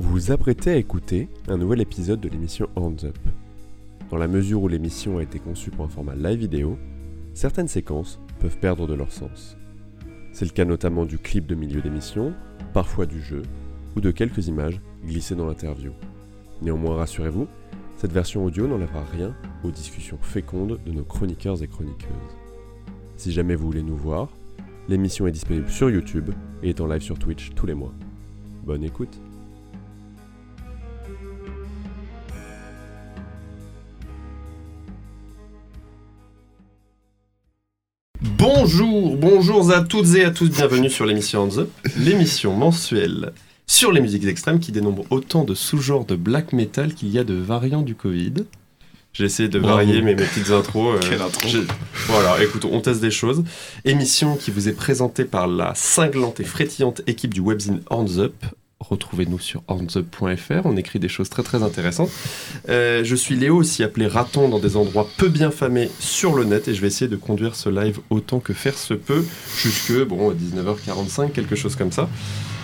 Vous vous apprêtez à écouter un nouvel épisode de l'émission Hands Up. Dans la mesure où l'émission a été conçue pour un format live vidéo, certaines séquences peuvent perdre de leur sens. C'est le cas notamment du clip de milieu d'émission, parfois du jeu, ou de quelques images glissées dans l'interview. Néanmoins, rassurez-vous, cette version audio n'enlèvera rien aux discussions fécondes de nos chroniqueurs et chroniqueuses. Si jamais vous voulez nous voir, l'émission est disponible sur YouTube et est en live sur Twitch tous les mois. Bonne écoute Bonjour, bonjour à toutes et à tous, bienvenue sur l'émission Hands Up, l'émission mensuelle sur les musiques extrêmes qui dénombre autant de sous-genres de black metal qu'il y a de variants du Covid. J'ai essayé de varier mes, mes petites intros. euh, Quelle intro. Voilà, écoute, on teste des choses. Émission qui vous est présentée par la cinglante et frétillante équipe du webzine Hands Up. Retrouvez-nous sur handsup.fr, on écrit des choses très très intéressantes. Euh, je suis Léo, aussi appelé Raton dans des endroits peu bien famés sur le net, et je vais essayer de conduire ce live autant que faire se peut, jusque bon, 19h45, quelque chose comme ça.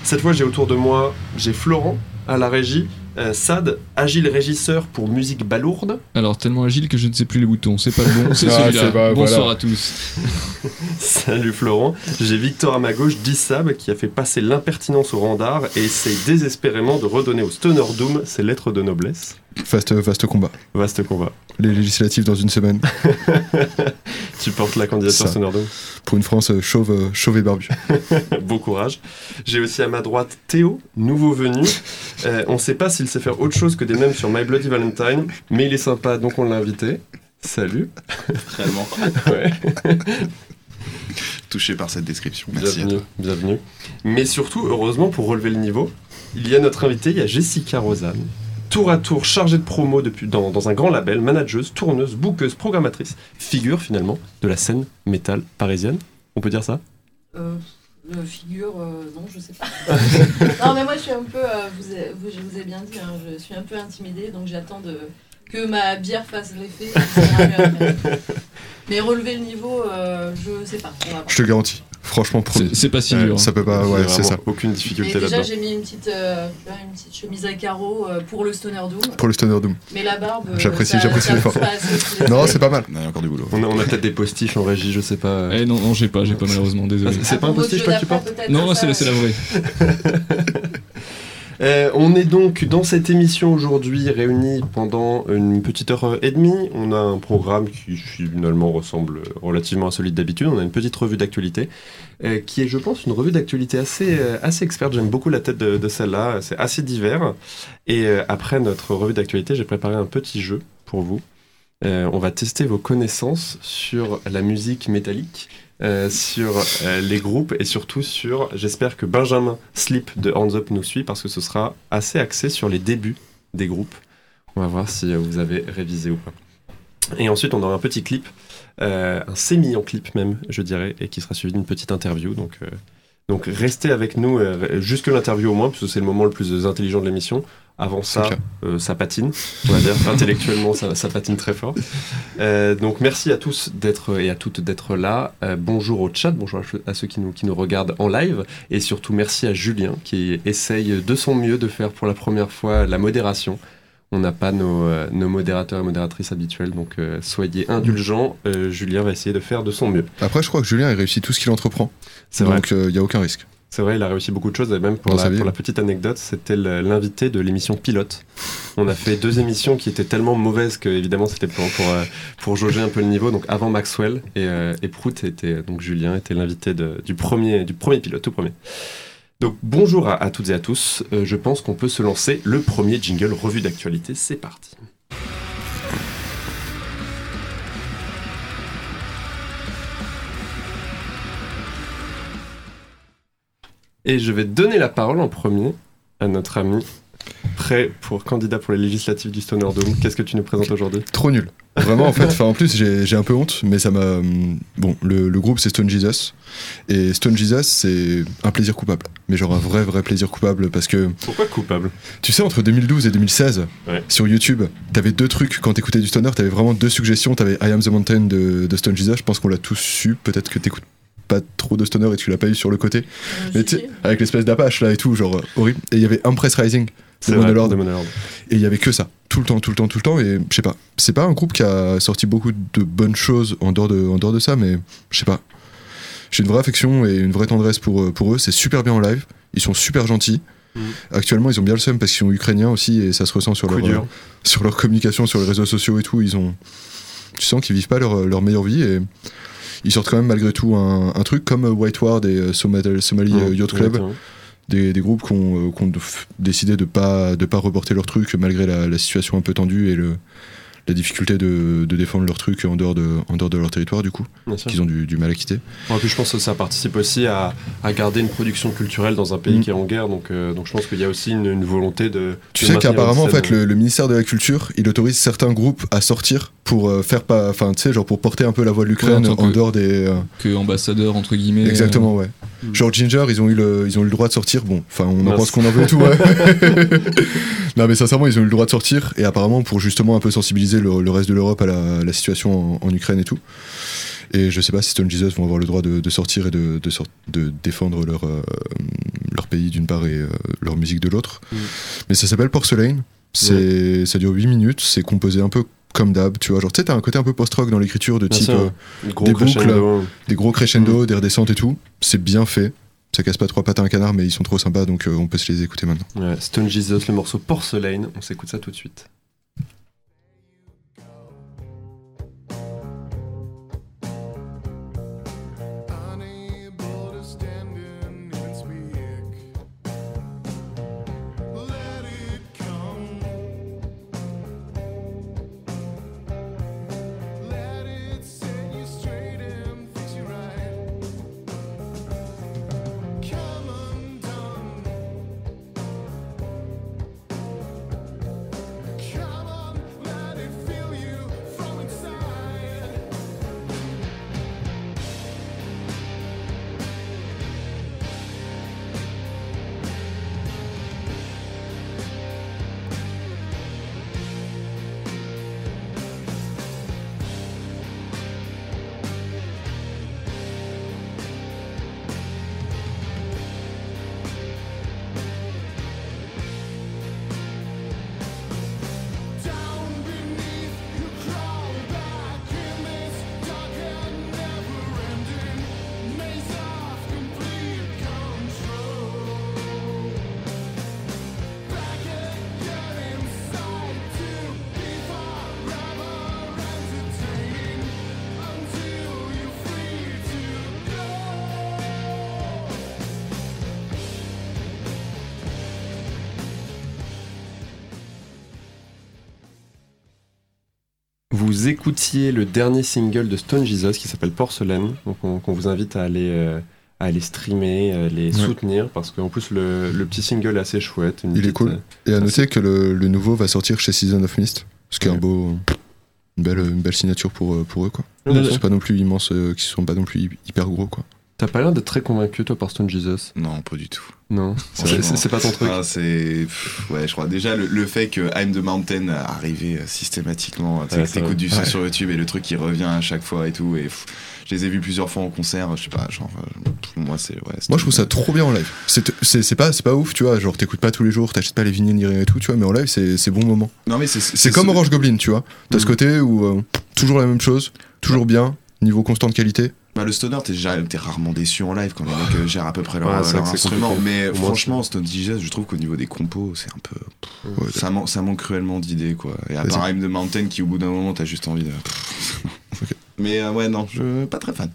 Cette fois, j'ai autour de moi, j'ai Florent à la régie, euh, Sad, agile régisseur pour musique balourde, Alors tellement agile que je ne sais plus les boutons, c'est pas le bon, c'est Ah, celui-là. pas- Bonsoir voilà. à tous. Salut Florent. J'ai Victor à ma gauche, Dissab, qui a fait passer l'impertinence au rang d'art et essaye désespérément de redonner au Stoner Doom ses lettres de noblesse. Vaste, vaste combat. Vaste combat. Les législatives dans une semaine. Tu portes la candidature. Stoner Doom. Pour une France euh, chauve, euh, chauve et barbue. Bon courage. J'ai aussi à ma droite Théo, nouveau venu. Euh, on sait pas s'il sait faire autre chose que des mèmes sur My Bloody Valentine, mais il est sympa, donc on l'a invité. Salut. Ouais. Touché par cette description. Merci. à Bienvenue, toi. bienvenue. Mais surtout, heureusement, pour relever le niveau, il y a notre invité, il y a Jessica Rosanne. Tour à tour chargée de promo depuis, dans, dans un grand label, manageuse, tourneuse, bouqueuse, programmatrice, figure finalement de la scène métal parisienne. On peut dire ça? Euh, le figure, euh, non, je sais pas. non, mais moi, je suis un peu, euh, vous, vous- je vous ai bien dit, hein, je suis un peu intimidée, donc j'attends de, que ma bière fasse l'effet. mais relever le niveau, euh, je sais pas. Je te garantis. Franchement, pour C'est c'est pas si dur. hein. ça peut pas. Ouais, c'est ça. Aucune difficulté déjà, là-dedans. j'ai mis une petite, euh, une petite chemise à carreaux euh, pour le Stoner Doom. Pour le Stoner Doom. Mais la barbe. euh, J'apprécie- j'apprécie l'effort. Non, c'est pas mal. On a encore du boulot. On a, peut-être des postiches en régie, je sais pas. Eh non, non, j'ai pas, j'ai pas malheureusement, désolé. C'est pas un postiche, toi, que tu portes Non, ça, c'est la, c'est la vraie. Euh, on est donc dans cette émission aujourd'hui réunis pendant une petite heure et demie. On a un programme qui finalement ressemble relativement à celui d'habitude. On a une petite revue d'actualité euh, qui est, je pense, une revue d'actualité assez, euh, assez experte. J'aime beaucoup la tête de, de celle-là. C'est assez divers. Et après notre revue d'actualité, j'ai préparé un petit jeu pour vous. On va tester vos connaissances sur la musique métallique. Euh, sur euh, les groupes et surtout sur, j'espère que Benjamin Slip de Hands Up nous suit parce que ce sera assez axé sur les débuts des groupes. On va voir si euh, vous avez révisé ou pas. Et ensuite, on aura un petit clip, euh, un en clip même, je dirais, et qui sera suivi d'une petite interview. Donc, donc restez avec nous euh, jusque l'interview au moins, parce que c'est le moment le plus intelligent de l'émission. Avant ça, euh, ça patine, on va dire. Intellectuellement, ça, ça patine très fort. Euh, donc merci à tous d'être et à toutes d'être là. Euh, bonjour au chat, bonjour à, à ceux qui nous, qui nous regardent en live. Et surtout merci à Julien qui essaye de son mieux de faire pour la première fois la modération. On n'a pas nos, euh, nos modérateurs et modératrices habituels, donc euh, soyez indulgents. Euh, Julien va essayer de faire de son mieux. Après, je crois que Julien, il réussit tout ce qu'il entreprend. C'est vrai. Donc, il n'y a aucun risque. C'est vrai, il a réussi beaucoup de choses, et même pour, la, pour petite anecdote, c'était l'invité de l'émission Pilote. On a fait deux émissions qui étaient tellement mauvaises que, évidemment, c'était pour, pour, euh, pour jauger un peu le niveau. Donc, avant Maxwell et, euh, et Prout, était, donc Julien était l'invité du premier, du premier pilote, tout premier. Donc, bonjour à, toutes et à tous. Euh, je pense qu'on peut se lancer le premier jingle revue d'actualité. C'est parti. Et je vais donner la parole en premier à notre ami prêt pour candidat pour les législatives du Stoner Dome. Qu'est-ce que tu nous présentes aujourd'hui? Trop nul. Vraiment, en fait, enfin, en plus, j'ai un peu honte, mais ça m'a. Bon, le, le groupe, c'est Stone Jesus. Et Stone Jesus, c'est un plaisir coupable. Mais genre un vrai, vrai plaisir coupable parce que. Pourquoi coupable? Tu sais, entre 2012 et 2016, Ouais. sur YouTube, t'avais deux trucs quand t'écoutais du stoner, t'avais vraiment deux suggestions. T'avais I Am the Mountain de, de Stone Jesus, je pense qu'on l'a tous su, peut-être que t'écoutes pas trop de stoner et tu l'as pas eu sur le côté. Euh, Mais tu avec l'espèce d'apache là et tout, genre horrible. Et il y avait Impress Rising C'est vrai, Monolord. Et il y avait que ça, tout le temps, tout le temps, tout le temps. Et je sais pas, c'est pas un groupe qui a sorti beaucoup de bonnes choses en dehors de, en dehors de ça, mais je sais pas. J'ai une vraie affection et une vraie tendresse pour, euh, pour eux. C'est super bien en live. Ils sont super gentils. Mhm. Actuellement, ils ont bien le seum parce qu'ils sont ukrainiens aussi et ça se ressent sur Coup leur, euh, sur leur communication, sur les réseaux sociaux et tout. Ils ont, tu sens qu'ils vivent pas leur, leur meilleure vie et ils sortent quand même malgré tout un, un truc comme euh, White Ward et Somali, Somali, euh, Yacht Club Exactement. Des, groupes qui ont, euh, qui décidé de pas de pas reporter leur truc malgré la, la situation un peu tendue et le, la difficulté de, de défendre leur truc en dehors de, en dehors de leur territoire du coup, qu'ils ont du, du mal à quitter. En plus, je pense que ça participe aussi à, à garder une production culturelle dans un pays Mm. qui est en guerre. Donc, euh, donc je pense qu'il y a aussi une, une volonté de. Tu de sais qu'apparemment en fait scène, le, le ministère de la culture il autorise certains groupes à sortir pour euh, faire pas enfin tu sais genre pour porter un peu la voix de l'Ukraine Ouais, en en que- dehors des euh, Que ambassadeur, entre guillemets. exactement ouais. Mm. Genre Ginger ils ont eu le ils ont eu le droit de sortir bon enfin on en Mince. pense qu'on en veut tout ouais. non mais sincèrement ils ont eu le droit de sortir et apparemment pour justement un peu sensibiliser le, le reste de l'Europe à la, la situation en, en Ukraine et tout. Et je sais pas si Stone Jesus vont avoir le droit de, de sortir et de, de, sort- de défendre leur, euh, leur pays d'une part et euh, leur musique de l'autre. Mm. Mais ça s'appelle Porcelain. C'est, Ça dure 8 minutes. C'est composé un peu comme d'hab. Tu vois, genre, tu sais, t'as un côté un peu post-rock dans l'écriture de type euh, Gros des crescendo. des gros crescendo, Mm. des redescentes et tout. C'est bien fait. Ça casse pas trois pattes à un canard, mais ils sont trop sympas donc euh, on peut se les écouter maintenant. Ouais, Stone Jesus, le morceau Porcelain. On s'écoute ça tout de suite. Vous écoutiez le dernier single de Stone Jesus qui s'appelle Porcelain, donc on, qu'on vous invite à aller, euh, à aller streamer, à les Ouais. soutenir, parce qu'en plus le, le petit single est assez chouette. une Il est cool. euh, Et à noter que le, le nouveau va sortir chez Season of Mist, ce qui est Ouais. un beau, une belle, une belle signature pour, euh, pour eux quoi. ouais. C'est pas non plus immense, euh, qui sont pas non plus hy- hyper gros quoi. T'as pas l'air d'être très convaincu toi par Stone Jesus? Non, pas du tout. Non, c'est pas ton truc. Ah, c'est. Ouais, je crois. Déjà, le, le fait que I'm the Mountain arrivait euh, systématiquement. Tu Ouais, t'écoutes du son Ouais. sur YouTube et le truc qui revient à chaque fois et tout. Et pff, je les ai vus plusieurs fois en concert. Je sais pas, genre. euh, pour moi, c'est. Ouais, Moi je trouve ça trop bien en live. C'est pas, c'est pas ouf, tu vois, genre t'écoutes pas tous les jours, t'achètes pas les vinyles ni rien et tout, tu vois, mais en live c'est bon moment. Non, mais c'est. Comme Orange Goblin, tu vois. T'as ce Mhm. côté où euh, toujours la même chose, toujours bien, niveau constant de qualité. Bah, le stoner, t'es rarement déçu en live quand les mecs euh, gèrent à peu près leur, Ouais, c'est instrument. Mais franchement, Stone Jesus, je trouve qu'au niveau des compos, c'est un peu. Ouais, Ça, man- ça manque cruellement d'idées, quoi. Et à part I'm the Mountain, qui au bout d'un moment, t'as juste envie de. Mais euh, ouais, non, je pas très fan.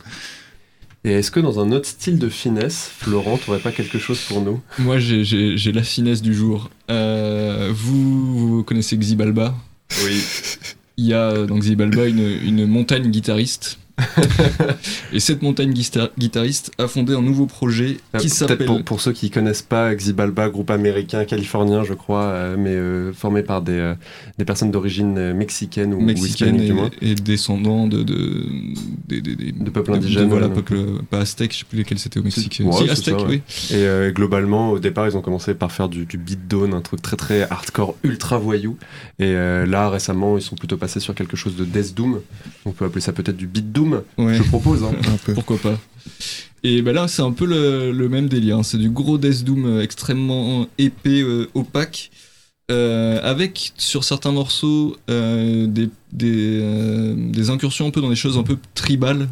Et est-ce que dans un autre style de finesse, Florent, t'aurais pas quelque chose pour nous? Moi, j'ai- j'ai j'ai la finesse du jour. Euh, vous, vous connaissez Xibalba? Oui. Il y a euh, dans Xibalba une, une montagne guitariste. Et cette montagne guitariste a fondé un nouveau projet qui Euh, Peut-être s'appelle. pour, pour ceux qui connaissent pas Xibalba, groupe américain, californien, je crois, euh, mais euh, formé par des, euh, des personnes d'origine mexicaine ou, ou mexicaine hispanique et, du moins. et descendant de, peuples indigènes, voilà, peuple, pas aztèque, je sais plus lesquels c'était au Mexique. Ouais, si, c'est aztèque, ça, ouais. oui. Et globalement, au départ, ils ont commencé par faire du, du beatdown, un truc très très hardcore, ultra voyou. Et là, récemment, ils sont plutôt passés sur quelque chose de death doom. On peut appeler ça peut-être du beat doom. Ouais. Je propose. Hein. Un peu. Pourquoi pas Et bah là, c'est un peu le, le même délire. hein. C'est du gros Death Doom euh, extrêmement épais, euh, opaque, euh, avec sur certains morceaux euh, des, des, euh, des incursions un peu dans des choses un peu tribales.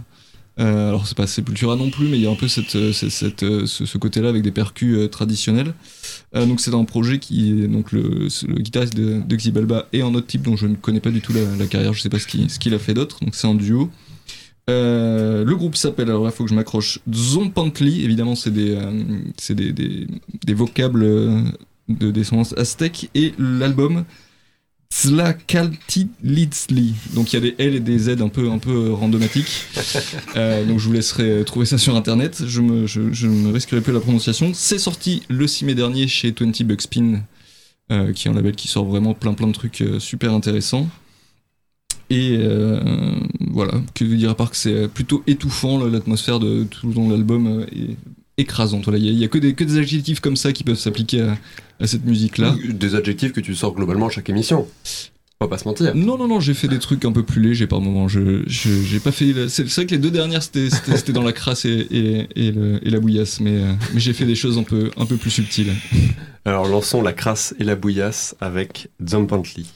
Euh, alors c'est pas Sepultura non plus, mais il y a un peu cette, cette- cette, ce, ce côté-là avec des percus euh, traditionnels. Euh, donc c'est un projet qui est donc le, guitariste de, de Xibalba et un autre type dont je ne connais pas du tout la, la carrière, je sais pas ce qu'il ce qu'il a fait d'autre. Donc c'est un duo. Euh, le groupe s'appelle, alors là, il faut que je m'accroche, Zompantli. Évidemment, c'est des, euh, c'est des, des, des vocables euh, de descendance aztèque. Et l'album, Tzlakaltilitsli. Donc il y a des L et des Z un peu, un peu randomatiques. Euh, donc je vous laisserai trouver ça sur internet. Je me, je, je ne risquerai plus la prononciation. C'est sorti le 6 mai dernier chez 20 Buckspin, qui est un label qui sort vraiment plein plein de trucs super intéressants. Et euh, voilà, que dire à part que c'est plutôt étouffant, l'atmosphère de tout le long de l'album euh, est écrasante. Voilà, Il y a, il y a que, des, que des adjectifs comme ça qui peuvent s'appliquer à, à cette musique-là. Des adjectifs que tu sors globalement à chaque émission. On va pas se mentir. Non, non, non, j'ai fait des trucs un peu plus légers par moment. Je, j'ai pas fait. C'est vrai que les deux dernières c'était, dans la crasse et, et, et, le- et la bouillasse, mais, euh, mais j'ai fait des choses un peu, un peu plus subtiles. Alors lançons la crasse et la bouillasse avec Zompantli.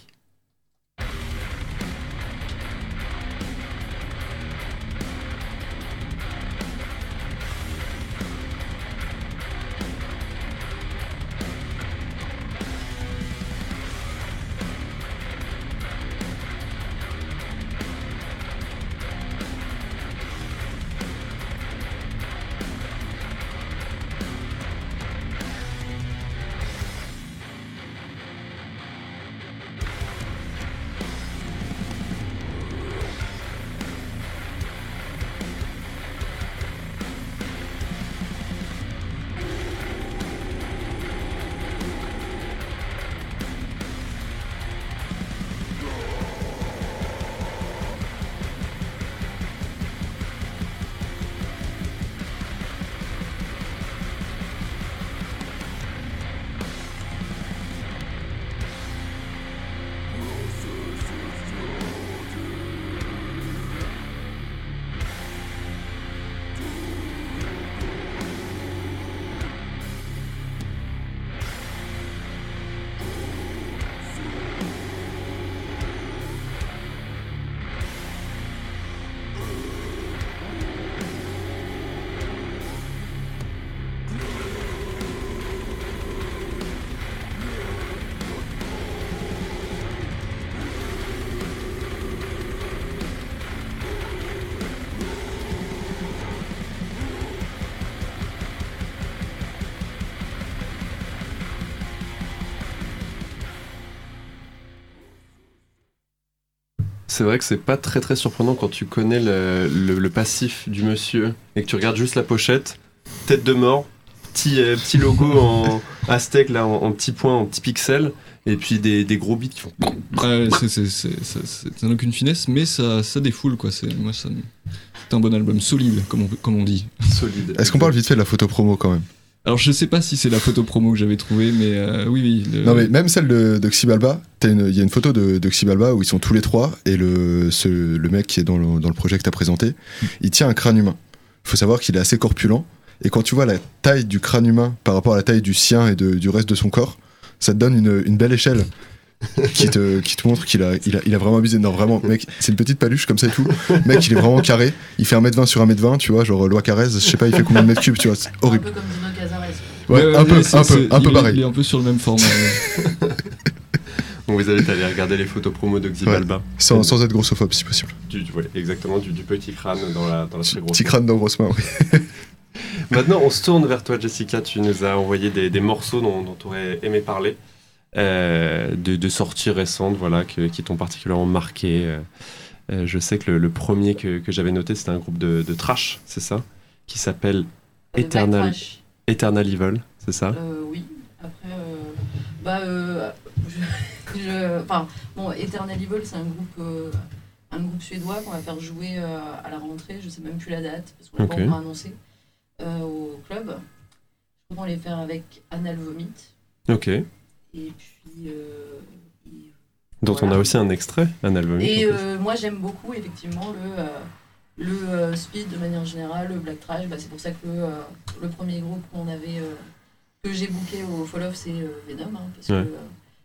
C'est vrai que c'est pas très très surprenant quand tu connais le, le- le passif du monsieur et que tu regardes juste la pochette, tête de mort, petit, euh, petit logo en aztèque là, en, en petits points, en petits pixels, et puis des, des gros bits qui font Ouais, c'est, c'est, c'est, ça- n'a aucune finesse, mais ça, ça défoule quoi. C'est, moi, ça, me- c'est un bon album, solide, comme on, comme on dit. solides. Est-ce qu'on parle vite fait de la photo promo quand même? Alors je sais pas si c'est la photo promo que j'avais trouvée, mais euh, oui, oui. Non mais même celle de, Xibalba, il y a une photo de, Xibalba où ils sont tous les trois et le, le mec qui est dans le, projet que t'as présenté, il tient un crâne humain. Faut savoir qu'il est assez corpulent et quand tu vois la taille du crâne humain par rapport à la taille du sien et du reste de son corps, ça te donne une belle échelle qui te, qui te montre qu'il a, il a, il a vraiment abusé. Non vraiment, mec, c'est une petite paluche comme ça et tout. Mec, il est vraiment carré. Il fait 1m20 sur 1m20, tu vois, genre Loi Carrez, je sais pas, il fait combien de mètres cubes, tu vois, c'est horrible. Un peu comme Dino Cazares. Ouais, un peu, un peu, un peu il est- pareil. Il est un peu sur le même format. ouais. On vous invite à aller regarder les photos promo de Xibalba. Sans, sans être grossophobe si possible. Du, du- ouais, exactement, du, du petit crâne dans la, dans la très grosse Petit crâne dans grosse main, oui. Maintenant, on se tourne vers toi, Jessica. Tu nous as envoyé des, des morceaux dont, tu aurais aimé parler, euh, de, de sorties récentes, voilà, que- qui t'ont particulièrement marqué. euh. Euh, je sais que le, le premier que, que j'avais noté, c'était un groupe de, de trash, c'est ça? Qui s'appelle Euh, Eternal. Backtrash. Eternal Evil, c'est ça? Euh, oui. Après, euh, bah, euh, je, je- enfin, bon, Eternal Evil, c'est un groupe, euh, un groupe suédois qu'on va faire jouer euh, à la rentrée. Je sais même plus la date parce qu'on l'a Ok. pas encore annoncé euh, au club. Je crois qu'on les faire avec Anal Vomit. Ok. Et puis. euh, et Dont on a aussi un extrait, un album. Et euh, moi, j'aime beaucoup, effectivement, le, euh, le euh, speed de manière générale, le black trash. Bah, c'est pour ça que euh, le premier groupe qu'on avait, euh, que j'ai booké au Fall Off, c'est euh, Venom. hein, parce Ouais. que euh,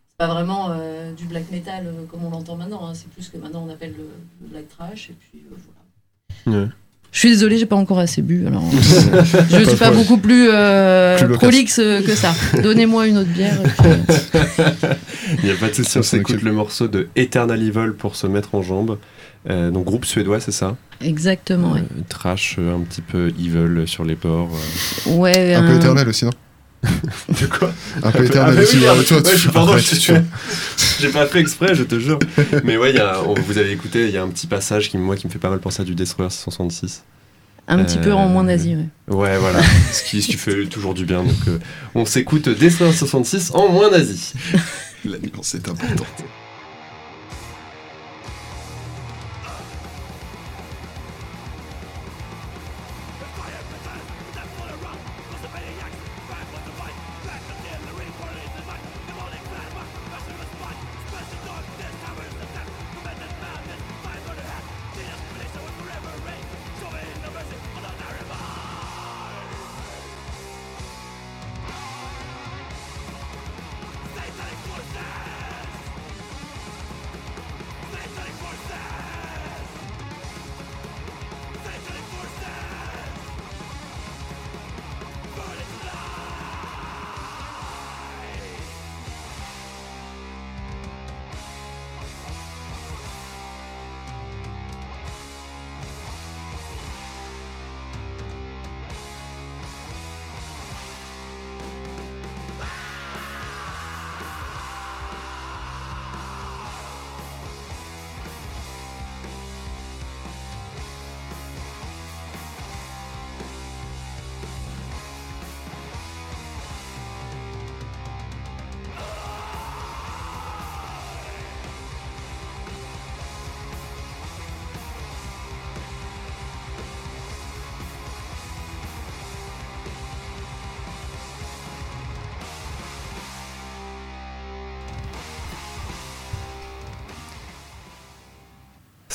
c'est pas vraiment euh, du black metal euh, comme on l'entend maintenant. hein, c'est plus que maintenant on appelle le, le black trash. Et puis euh, voilà. Ouais. Je suis désolée, j'ai pas encore assez bu. Alors, euh, je suis pas beaucoup plus, euh, Plus prolixe euh, que ça. Donnez-moi une autre bière. puis, Il n'y a pas de souci, on s'écoute le morceau de Eternal Evil pour se mettre en jambes. Euh, donc groupe suédois, c'est ça? Exactement, ouais. Euh, Trash, euh, un petit peu evil sur les bords. euh. Ouais, Un peu un- éternel aussi, non? De quoi Un peu Ah, éternel bah aussi. oui, ouais, tu Ouais, pardon. J'ai pas fait exprès, je te jure. Mais ouais, il y a, on- vous avez écouté, il y a un petit passage qui, moi, qui me fait pas mal penser à du Destroyer 666. un petit peu en Euh, moins nazi. Ouais. Ouais, voilà. ce, qui, ce qui fait toujours du bien. Donc, euh, on s'écoute Destroyer 66 en moins nazi. La nuance est importante.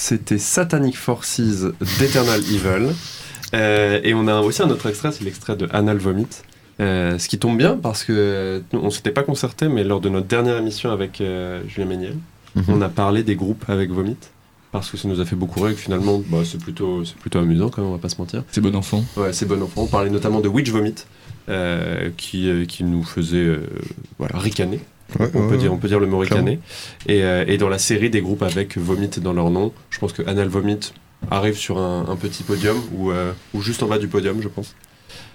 C'était Satanic Forces d'Eternal Evil. Euh, et on a aussi un autre extrait, c'est l'extrait de Anal Vomit. Euh, ce qui tombe bien parce que euh, on s'était pas concerté, mais lors de notre dernière émission avec euh, Julien Méniel, Mhm. on a parlé des groupes avec Vomit. Parce que ça nous a fait beaucoup rire et que finalement, bah, c'est plutôt, c'est plutôt amusant quand même, on va pas se mentir. C'est bon enfant. Ouais, c'est bon enfant. On parlait notamment de Witch Vomit, qui, qui nous faisait voilà, ricaner. Ouais, On, ouais, peut ouais. dire, on peut dire le. Et, euh, et dans la série des groupes avec Vomit dans leur nom, je pense que Anal Vomit arrive sur un, un petit podium ou, euh, ou juste en bas du podium, je pense.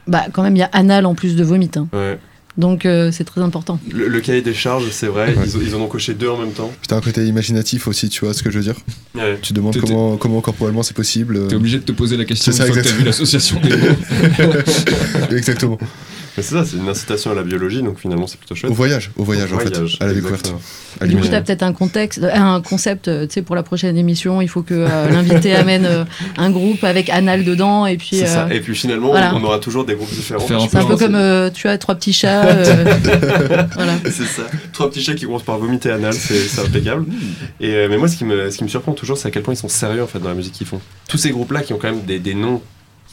Bah, quand même, il y a anal en plus de vomit. hein. Ouais. Donc, euh, c'est très important. Le, le cahier des charges, c'est vrai, Ouais. ils, ils en ont coché deux en même temps. T'as un côté imaginatif aussi, tu vois ce que je veux dire Ouais. Tu demandes T'es- comment, comment corporellement c'est possible. euh, T'es obligé de te poser la question C'est une ça, fois que t'as vu l'association des mots. Exactement. Mais c'est ça, c'est une incitation à la biologie, donc finalement c'est plutôt chouette. Au voyage, au voyage, en fait, à la découverte. à Du coup, tu as peut-être un, contexte, euh, un concept euh, tu sais, pour la prochaine émission. Il faut que euh, l'invité amène euh, un groupe avec anal dedans. Et puis, C'est euh, ça. Et puis finalement, voilà. on aura toujours des groupes différents. C'est un peu comme, euh, tu as trois petits chats. euh, voilà. C'est ça. Trois petits chats qui commencent par vomiter anal, c'est c'est impeccable. Et, euh, mais moi, ce qui, me, ce qui me surprend toujours, c'est à quel point ils sont sérieux en fait dans la musique qu'ils font. Tous ces groupes-là qui ont quand même des, des noms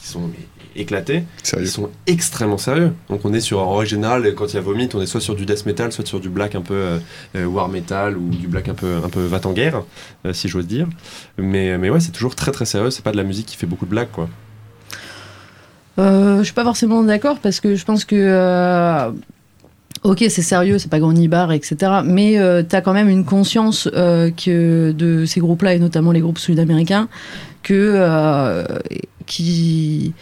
qui sont mais, éclatés, Sérieux. ils sont extrêmement sérieux. Donc on est sur, en règle générale, quand il y a vomit, on est soit sur du death metal, soit sur du black un peu euh, euh, war metal ou du black un peu, un peu va en guerre, euh, si j'ose dire. Mais, mais ouais, c'est toujours très très sérieux. C'est pas de la musique qui fait beaucoup de blagues, quoi. Euh, je suis pas forcément d'accord parce que je pense que. euh, Ok, c'est sérieux, c'est pas Granibar, etc. Mais euh, t'as quand même une conscience euh, que de ces groupes-là, et notamment les groupes sud-américains, que. euh, qui.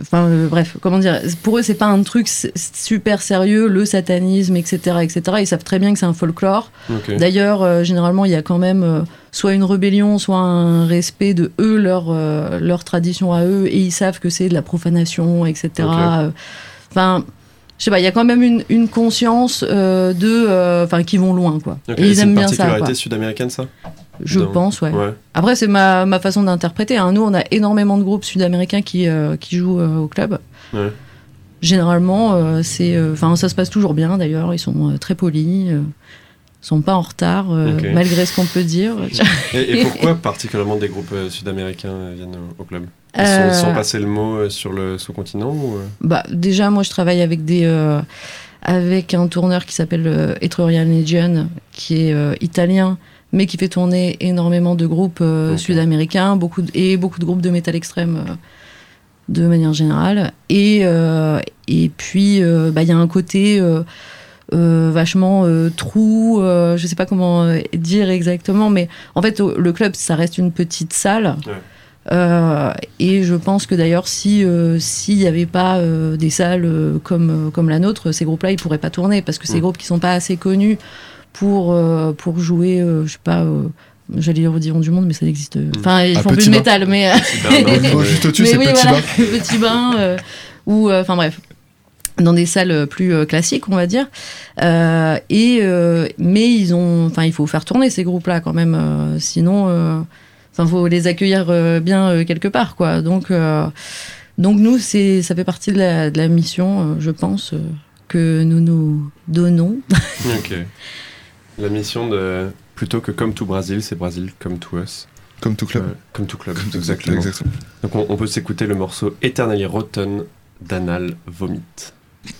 Enfin, euh, bref, comment dire Pour eux, c'est pas un truc super sérieux, le satanisme, etc., etc. Ils savent très bien que c'est un folklore. D'ailleurs, euh, généralement, il y a quand même euh, soit une rébellion, soit un respect de eux, leur, leur tradition à eux, et ils savent que c'est de la profanation, etc. Enfin, je sais pas, il y a quand même une, une conscience de. Enfin, qui vont loin, quoi. Et ils c'est aiment une bien ça, particularité quoi. sud-américaine, ça? Je Dans- pense, ouais. Ouais. Après, c'est ma, ma façon d'interpréter. hein. Nous, on a énormément de groupes sud-américains qui, euh, qui jouent euh, au club. Ouais. Généralement, euh, c'est, enfin, ça se passe toujours bien. D'ailleurs, ils sont très polis. euh, sont pas en retard, malgré ce qu'on peut dire. Et, et pourquoi particulièrement des groupes sud-américains viennent au, club? Ils sont, sont passés le mot sur le sous-continent ou, Bah, déjà, moi, je travaille avec des, avec un tourneur qui s'appelle Etrurian Legion, qui est italien, mais qui fait tourner énormément de groupes euh, sud-américains, beaucoup de- et beaucoup de groupes de métal extrême euh, de manière générale. Et, euh, et puis, euh, bah, il y a un côté euh, vachement trou, je sais pas comment dire exactement, mais en fait, le club, ça reste une petite salle. Ouais. Et je pense que d'ailleurs, si s'il n'y avait pas des salles comme comme la nôtre, ces groupes-là, ils pourraient pas tourner parce que c'est des Mm. groupes qui sont pas assez connus pour euh, pour jouer, euh, je sais pas. euh, J'allais dire au Divan du Monde, mais ça n'existe. Enfin, ils À font plus de métal, mais juste au-dessus, c'est oui, Petit voilà, Bain. petit bain, euh, ou euh, enfin bref, dans des salles plus euh, classiques, on va dire. Euh, et euh, mais ils ont, enfin, il faut faire tourner ces groupes-là quand même, euh, sinon, euh, enfin, faut les accueillir euh, bien euh, quelque part, quoi. Donc, euh, donc nous, c'est, ça fait partie de la, de la mission, euh, je pense, euh, que nous nous donnons. Ok. La mission de plutôt que comme tout Brésil, c'est Brésil comme tout us. Comme tout club. Euh, comme tout club. Comme tout- exactement. exactement. Donc on, on peut s'écouter le morceau Eternally Rotten d'Anal Vomit.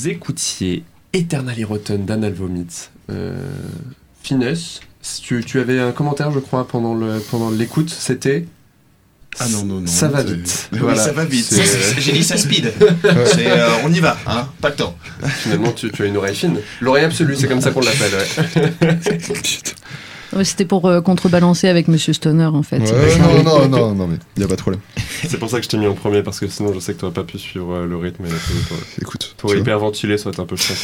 Vous écoutiez Eternally Rotten d'Anal Vomit. Euh, Finesse, tu, tu avais un commentaire, je crois, pendant l'écoute, c'était. Ah non, non, non. Ça va vite. Oui, ça va vite. J'ai dit ça speed. Euh, on y va, hein. Pas le temps. Finalement, tu, tu as une oreille fine. L'oreille absolue, c'est comme ça qu'on l'appelle. ouais. Ouais, C'était pour euh, contrebalancer avec Monsieur Stoner, en fait. Ouais, non, non, non, non, mais y a pas de problème. C'est pour ça que je t'ai mis en premier, parce que sinon, je sais que tu n'aurais pas pu suivre euh, le rythme. Et pour, Écoute. pour hyperventiler, ça va être un peu chiant.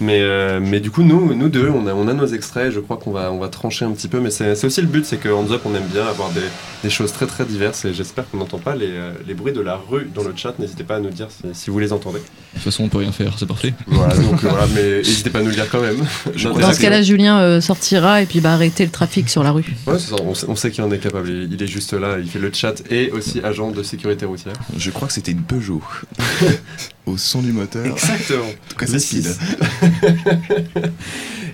Mais, euh, mais du coup, nous, nous deux, on a, on a nos extraits. Je crois qu'on va, on va trancher un petit peu. Mais c'est c'est aussi le but, c'est que Hands Up, on aime bien avoir des, des choses très très diverses. Et j'espère qu'on n'entend pas les, euh, les bruits de la rue dans le chat. N'hésitez pas à nous dire si, si vous les entendez. De toute façon, on peut rien faire, c'est parfait. Voilà, donc voilà, mais n'hésitez pas à nous le dire quand même. Dans ce cas-là, Julien euh, sortira et puis bah, arrêter le trafic sur la rue. Ouais, c'est ça, on sait, on sait qu'il en est capable. Il, il est juste là, il fait le chat et aussi agent de sécurité routière. Je crois que c'était une Peugeot. Au son du moteur. En Exactement. tout cas, c'est speed.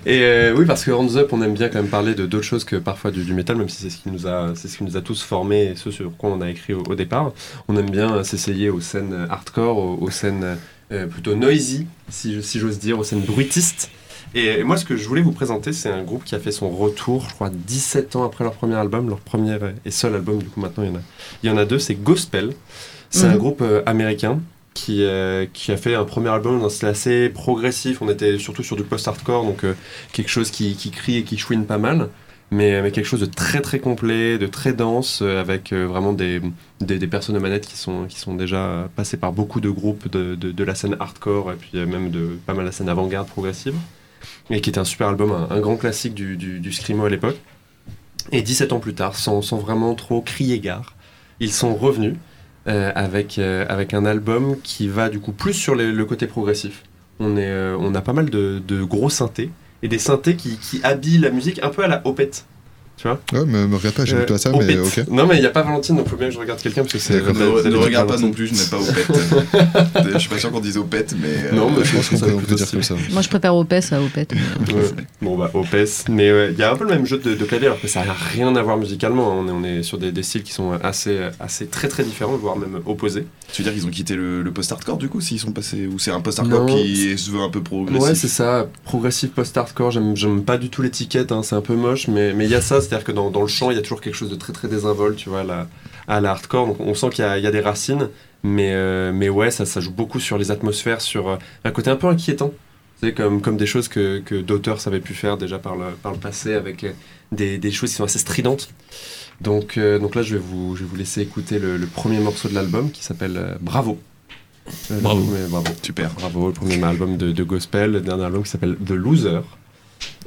Et euh, oui, parce que Hands Up, on aime bien quand même parler de d'autres choses que parfois du, du métal, même si c'est ce qui nous a, c'est ce qui nous a tous formés et ce sur quoi on a écrit au, au départ. On aime bien s'essayer aux scènes hardcore, aux, aux scènes euh, plutôt noisy, si, si j'ose dire, aux scènes bruitistes. Et, moi, ce que je voulais vous présenter, c'est un groupe qui a fait son retour, je crois, 17 ans après leur premier album, leur premier et seul album, du coup, maintenant, il y en a, il y en a deux, c'est Gospel. C'est un Mhm. groupe euh, américain qui, euh, qui a fait un premier album dans style assez progressif. On était surtout sur du post-hardcore, donc euh, quelque chose qui, crie et qui chouine pas mal. Mais, mais quelque chose de très très complet, de très dense, euh, avec euh, vraiment des, personnes aux manettes qui sont, déjà passées par beaucoup de groupes de, de, de la scène hardcore et puis euh, même de pas mal la scène avant-garde progressive. Et qui était un super album, un, grand classique du, du, du Screamo à l'époque. Et 17 ans plus tard, sans, sans vraiment trop crier gare, ils sont revenus euh, avec, euh, avec un album qui va du coup plus sur le côté progressif. On, est, euh, on a pas mal de, de gros synthés et des synthés qui, qui habillent la musique un peu à la Opeth. Tu vois Ouais, me, me regarde pas, j'aime Euh, pas ça, mais Opeth. ok. Non, mais il n'y a pas Valentine, donc faut bien que je regarde quelqu'un parce que c'est. Ne, ne regarde pas non plus, je n'ai pas Opet. je suis pas sûr qu'on dise Opet, mais. euh, Non, mais Je pense qu'on peut, peut dire comme ça. Moi, je préfère Opès à Opet. Bon bah Opeth, mais il y a un peu le même jeu de, clavier alors que ça n'a rien à voir musicalement. hein. On est, sur des, styles qui sont assez, assez très très différents, voire même opposés. Tu veux dire qu'ils ont quitté le, le post-hardcore du coup, s'ils sont passés. Ou c'est un post-hardcore qui se veut un peu progressif? Ouais, c'est ça, progressif post-hardcore. J'aime, j'aime pas du tout l'étiquette, hein, c'est un peu moche, mais mais il y a ça, c'est-à-dire que dans, dans le chant, il y a toujours quelque chose de très très désinvolte, tu vois, à la, à la hardcore. Donc on sent qu'il y a, il y a des racines, mais, euh, mais ouais, ça, ça joue beaucoup sur les atmosphères, sur euh, un côté un peu inquiétant. C'est comme, comme des choses que, que d'auteurs avaient pu faire déjà par le, par le passé avec euh, des, des choses qui sont assez stridentes. Donc, euh, donc là, je vais, vous, je vais vous laisser écouter le, le premier morceau de l'album qui s'appelle Bravo. Bravo. premier- bravo. Super. Bravo, le premier album de, de gospel, le dernier album qui s'appelle The Loser,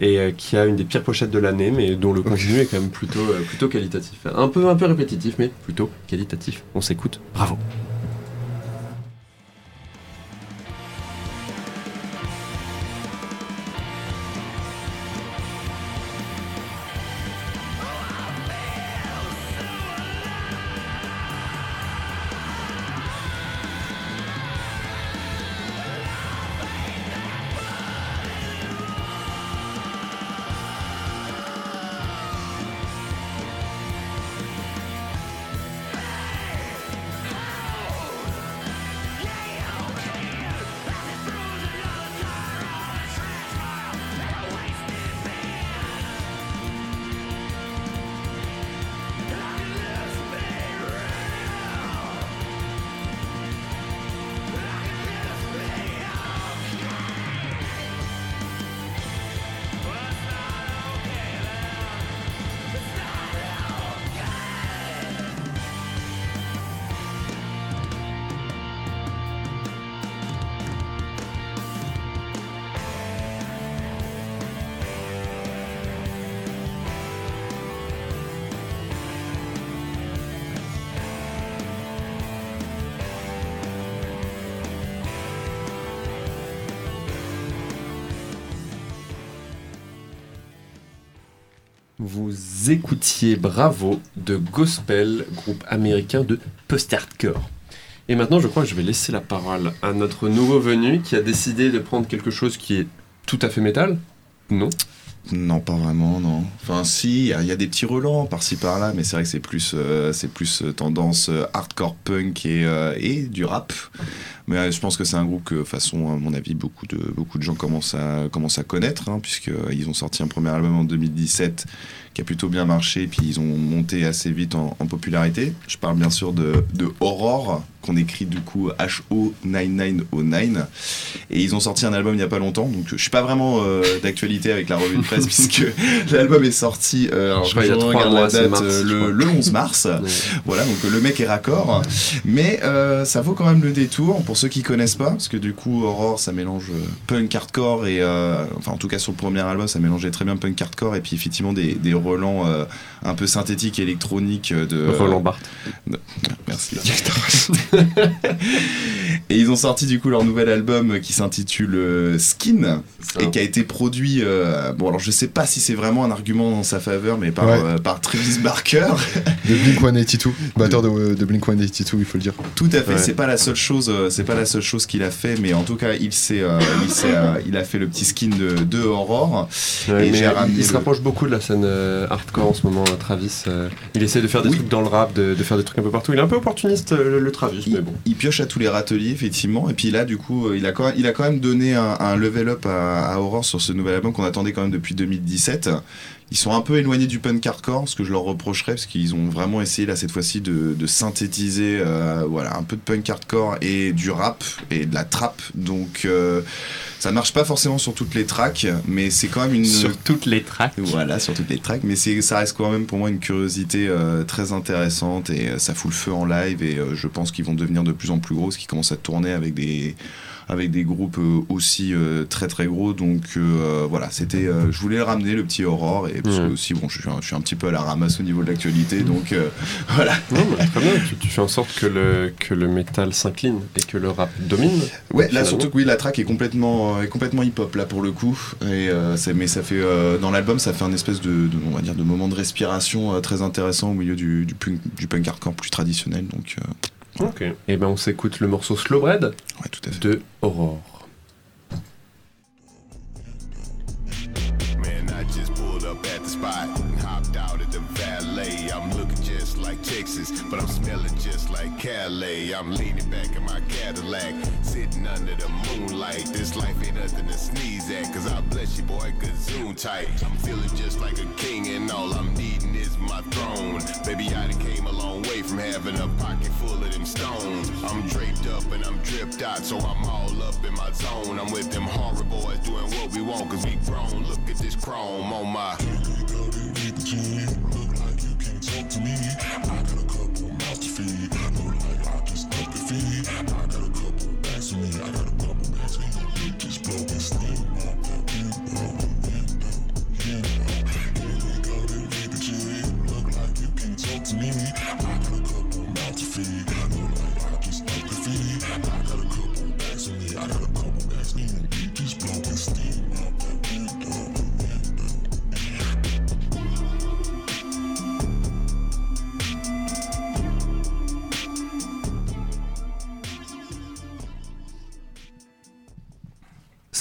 et euh, qui a une des pires pochettes de l'année, mais dont le contenu est quand même plutôt, euh, plutôt qualitatif. Un peu, un peu répétitif, mais plutôt qualitatif. On s'écoute, bravo. Bravo de Gospel, groupe américain de post-hardcore. Et maintenant, je crois que je vais laisser la parole à notre nouveau venu qui a décidé de prendre quelque chose qui est tout à fait métal. Non? Non, pas vraiment, non. Enfin, si, il y, a- des petits relents par-ci par-là, mais c'est vrai que c'est plus, euh, c'est plus euh, tendance euh, hardcore punk et, et du rap. Mais je pense que c'est un groupe que, de façon, à mon avis, beaucoup de, beaucoup de gens commencent à, commencent à connaître, hein, puisqu'ils ont sorti un premier album en 2017 qui a plutôt bien marché, puis ils ont monté assez vite en, popularité. Je parle bien sûr de, de Aurore, qu'on écrit du coup H-O-9909. Et ils ont sorti un album il n'y a pas longtemps, donc je suis pas vraiment euh, d'actualité avec la revue de presse, puisque l'album est sorti, euh, alors, Je crois il y a trois mois, date, mars, euh, le, crois. le 11 mars. Voilà, donc le mec est raccord. Mais ça vaut quand même le détour pour ceux qui connaissent pas, parce que du coup, Aurore, ça mélange punk hardcore et. enfin, en tout cas, sur le premier album, ça mélangeait très bien punk hardcore et puis effectivement des, des relents un peu synthétiques électroniques de. Roland Barthes. Merci. et ils ont sorti du coup leur nouvel album qui s'intitule euh, Skin et qui a été produit. euh, bon, alors je sais pas si c'est vraiment un argument dans sa faveur, mais par, Ouais. euh, par Travis Barker. De Blink 182, batteur de, de Blink 182, il faut le dire. Tout à fait. Ouais. C'est pas la seule chose. C'est pas la seule chose qu'il a fait, mais en tout cas, il s'est, euh, il, s'est, euh, il a fait le petit skin de, de Aurore. Ouais, Et mais j'ai il- se rapproche beaucoup de la scène euh, hardcore en ce moment, Travis. euh, il essaie de faire des Oui. trucs dans le rap, de, de faire des trucs un peu partout. Il est un peu opportuniste, le, le Travis, Il, bon. il pioche à tous les râteliers, effectivement. Et puis là, du coup, euh, il a quand même, il a quand même donné un, un level up à, à Aurore sur ce nouvel album qu'on attendait quand même depuis 2017. Ils sont un peu éloignés du punk hardcore, ce que je leur reprocherais, parce qu'ils ont vraiment essayé là cette fois-ci de, de synthétiser, euh, voilà, un peu de punk hardcore et du rap et de la trap. Donc euh, ça marche pas forcément sur toutes les tracks, mais c'est quand même une Sur toutes les tracks. voilà, sur toutes les tracks, mais ça reste quand même pour moi une curiosité euh, très intéressante et euh, ça fout le feu en live et euh, je pense qu'ils vont devenir de plus en plus gros, parce qu'ils commencent à tourner avec des, avec des groupes euh, aussi euh, très très gros. Donc euh, voilà, c'était, je voulais le ramener le petit Aurore et parce que aussi bon, je suis, un, je suis un petit peu à la ramasse au niveau de l'actualité, donc euh, voilà. Non, mais très bien, tu, tu fais en sorte que le, que le métal s'incline et que le rap domine. Ouais, là Finalement. surtout que oui, la track est complètement, est complètement hip-hop là pour le coup. Et ça- mais ça fait dans l'album, ça fait un espèce de, de- on va dire, de moment de respiration très intéressant au milieu du, du punk, du punk hardcore plus traditionnel. Donc euh, Ok. Et ben on s'écoute le morceau Slow Bread ouais, tout à fait. de Aurore. Man, I just pulled up at the spot and hopped out at the like Texas, but I'm smelling just like Calais. I'm leaning back in my Cadillac, sitting under the moonlight. This life ain't nothing to sneeze at, cause I bless you, boy, gazoon tight. I'm feeling just like a king, and all I'm needing is my throne. Baby, I done came a long way from having a pocket full of them stones. I'm draped up and I'm dripped out, so I'm all up in my zone. I'm with them horror boys doing what we want, cause we grown. Look at this chrome on my to me. I got a couple mouths to feed. No like I just don't feed. I got a couple bags in me. I got a couple bags in me. Bitches blowing steam out the window, window, window. Here we go, they read the Look like you can talk to me. I got a couple mouths to feed.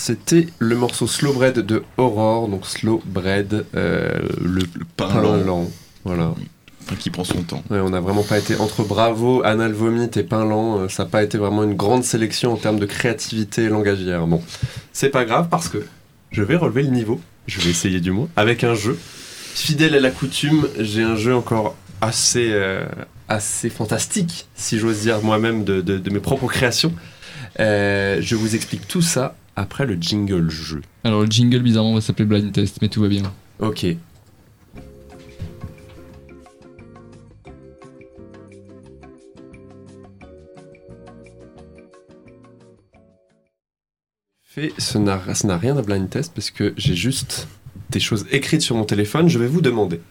C'était le morceau Slow Bread de Aurore, donc Slow Bread, euh, le, pain pain lent. lent. Voilà. Qui prend son temps. Ouais, on n'a vraiment pas été entre Bravo, Anal Vomit et Pain Lent, euh, ça n'a pas été vraiment une grande sélection en termes de créativité langagière. Bon, c'est pas grave parce que je vais relever le niveau, je vais essayer du moins, avec un jeu. Fidèle à la coutume, j'ai un jeu encore assez, euh, assez fantastique, si j'ose dire moi-même, de, de- de mes propres créations. Euh, je vous explique tout ça après le jingle jeu. Alors le jingle bizarrement va s'appeler Blind Test, mais tout va bien. Ok. Fait, ce n'a rien de blind test parce que j'ai juste des choses écrites sur mon téléphone. Je vais vous demander.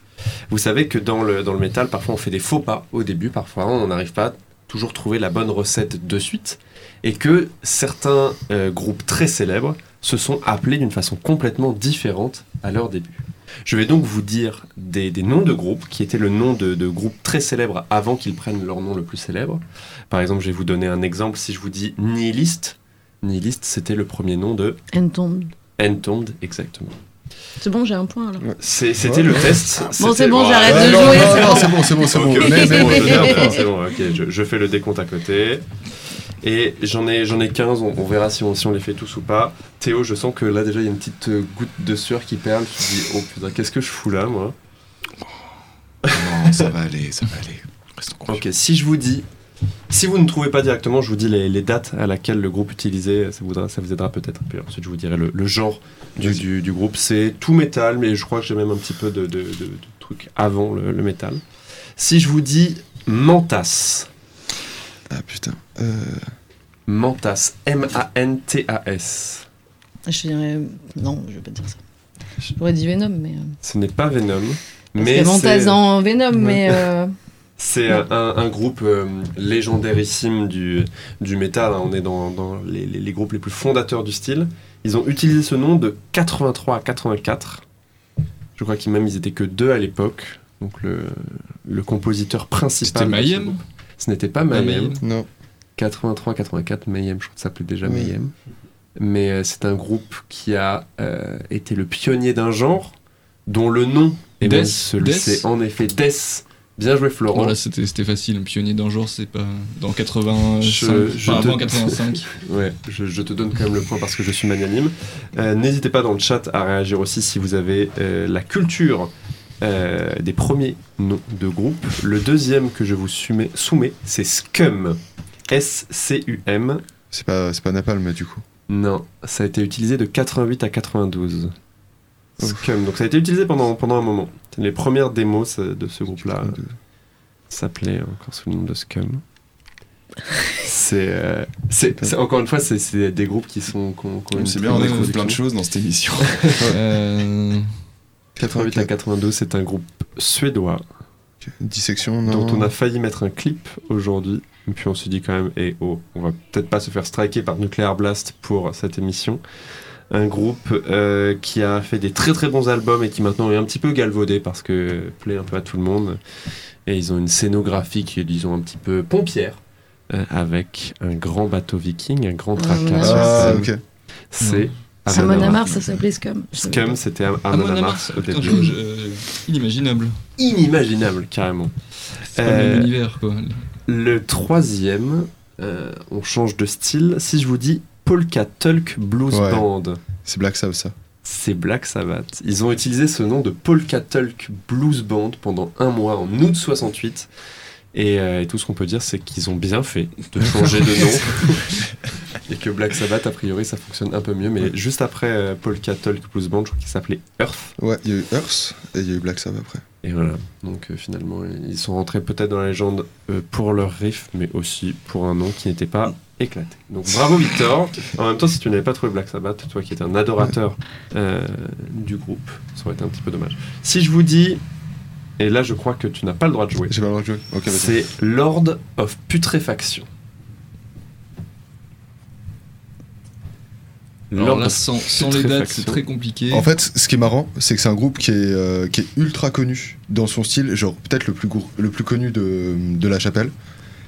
Vous savez que dans le, dans le métal, parfois on fait des faux pas au début, parfois on n'arrive pas à toujours trouver la bonne recette de suite, et que certains euh, groupes très célèbres se sont appelés d'une façon complètement différente à leur début. Je vais donc vous dire des, des noms de groupes qui étaient le nom de, de groupes très célèbres avant qu'ils prennent leur nom le plus célèbre. Par exemple, je vais vous donner un exemple. Si je vous dis Nihilist, Nihilist c'était le premier nom de Entombed. Entombed, exactement. C'est bon, j'ai un point alors. C'est- C'était Ouais. le test. Bon, c'est bon, j'arrête ouais, de non, jouer, non, c'est non, bon. c'est bon, c'est bon, c'est bon. Ok, c'est bon, je fais le décompte à côté. Et j'en ai, j'en ai 15, on, on verra si on, si on les fait tous ou pas. Théo, je sens que là déjà il y a une petite euh, goutte de sueur qui perle. Tu te dis, oh putain, qu'est-ce que je fous là, moi Non, ça va aller, ça va aller. Restons. Ok, si je vous dis, si vous ne trouvez pas directement, je vous dis les, les dates à laquelle le groupe utilisait, ça vous, aidera- ça vous aidera peut-être. Puis ensuite, je vous dirai le, le genre du, Vas-y. du- du groupe. C'est tout métal, mais je crois que j'ai même un petit peu de, de- de- de trucs avant le, le métal. Si je vous dis Mantas, Ah putain. Euh, Mantas, M-A-N-T-A-S. Je dirais. Non, je vais pas dire ça. J'aurais dit Venom, mais. euh, Ce n'est pas Venom, Parce mais c'est- dans Venom, mais. euh, c'est un, groupe euh, du, du métal. hein. On est dans, dans les, les- les groupes les plus fondateurs du style. Ils ont utilisé ce nom de 83 à 84. Je crois qu'ils même ils étaient que deux à l'époque. Donc le, le compositeur principal. C'était Mayhem groupe. Ce n'était pas Mayhem. Non. 83-84, Mayhem, je crois que ça s'appelait déjà Oui. Mayhem. Mais euh, c'est un groupe qui a euh, été le pionnier d'un genre dont le nom est Death celui- Death c'est en effet Death. Bien joué Florent. Voilà, c'était c'était facile. Un pionnier d'un genre, c'est pas dans 85, Je- je enfin, te- avant 85. Ouais, je, je te donne quand même le point parce que je suis magnanime. Euh, N'hésitez pas dans le chat à réagir aussi si vous avez euh, la culture euh, des premiers noms de groupe. Le deuxième que je vous soumets, soumets, c'est Scum. S-C-U-M. C'est pas, c'est pas Napalm, du coup. Non, ça a été utilisé de 88 à 92. Scum. Donc ça a été utilisé pendant, pendant un moment. Les premières démos ça, de ce groupe-là euh, s'appelaient encore sous le nom de Scum. C'est, euh, c'est, c'est- encore une fois, c'est, c'est des groupes qui sont. qui ont- qui ont une C'est bien, on découvre plein de choses dans cette émission. Euh, 88 à 92, c'est un groupe suédois Dissection, non. dont on a failli mettre un clip aujourd'hui. Et puis on s'est dit quand même, et oh, on va peut-être pas se faire striker par Nuclear Blast pour cette émission. Un groupe euh, qui a fait des très très bons albums et qui maintenant est un petit peu galvaudé parce que plaît un peu à tout le monde. Et ils ont une scénographie qui est, disons, un petit peu pompière. euh, avec un grand bateau viking, un grand Ah, tracas. Ah, scène. ok. C'est Amon Amon Amar, Amarth. ça s'appelait Scum. Scum, c'était Am- Ah, Amon mon Amarth au début. inimaginable. Inimaginable, carrément. C'est pas le Euh, même univers, quoi. Le troisième, euh, on change de style. Si je vous dis Polka Tulk Blues Ouais. Band, C'est Black Sabbath, ça. c'est Black Sabbath. Ils ont utilisé ce nom de Polka Tulk Blues Band pendant un mois en août 68. Et, euh, et tout ce qu'on peut dire, c'est qu'ils ont bien fait de changer de nom. et que Black Sabbath, a priori, ça fonctionne un peu mieux. Mais juste après euh, Polka Tulk Blues Band, je crois qu'il s'appelait Earth. Ouais, il y a eu Earth et il y a eu Black Sabbath après. Et voilà, donc euh, finalement, ils sont rentrés peut-être dans la légende euh, pour leur riff, mais aussi pour un nom qui n'était pas éclaté. Donc bravo Victor. En même temps, si tu n'avais pas trouvé Black Sabbath, toi qui étais un adorateur du groupe, ça aurait été un petit peu dommage. Si je vous dis, et là je crois que tu n'as pas le droit de jouer, J'ai pas le droit de jouer. C'est Lord of Putréfaction. Alors là, sans, sans les dates, c'est très compliqué. En fait, ce qui est marrant, c'est que c'est un groupe qui est, euh, qui est ultra connu dans son style, genre peut-être le plus le plus connu de, de la chapelle.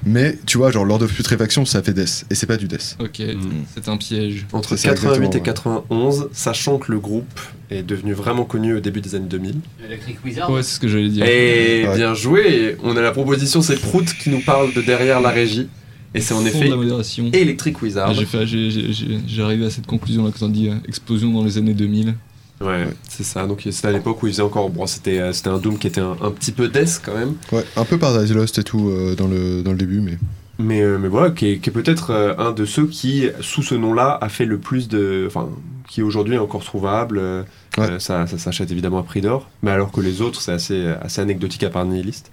Mais tu vois, genre Lord of Putréfaction, ça fait Death. Et c'est pas du Death. Ok, Mm. c'est un piège. Entre C'est ça, 88 et exactement, 91, sachant que le groupe est devenu vraiment connu au début des années 2000. Electric Wizard. Ouais, c'est ce que j'allais dire. Et Ouais. bien joué, on a la proposition, c'est Prout qui nous parle de derrière la régie. Et c'est en effet la modération. Electric Wizard. Ah, J'ai fait- j'ai- j'ai- j'ai- j'ai arrivé à cette conclusion là quand on dit euh, explosion dans les années 2000. Ouais, c'est ça. Donc c'était à l'époque où ils faisaient encore. Bon, c'était euh, c'était un Doom qui était un, un petit peu death quand même. Ouais, un peu Paradise Lost et tout euh, dans, le, dans le début, mais. Mais, euh, mais voilà, qui est, qui est peut-être euh, un de ceux qui, sous ce nom-là, a fait le plus de. Enfin, qui aujourd'hui est encore trouvable. euh, Ouais. ça ça s'achète évidemment à prix d'or. Mais alors que les autres, c'est assez, assez anecdotique à part nihiliste.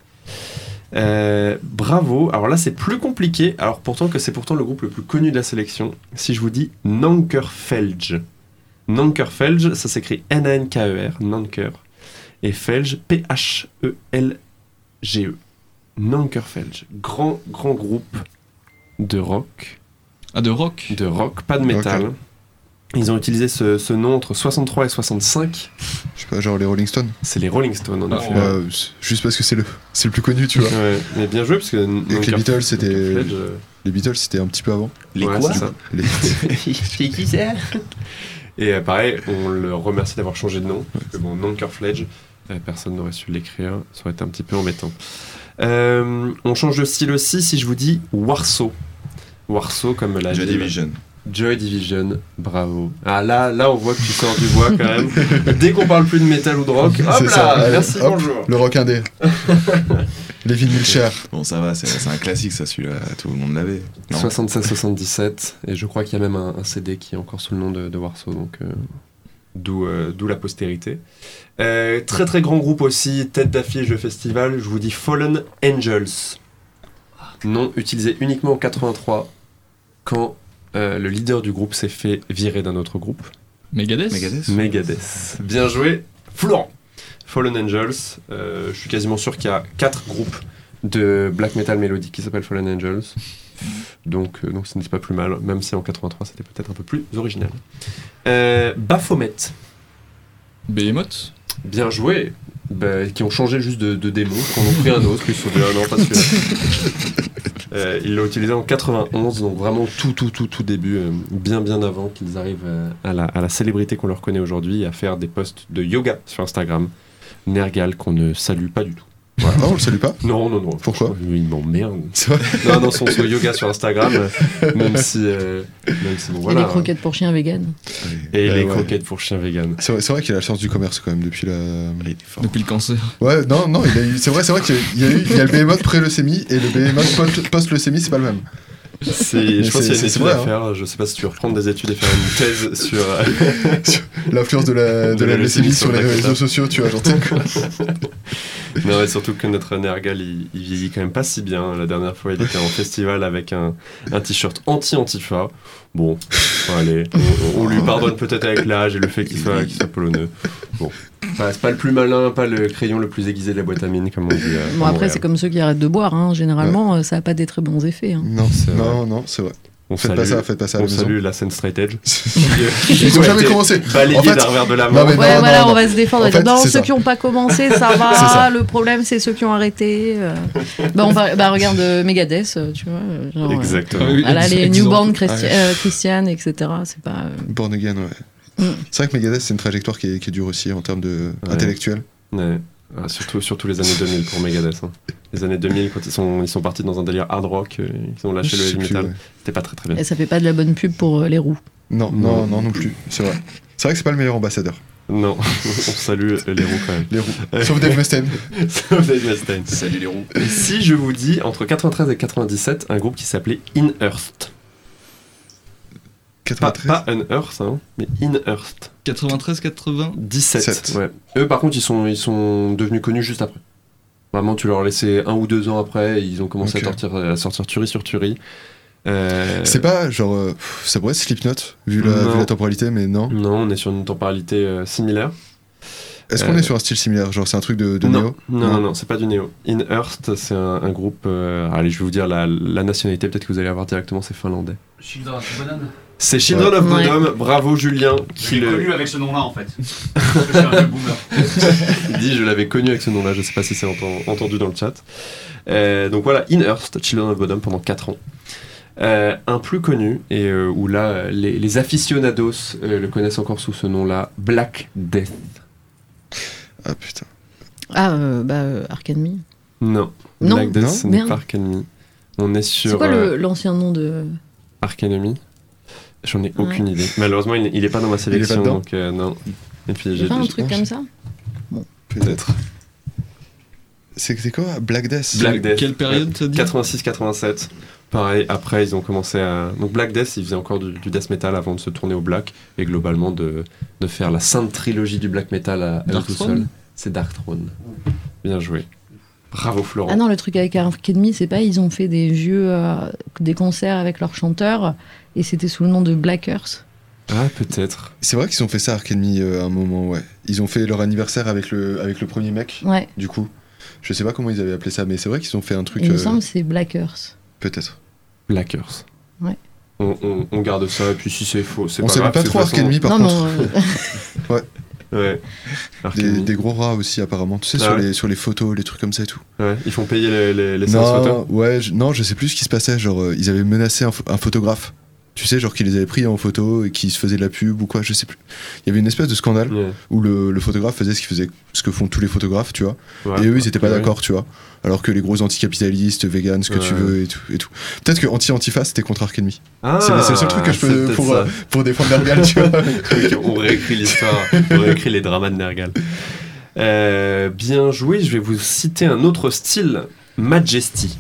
Euh, bravo. Alors là, c'est plus compliqué. Alors pourtant que c'est pourtant le groupe le plus connu de la sélection. Si je vous dis Nankerfelge. Nankerfelge, ça s'écrit N-A-N-K-E-R, Nanker. Et Felge, P-H-E-L-G-E. Nankerfelge. Grand, grand groupe de rock. Ah, de rock De rock, pas de métal. Ils ont utilisé ce, ce nom entre 63 et 65. Je sais pas, genre les Rolling Stones. C'est les Rolling Stones, en Ah, effet. ouais. Euh, c'est juste parce que c'est le, c'est le plus connu, tu vois. Ouais, mais bien joué parce que Et que les Beatles, c'était. Euh, Les Beatles, c'était un petit peu avant. Les ouais, quoi c'est ça. Les- Et euh, pareil, on le remercie d'avoir changé de nom. Parce que bon, Nankerfledge, euh, personne n'aurait su l'écrire, ça aurait été un petit peu embêtant. Euh, on change de style aussi si je vous dis Warsaw. Warsaw comme la Joy ville. Division. Joy Division, bravo. Ah là, là on voit que tu sors du bois quand même. Dès qu'on parle plus de métal ou de rock, hop C'est là, ça, merci, hop. bonjour. Le rock indé. les vinyles chers. Bon, ça va, c'est un classique, ça, celui-là. Tout le monde l'avait. Non? 76-77, et je crois qu'il y a même un, un CD qui est encore sous le nom de, de Warsaw, donc euh, d'où euh, d'où la postérité. Euh, très très grand groupe aussi, tête d'affiche de festival, je vous dis Fallen Angels. Nom utilisé uniquement en 83, quand euh, le leader du groupe s'est fait virer d'un autre groupe, Megadeth Megadeth Megadeth. Bien joué, Florent. Fallen Angels, euh, je suis quasiment sûr qu'il y a quatre groupes de black metal mélodique qui s'appellent Fallen Angels. Donc, euh, donc ce n'est pas plus mal, même si en 83 c'était peut-être un peu plus original. Euh, Baphomet, Behemoth bien joué. Bah, qui ont changé juste de, de démon, qu'on ont pris un autre, ils se sont dit ah non, pas celui-là. Euh, ils l'ont utilisé en 91, donc vraiment tout, tout, tout, tout début, euh, bien, bien avant qu'ils arrivent euh, à, la, à la célébrité qu'on leur connaît aujourd'hui, à faire des posts de yoga sur Instagram. Nergal qu'on ne salue pas du tout. Ah, on le salue pas Non, non, non. Pourquoi Il m'emmerde. Non, non, son, son yoga sur Instagram, euh, même si, euh, même si bon, Et les croquettes pour chiens vegan. Et Euh, les ouais. croquettes pour chiens vegan. C'est vrai, qu'il a la chance du commerce quand même depuis la. Depuis le cancer. Ouais, non, non, il a eu. C'est vrai, c'est vrai qu'il y a eu. Il y a le behemoth pré-leucémie et le behemoth post- post-leucémie, c'est pas le même. Je pense qu'il y a une étude vrai, à hein. faire. Je sais pas si tu veux reprendre des études et faire une thèse sur. euh, L'influence de la, de la leucémie sur les réseaux sociaux, tu vois, genre. Non, et surtout que notre Nergal, il, il vieillit quand même pas si bien. La dernière fois, il était en festival avec un, un t-shirt anti-antifa. Bon, bon, allez, on, on lui pardonne peut-être avec l'âge et le fait qu'il soit, qu'il soit poloneux. Bon, Enfin, c'est pas le plus malin, pas le crayon le plus aiguisé de la boîte à mine, comme on dit. euh, Bon, après, c'est comme ceux qui arrêtent de boire. hein. Généralement, euh, ça n'a pas des très bons effets. hein. Non, C'est vrai. non, non, c'est vrai. On Faites salue, pas ça, faites pas ça à on salue la scène straight edge. Ils ont jamais commencé. Balayé En fait- d'un revers de la Non, main. mais Ouais, non, voilà, non, on va se défendre. En fait, non, ceux ça. qui n'ont pas commencé, ça va. ça. Le problème, c'est ceux qui ont arrêté. euh. bah, on va, bah, regarde euh, Megadeth, euh, tu vois. Genre, euh, Exactement. Ah voilà, les. Newborn Christi- Ouais. euh, Christian, etc. C'est pas. euh, Born Again, ouais. Mm. C'est vrai que Megadeth, c'est une trajectoire qui est, qui est dure aussi en termes de Ouais. intellectuel. Ouais. Ah, surtout, surtout les années 2000 pour Megadeth. hein. Les années 2000, quand ils sont, ils sont partis dans un délire hard rock, euh, ils ont lâché le heavy metal. ouais. C'était pas très très bien. Et ça fait pas de la bonne pub pour euh, les roues. Non, Non. non, non, non plus. C'est vrai. C'est vrai que c'est pas le meilleur ambassadeur. Non, on salue les roues quand même. Les roues. Sauf Dave Mustaine. Sauf Dave Mustaine. Salut les roues. Et si je vous dis, entre 93 et 97, un groupe qui s'appelait Inearthed. Pas, 93. pas Unearthed, hein, mais Inearthed. 93-80 17. Sept. Ouais. Eux, par contre, ils sont, ils sont devenus connus juste après. Vraiment, tu leur laissais un ou deux ans après, ils ont commencé à, sortir, à sortir tuerie sur tuerie. Euh, C'est pas genre. euh, ça pourrait être Slipknot, vu la, vu la temporalité, mais non. Non, on est sur une temporalité euh, similaire. Est-ce qu'on Euh, est sur un style similaire Genre, c'est un truc de, de non. néo non, non, non, c'est pas du néo. Inearthed, c'est un, un groupe. euh, allez, je vais vous dire la, la nationalité, peut-être que vous allez avoir directement, c'est finlandais. Children of Bodom. C'est Children of Ouais. Bodom, bravo Julien, Je qui l'ai le connu avec ce nom-là en fait. Parce que je suis un vieux boomer. il dit, je l'avais connu avec ce nom-là, je sais pas si c'est enten- entendu dans le chat. Euh, donc voilà, Inearthed, Children of Bodom pendant 4 ans. Euh, un plus connu, et euh, où là, les, les aficionados euh, le connaissent encore sous ce nom-là, Black Death. Ah putain. Ah, euh, bah, euh, Ark Enemy. Non, Non, Black Death, non, ce n'est pas Ark Enemy. On est C'est sur quoi euh, le- l'ancien nom de. Ark Enemy. J'en ai aucune idée. Malheureusement, il il est pas dans ma sélection, dedans donc euh, non. Et puis Il j'ai pas un truc comme ça? Peut-être. C'est c'est quoi Black Death? Black Death. Quelle période t'as dit 86-87. Pareil, après ils ont commencé à. Donc Black Death, ils faisaient encore du, du death metal avant de se tourner au black et globalement de, de faire la sainte trilogie du black metal à, à tout Throne seul. C'est Dark Throne. Bien joué. Bravo Florent. Ah non, le truc avec Enemy, c'est pas. Ils ont fait des vieux. euh, des concerts avec leurs chanteurs et c'était sous le nom de Black Earth. Ah, peut-être. C'est vrai qu'ils ont fait ça, Ark Enemy, euh, à un moment, ouais. Ils ont fait leur anniversaire avec le, avec le premier mec, Ouais, du coup. Je sais pas comment ils avaient appelé ça, mais c'est vrai qu'ils ont fait un truc. il me euh, semble que c'est Black Earth. Peut-être. Blackers. Ouais. On, on- on garde ça et puis si c'est faux, c'est On pas savait grave. pas c'est trop Ark Enemy, par non, contre. non. euh, Ouais. Ark Des, des gros rats aussi, apparemment. Tu sais, Ah sur, ouais. les, sur les photos, les trucs comme ça et tout. Ouais, ils font payer les, les, Non, photos. ouais, je, non, je sais plus ce qui se passait. Genre, euh, ils avaient menacé un photographe. Tu sais, genre, qui les avait pris en photo et qui se faisait de la pub ou quoi, je sais plus. Il y avait une espèce de scandale où le, le photographe faisait ce, qu'il faisait, ce que font tous les photographes, tu vois. Ouais, et eux, ils étaient pas ouais. d'accord, tu vois. Alors que les gros anticapitalistes, véganes, ce que tu veux et tout. Et tout. Peut-être que anti-antifa, c'était contre Ark Enemy. Ah, C'est le seul truc que je peux pour, euh, pour défendre Nergal, tu vois. On réécrit l'histoire, on réécrit les dramas de Nergal. Euh, bien joué, je vais vous citer un autre style, Majesty,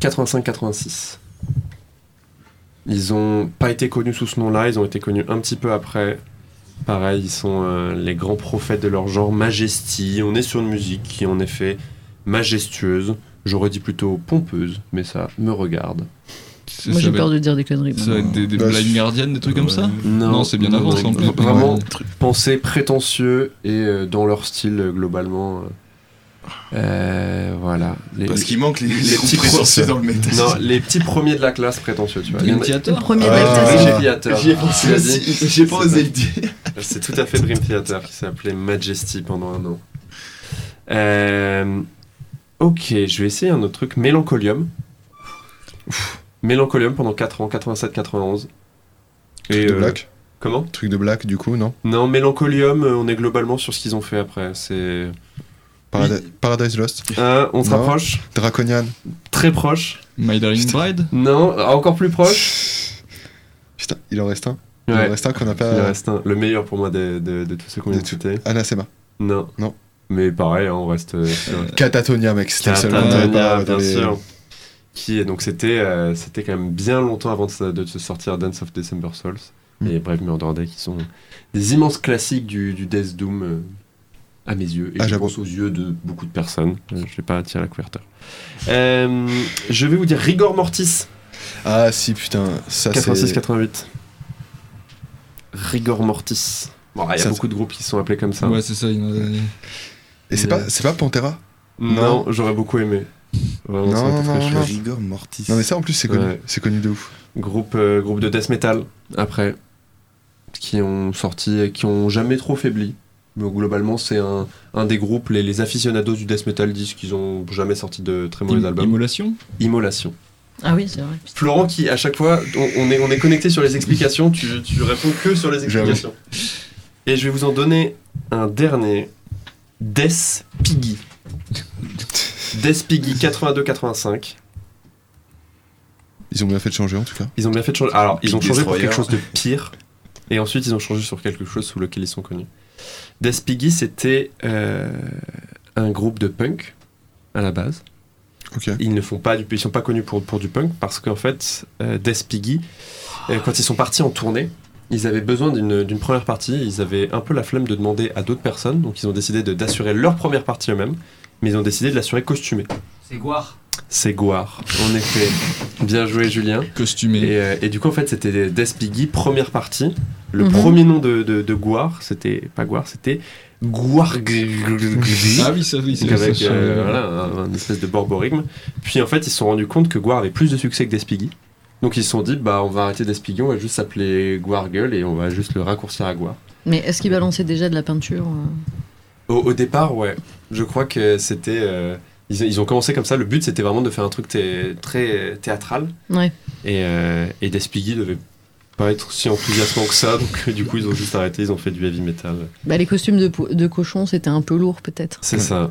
85-86. Ils ont pas été connus sous ce nom-là, ils ont été connus un petit peu après. Pareil, ils sont euh, les grands prophètes de leur genre, Majesty. On est sur une musique qui est en effet majestueuse. J'aurais dit plutôt pompeuse, mais ça me regarde. Moi j'ai peur de dire des conneries. Ça va être des, des Bah, Blind Guardian, des trucs comme ça Non, Non, c'est bien avant, ça, en plus. Vraiment, Ouais. pensée prétentieux et euh, dans leur style euh, globalement. Euh, euh, voilà. Les, Parce qu'il manque les, les les petits prétentieux dans le métal. non, les petits premiers de la classe prétentieux, tu vois. Dream premier de Ah, la classe. j'ai pas C'est osé le dire. C'est tout à fait Dream Theater qui s'est appelé Majesty pendant un an. Euh, ok, je vais essayer un autre truc. Mélancolium. Ouf. Mélancolium pendant 4 ans, 87-91. Truc de Black. Comment? Truc de Black, du coup, non? Non, Mélancolium, euh, on est globalement sur ce qu'ils ont fait après. C'est. Paradi- Paradise Lost. Hein, on se Non. rapproche Draconian. Très proche. My Darling Putain. Bride Non, encore plus proche. Putain, il en reste un. Il Ouais. en reste un qu'on n'a Il en pas. reste un. Le meilleur pour moi de, de, de tous ceux qu'on vient de citer. Anathema. Non. Non. Mais pareil, hein, on reste euh, sur Catatonia, mec. C'était Catatonia, pas bien les- sûr. Qui est donc c'était euh, c'était quand même bien longtemps avant de, se- de se sortir Dance of December Souls Mm. et Brave Murder Day qui sont des immenses classiques du, du Death Doom euh, à mes yeux, et Ah, je j'avoue. pense aux yeux de beaucoup de personnes. Je vais pas tirer la couverture. Euh, je vais vous dire Rigor Mortis, Ah si, putain, ça c'est... 86-88. Rigor Mortis. Bon, il y a Ça, beaucoup de groupes qui sont appelés comme ça. Ouais, c'est ça. il y en a- Et c'est pas, c'est pas Pantera? Non, j'aurais beaucoup aimé. Vraiment, Non, non, très non, chouette. Rigor Mortis. Non mais ça en plus c'est connu, Ouais. c'est connu de ouf. Groupe, euh, groupe de death metal, après, qui ont sorti et qui ont jamais trop faibli. Mais globalement, c'est un, un des groupes, les, les aficionados du death metal disent qu'ils ont jamais sorti de très mauvais Im- albums. Immolation Immolation. Ah oui, c'est vrai. Florent, qui à chaque fois, on, on est, on est connecté sur les explications, tu, tu réponds que sur les explications. Et je vais vous en donner un dernier. Death Piggy. Death Piggy 82-85. Ils ont bien fait de changer en tout cas. Ils ont bien fait de changer. Alors, ils ont changé pour quelque chose de pire. Et ensuite, ils ont changé sur quelque chose sous lequel ils sont connus. Death Piggy, c'était euh, un groupe de punk à la base. Ils ne font pas du, ils sont pas connus pour, pour du punk parce qu'en fait, euh, Death Piggy, euh, quand ils sont partis en tournée, ils avaient besoin d'une première partie. Ils avaient un peu la flemme de demander à d'autres personnes, donc ils ont décidé de- d'assurer leur première partie eux-mêmes, mais ils ont décidé de l'assurer costumée. C'est Guar. C'est Goire, en effet. Bien joué, Julien. Costumé. Et, euh, et du coup, en fait, c'était Death Piggy, première partie. Le Mhm. premier nom de, de, de Gouar, c'était pas Gouar, c'était Gouar. Ah oui, ça oui, c'est avec ça, euh, voilà, un, un espèce de borborigme. Puis en fait, ils se sont rendus compte que Gouar avait plus de succès que Death Piggy. Donc ils se sont dit, bah on va arrêter Death Piggy, on va juste s'appeler Gouar Gueule et on va juste le raccourcir à Gouar. Mais est-ce qu'ils balançaient déjà de la peinture euh? Au, au départ, ouais. Je crois que c'était. euh, ils, ils ont commencé comme ça. Le but, c'était vraiment de faire un truc thé- très théâtral. Ouais. Et, euh, et Death Piggy devait pas être si enthousiasmant que ça. Donc, euh, du coup, ils ont juste arrêté. Ils ont fait du heavy metal. bah, Les costumes de, de cochon, c'était un peu lourd peut-être. C'est ça.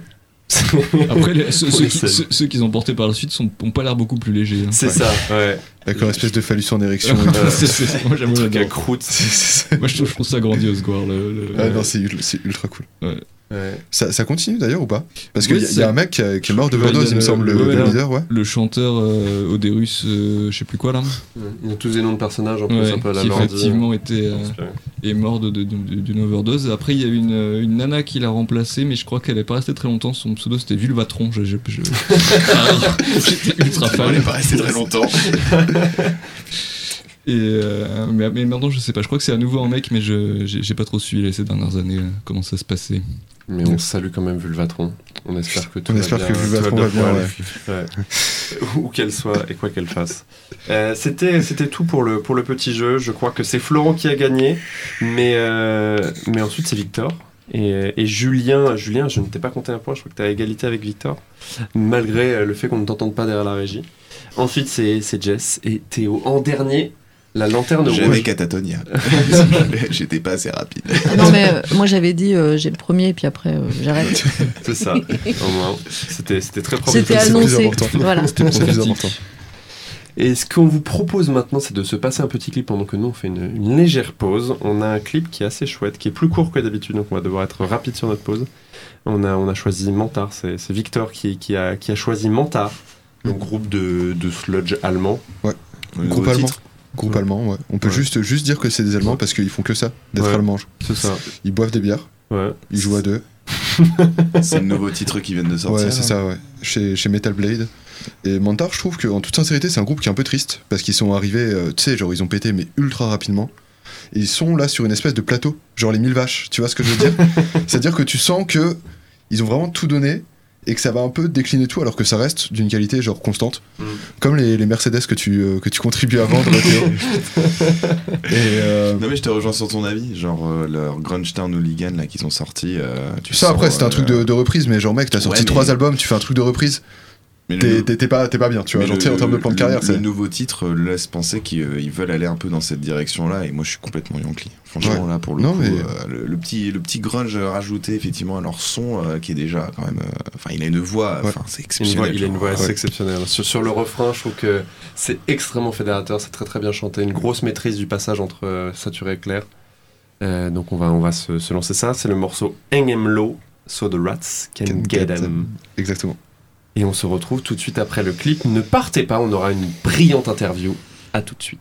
Après, les- ceux, Pour ceux les qui- scènes. ceux- ceux qu'ils ont portés par la suite sont, ont pas l'air beaucoup plus légers. hein. C'est ça, ouais. Avec leur espèce de phallus en érection. c'est- moi, à j'adore. croûte. C'est- c'est ça. Moi, je trouve, je trouve ça grandiose, quoi. Le, le- Ah non, c'est ultra cool. Ouais. Ça, ça continue d'ailleurs ou pas? Parce qu'il Oui, y, a- ça- y a un mec qui, a- qui est mort de overdose, il me le- semble, le- le, ouais, le ouais. leader, ouais. le chanteur euh, Odérus, euh, je sais plus quoi là, Ils ont tous des noms de personnages en plus, un peu à la qui effectivement était, euh, est mort de- de- de- d'une overdose. Après, il y a une, euh, une nana qui l'a remplacé, mais je crois qu'elle n'est pas restée très longtemps. Son pseudo c'était Vulvatron. Je, je- je- Pareil, J'étais ultra On fan. n'est pas resté très longtemps. Et euh, mais, mais maintenant, je sais pas. Je crois que c'est à nouveau un mec, mais je j'ai pas trop suivi là, ces dernières années euh, comment ça se passait. Mais on salue quand même Vulvatron. On espère que tout On va espère bien. que Vulvatron tout va bien, pour ouais. elle. Ouais. Où qu'elle soit et quoi qu'elle fasse. Euh, C'était c'était tout pour le, pour le petit jeu. Je crois que c'est Florent qui a gagné. Mais, euh, mais ensuite, c'est Victor. Et, et Julien, Julien, je ne t'ai pas compté un point. Je crois que tu as égalité avec Victor. Malgré le fait qu'on ne t'entende pas derrière la régie. Ensuite, c'est c'est Jess et Théo. En dernier, la lanterne J'avais rouge. Catatonia. J'étais pas assez rapide. non mais euh, moi j'avais dit euh, j'ai le premier puis après euh, j'arrête. C'est ça. Au moins, c'était c'était très C'était c'est plus annoncé. important. Voilà. C'est plus important. Et ce qu'on vous propose maintenant, c'est de se passer un petit clip pendant que nous on fait une, une légère pause. On a un clip qui est assez chouette, qui est plus court que d'habitude, donc on va devoir être rapide sur notre pause. On a, on a choisi Mentar, c'est c'est Victor qui, qui, a, qui a choisi Mentar, le groupe de, de sludge allemand. Le Groupe allemand. titre. Groupe allemand, ouais. On peut Ouais. juste, juste dire que c'est des Allemands parce qu'ils font que ça, d'être Ouais. allemands. C'est ça. Ils boivent des bières, Ouais. ils jouent à deux. C'est le nouveau titre qui vient de sortir. Ouais, c'est ça, ouais. Chez, chez Metal Blade. Et Mantar, je trouve qu'en toute sincérité, c'est un groupe qui est un peu triste parce qu'ils sont arrivés, euh, tu sais, genre ils ont pété, mais ultra rapidement. Et ils sont là sur une espèce de plateau, genre les mille vaches, tu vois ce que je veux dire? C'est-à-dire que tu sens que ils ont vraiment tout donné et que ça va un peu décliner tout alors que ça reste d'une qualité genre constante. Mm. Comme les, les Mercedes que tu, euh, que tu contribues à vendre. Et euh, Non mais je te rejoins sur ton avis, genre euh, leur Grunge Town Hooligan là qu'ils ont sorti. euh, tu ça sens, après c'était un truc de, de reprise, mais genre mec, t'as sorti mais- trois albums, tu fais un truc de reprise, t'es le- pas, t'es pas bien, tu vois. Genre, sais, en le- termes de plan de le- carrière, le c'est. nouveau titre laisse penser qu'ils euh, veulent aller un peu dans cette direction-là, et moi je suis complètement Yankee. Franchement, là pour le Non, coup, mais- euh, le, le petit, le petit grunge rajouté effectivement à leur son, euh, qui est déjà quand même. euh, Enfin, il a une voix, Ouais. enfin c'est Une voix- exceptionnel. il a une voix assez Ouais. exceptionnelle. Sur, sur le refrain, je trouve que c'est extrêmement fédérateur, c'est très très bien chanté, une grosse maîtrise du passage entre euh, saturé et clair. Euh, donc on va, on va se, se lancer ça. C'est le morceau Hang Low, So the Rats Can, Can Get get 'em. Exactement. Et on se retrouve tout de suite après le clip. Ne partez pas, on aura une brillante interview. À tout de suite.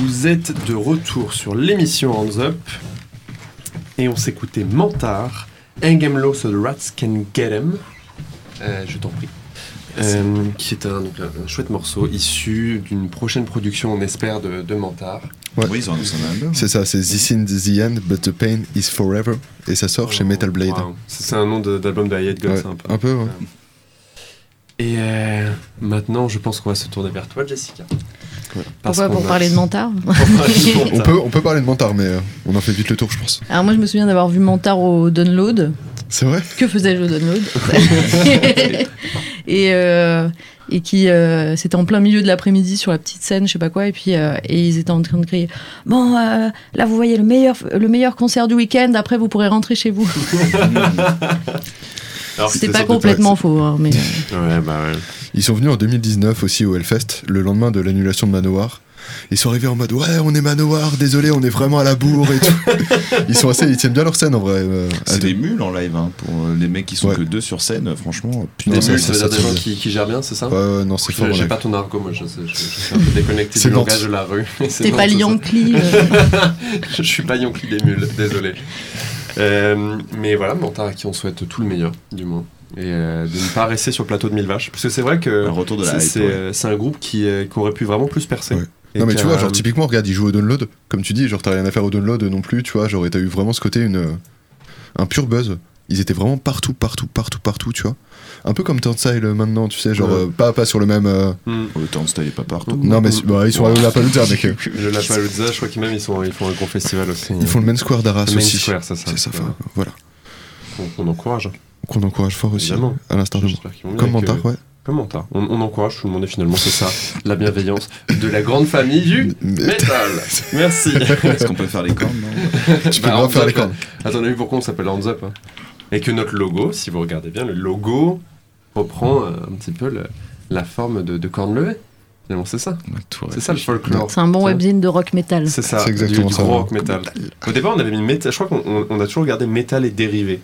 Vous êtes de retour sur l'émission Hands Up et on s'écoutait Mentar, Hang 'em low so the rats can get 'em. Euh, je t'en prie. Euh, qui est un, donc un- un chouette morceau issu d'une prochaine production, on espère, de, de Mentar. Ouais. Oui, ils ont annoncé un album. C'est ça, c'est This in the End, but the pain is forever. Et ça sort chez Metal Blade. Wow. C'est un nom d'album de Gods, Ouais, un peu. un peu, ouais. Et euh, maintenant, je pense qu'on va se tourner vers toi, Jessica. Pourquoi Pour a- parler de de On peut, on peut parler de Mentar, mais euh, on en fait vite le tour, je pense. Alors moi je me souviens d'avoir vu Mentard au download. C'est vrai? Que faisais-je au download Et euh, et qui euh, c'était en plein milieu de l'après-midi sur la petite scène, je sais pas quoi, et puis euh, et ils étaient en train de crier bon euh, là vous voyez le meilleur le meilleur concert du week-end, après vous pourrez rentrer chez vous. C'était pas complètement faux, hein, mais Ouais, bah ouais. Ils sont venus en 2019 aussi au Hellfest, le lendemain de l'annulation de Manowar. Ils sont arrivés en mode ouais on est Manowar, désolé on est vraiment à la bourre et tout. ils sont assez, ils tiennent bien leur scène en vrai. euh, C'est des mules en live, hein, pour euh, les mecs qui sont Ouais. que deux sur scène, euh, franchement, putain. Des mules, ça- ça veut dire ça des gens qui, qui gèrent bien, c'est ça Ouais, ouais, non c'est fort. Je- J'ai pas ton argot, moi, je, sais, je, je suis un peu déconnecté C'est du langage de la rue. C'est t'es pas. Yankee. euh. Je suis pas Yankee des mules, désolé. Euh, mais voilà, Mentar à qui on souhaite tout le meilleur, du moins. Et euh, de ne pas rester sur le plateau de Mille Vaches. Parce que c'est vrai que la c'est ouais. euh, c'est un groupe qui, euh, qui aurait pu vraiment plus percer. Ouais. Non mais tu vois, genre typiquement, regarde, ils jouent au download, comme tu dis, genre t'as rien à faire au download non plus, tu vois, genre t'as eu vraiment ce côté, une, un pur buzz. Ils étaient vraiment partout, partout, partout, partout, tu vois. Un peu comme Turnstile maintenant, tu sais, genre Ouais. euh, pas, pas sur le même... euh, Hmm. Le Turnstile est pas partout. Non mais bah, ils sont à la Palooza, mec. Le Lapalooza, je crois qu'ils même ils, sont, ils font un gros festival aussi. Ils font le Main Square d'Arras Main aussi. Square, ça. C'est ça, Voilà. enfin, voilà. On, on encourage. Qu'on encourage fort aussi, Évidemment. à l'instar de moi. Comme Mentar, ouais. Comme. On, on encourage tout le monde et finalement c'est ça, la bienveillance de la grande famille du métal. Merci. Est-ce qu'on peut faire les cornes non Tu peux Bah, faire les cornes. Attends, on a vu pourquoi on s'appelle Hands Up hein Et que notre logo, si vous regardez bien, le logo reprend euh, un petit peu le- la forme de, de cornes levées. Finalement, c'est ça. C'est ça le folklore. C'est un bon webzine de rock metal. C'est ça, du, exactement du ça, gros rock metal. Au départ, on avait mis métal. Je crois qu'on on- on a toujours regardé métal et dérivé.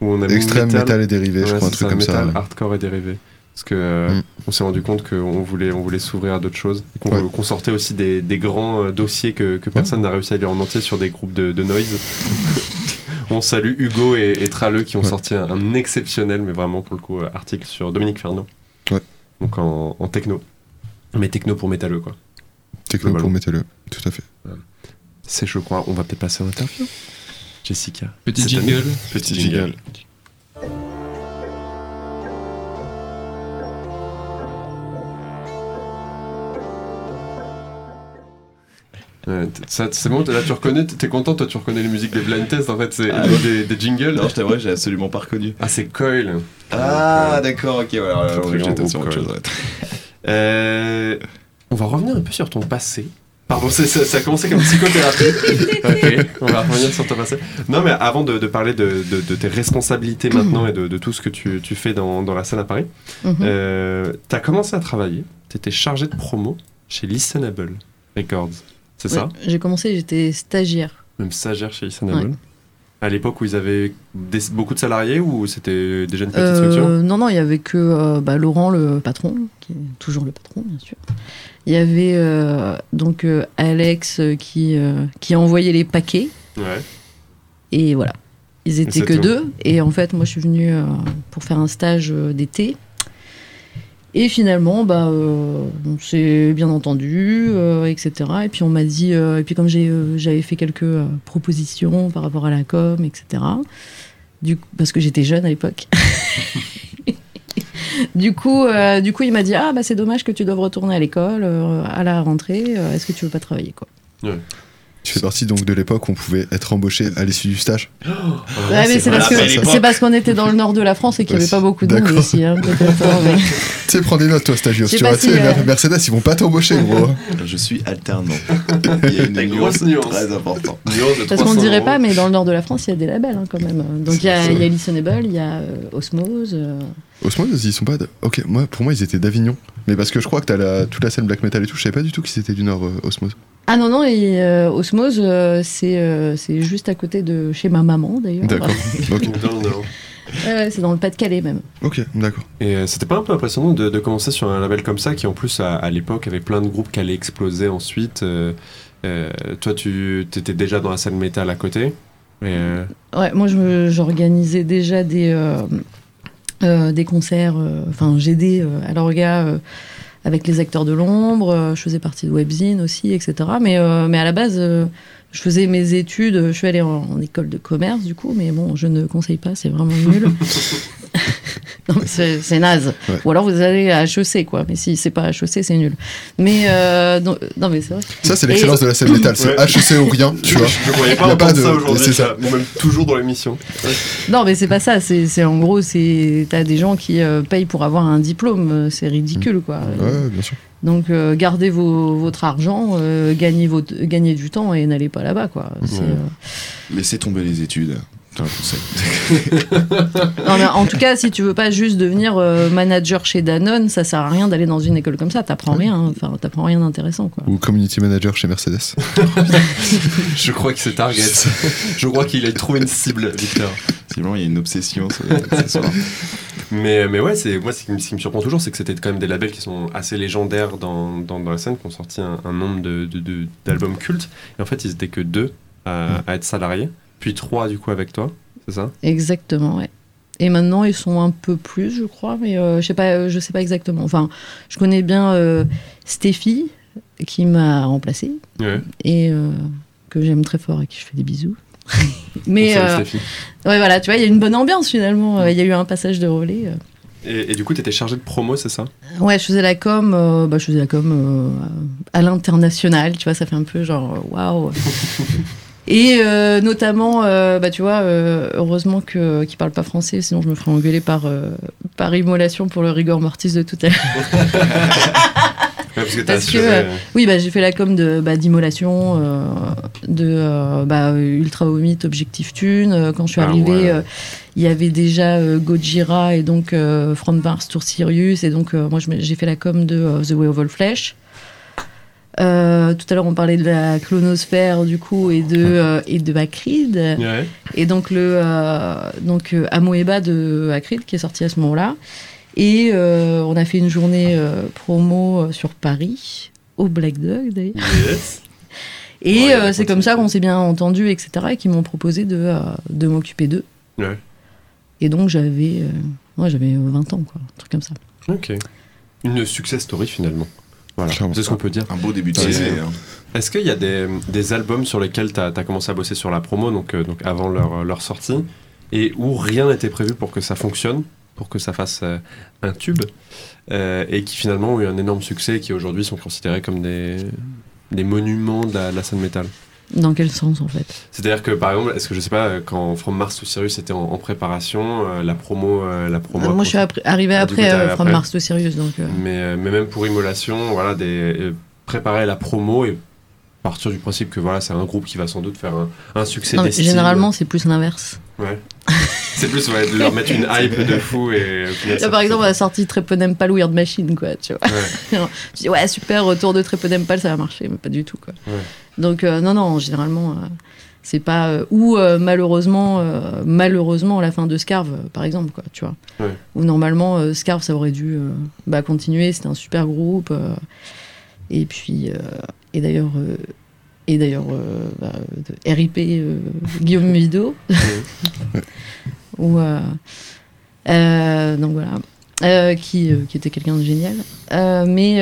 Ou on a mis Extrême, métal et dérivé, je Ouais, crois, un truc comme ça. métal, ouais. hardcore et dérivé. Parce que euh, Mm. on s'est rendu compte qu'on voulait, on voulait s'ouvrir à d'autres choses. Qu'on Ouais. sortait aussi des, des grands euh, dossiers que, que personne n'a réussi à lire en entier sur des groupes de, de noise. on salue Hugo et, et Traleux qui ont sorti un, un exceptionnel, mais vraiment pour le coup, euh, article sur Dominique Fernand. Ouais. Donc en, en techno. Mais techno pour métalleux, quoi. Techno pour métalleux, tout à fait. C'est, je crois, on va peut-être passer à l'interview. Jessica. Petit jingle. Petit jingle. Ouais, ça, c'est bon, là tu reconnais, t'es content, toi tu reconnais les musiques des blind tests en fait, c'est Ah, des, des jingles. Non, je t'avoue, j'ai absolument pas reconnu. Ah, c'est Coil. Ah, d'accord, ok, voilà, j'étais sur autre chose. ouais. Euh, on va revenir un peu sur ton passé. Pardon, c'est- ça, ça a commencé comme psychothérapie. ok, on va revenir sur ton passé. Non, mais avant de, de parler de, de- de tes responsabilités maintenant et de, de tout ce que tu, tu fais dans, dans la scène à Paris, Mhm. euh, t'as commencé à travailler, t'étais chargé de promo chez Listenable Records. C'est ça? J'ai commencé, j'étais stagiaire. Même stagiaire chez Listenable À l'époque où ils avaient des- beaucoup de salariés ou c'était déjà une petite Euh, structure non, non, il y avait que euh, bah, Laurent, le patron, qui est toujours le patron, bien sûr. Il y avait euh, donc euh, Alex euh, qui, qui envoyait les paquets. Ouais. Et voilà. Ils étaient que tout. deux. Et en fait, moi, je suis venue pour faire un stage d'été. Et finalement, bah, on s'est bien entendu, etc. Et puis on m'a dit, et puis comme j'avais fait quelques propositions par rapport à la com, etc. Du coup, parce que j'étais jeune à l'époque. du coup, euh, du coup, il m'a dit, ah bah c'est dommage que tu doives retourner à l'école euh, à la rentrée. euh, Est-ce que tu veux pas travailler quoi? Tu fais partie donc de l'époque où on pouvait être embauché à l'issue du stage? Ouais, mais c'est parce, belle que, époque. c'est parce qu'on était dans le nord de la France et qu'il n'y avait Ouais, pas beaucoup de monde aussi. Hein, hein, mais- Tu sais, prends des notes, toi, sais Tu vois, tu sais, si, euh, Mer- Mercedes, ils vont pas t'embaucher, gros. Je suis alternant. Il y a Des une grosses nuances. très importante. Nuance Parce qu'on 300 ne dirait pas, mais dans le nord de la France, il y a des labels hein, quand même. Donc il y a, y a Listenable, il y a Osmose. euh. Osmose, ils sont pas. de- Ok, moi, pour moi, ils étaient d'Avignon. Mais parce que je crois que t'as la... toute la scène black metal et tout, je savais pas du tout qu'ils étaient du Nord, euh, Osmose. Ah non, non, et euh, Osmose, euh, c'est euh, c'est juste à côté de chez ma maman d'ailleurs. D'accord. c'est dans le Pas-de-Calais même. Ok, d'accord. Et euh, c'était pas un peu impressionnant de, de commencer sur un label comme ça qui en plus à, à l'époque avait plein de groupes qui allaient exploser ensuite. euh, euh, toi tu étais déjà dans la scène métal à côté. Et, euh, Ouais, moi je- j'organisais déjà des, euh, euh, des concerts, euh, enfin j'aidais euh, à l'orga euh, avec les acteurs de l'ombre, euh, je faisais partie de Webzine aussi, etc. Mais, euh, mais à la base, euh, je faisais mes études, je suis allée en école de commerce du coup, mais bon, je ne conseille pas, c'est vraiment nul. mais c'est c'est naze. Ouais. Ou alors vous allez à HEC, quoi. Mais si c'est pas HEC, c'est nul. Mais euh, non, non, mais c'est vrai. Ça, c'est l'excellence de la scène métal. C'est Ouais. HEC ou rien, tu vois. je ne voyais Y pas a pas de- ça aujourd'hui, c'est ça. ou même toujours dans l'émission. Non, mais c'est pas ça. C'est c'est- en gros, c'est t'as des gens qui euh, payent pour avoir un diplôme. euh, C'est ridicule, quoi. Ouais, bien sûr. Donc, euh, gardez vos- votre argent, euh, gagnez, votre, gagnez du temps et n'allez pas là-bas, quoi. C'est, Ouais. euh, Laissez tomber les études. C'est un conseil. Non, mais en tout cas, si tu veux pas juste devenir euh, manager chez Danone, ça sert à rien d'aller dans une école comme ça. T'apprends rien. hein. Enfin, t'apprends rien d'intéressant, quoi. Ou community manager chez Mercedes. Je crois que c'est Target. je crois qu'il a trouvé une cible, Victor. Sinon, il y a une obsession sur les accessoires. Mais, mais ouais, c'est moi ce qui, me- ce qui me surprend toujours, c'est que c'était quand même des labels qui sont assez légendaires dans, dans, dans la scène, qui ont sorti un, un nombre de, de- de- d'albums cultes. Et en fait, ils étaient que deux à, à être salariés, puis trois du coup avec toi, c'est ça? Exactement, ouais. Et maintenant, ils sont un peu plus, je crois, mais euh, je sais pas, euh, je sais pas exactement. Enfin, je connais bien euh, Stéphie, qui m'a remplacée Ouais. et euh, que j'aime très fort et qui je fais des bisous. mais ouais, voilà, tu vois, il y a une bonne ambiance finalement. Il y a eu un passage de relais. Et, et du coup, tu étais chargé de promo, c'est ça? Ouais, je faisais la com, euh, bah, je faisais la com euh, à l'international, tu vois, ça fait un peu genre waouh. Et euh, notamment, euh, bah, tu vois, euh, heureusement que qu'ils parlent pas français, sinon je me ferais engueuler par euh, par immolation pour le rigor mortis de tout à l'heure. Parce que Parce euh, Oui, bah, j'ai fait la com de bah, d'immolation, euh, de bah, Ultra Vomit, Objectif Thune. Quand je suis Ah arrivée, ouais. il y avait déjà euh, Gojira et donc euh, Front Mars Tour Sirius. Et donc, euh, moi, j'ai fait la com de The Way of All Flesh. Euh, tout à l'heure, on parlait de la clonosphère, du coup, et de, euh, et de ouais. Et donc, le euh, donc, euh, Amoeba de Acrid qui est sorti à ce moment-là. Et on a fait une journée promo sur Paris, au Black Dog d'ailleurs. Yes. Et Ouais, c'est comme ça qu'on s'est bien entendu, etc. Et qu'ils m'ont proposé de, de m'occuper d'eux. Ouais. Et donc j'avais ouais, j'avais 20 ans, quoi, un truc comme ça. Ok. Une success story finalement. Voilà, c'est ce qu'on peut dire. Un beau début de hein. Est-ce qu'il y a des, des albums sur lesquels tu as, commencé à bosser sur la promo, donc, euh, donc avant leur, leur sortie, et où rien n'était prévu pour que ça fonctionne, pour que ça fasse euh, un tube, euh, et qui finalement ont eu un énorme succès et qui aujourd'hui sont considérés comme des, des monuments de la, de la scène métal? Dans quel sens en fait? C'est-à-dire que par exemple, est-ce que je sais pas, quand From Mars to Sirius était en, en préparation, euh, la promo. euh, la promo Euh, Moi je suis appri- arrivée Ah, après euh, From après. Mars to Sirius, donc. euh, mais, euh, mais même pour Immolation, voilà, des, euh, préparer la promo et partir du principe que voilà, c'est un groupe qui va sans doute faire un, un succès non, généralement c'est plus l'inverse. Ouais. c'est plus ouais, de leur mettre une hype de fou et. final, Là, par exemple, on a sorti Treponempal Weird Machine, quoi, tu vois. Ouais. Je dis, ouais, super, retour de Treponempal, ça va marcher, mais pas du tout, quoi. Ouais. Donc, euh, non, non, généralement, euh, c'est pas. euh, ou euh, malheureusement, euh, malheureusement, la fin de Scarve, par exemple, quoi, tu vois. Ouais. Où normalement, Scarve, ça aurait dû bah, continuer, c'était un super groupe. Et puis, euh, et d'ailleurs. euh, et d'ailleurs, euh, bah, RIP Guillaume Mido. Ou, donc voilà. Euh, qui, euh, qui était quelqu'un de génial. Euh, mais,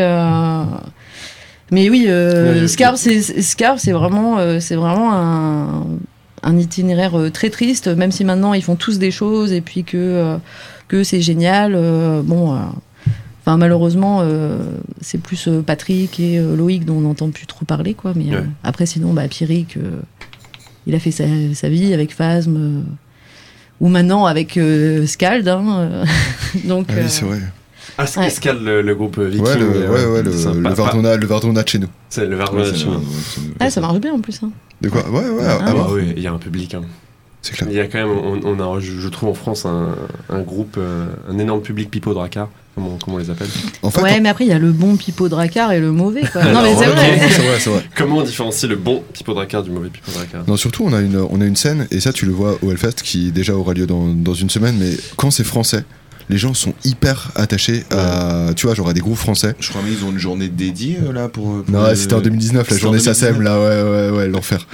mais oui, Ouais, Scarve, c'est, vraiment, c'est vraiment un, un itinéraire très triste, même si maintenant ils font tous des choses et puis que, que c'est génial. bon, enfin, malheureusement, euh, c'est plus euh, Patrick et euh, Loïc dont on n'entend plus trop parler, quoi. Mais euh, Ouais. après, sinon, bah, Pierrick, euh, il a fait sa, sa vie avec Phasm. euh, ou maintenant avec euh, Scald. hein, donc, Ah euh, oui, c'est vrai. Ah, c'est Ouais. Escale, le, le groupe Viking. Ouais, le, ouais, ouais, le, le Vardona, le Vardona de chez nous. C'est le Ouais, Vardona. c'est- chez nous. ah, ça marche bien en plus. hein. De quoi? Ouais, ouais, Ah, Ah, bah oui, il y a un public. hein. C'est clair. Il y a quand même, on, on a, je, je trouve en France un, un groupe, un énorme public pipeau dracard. Comment, comment on les appelle En fait, ouais, mais après, il y a le bon pipeau dracard et le mauvais, quoi. non, mais c'est vrai. Comment on différencie le bon Pipo Dracard du mauvais Pipo Dracard Non, surtout, on a, une, on a une scène, et ça, tu le vois au Hellfest, qui déjà aura lieu dans, dans une semaine, mais quand c'est français, les gens sont hyper attachés à, tu vois, genre à des groupes français. Je crois qu'ils ont une journée dédiée euh, là pour. pour Non, c'était en 2019, la journée 2019. SACEM, là, ouais, ouais, ouais, l'enfer.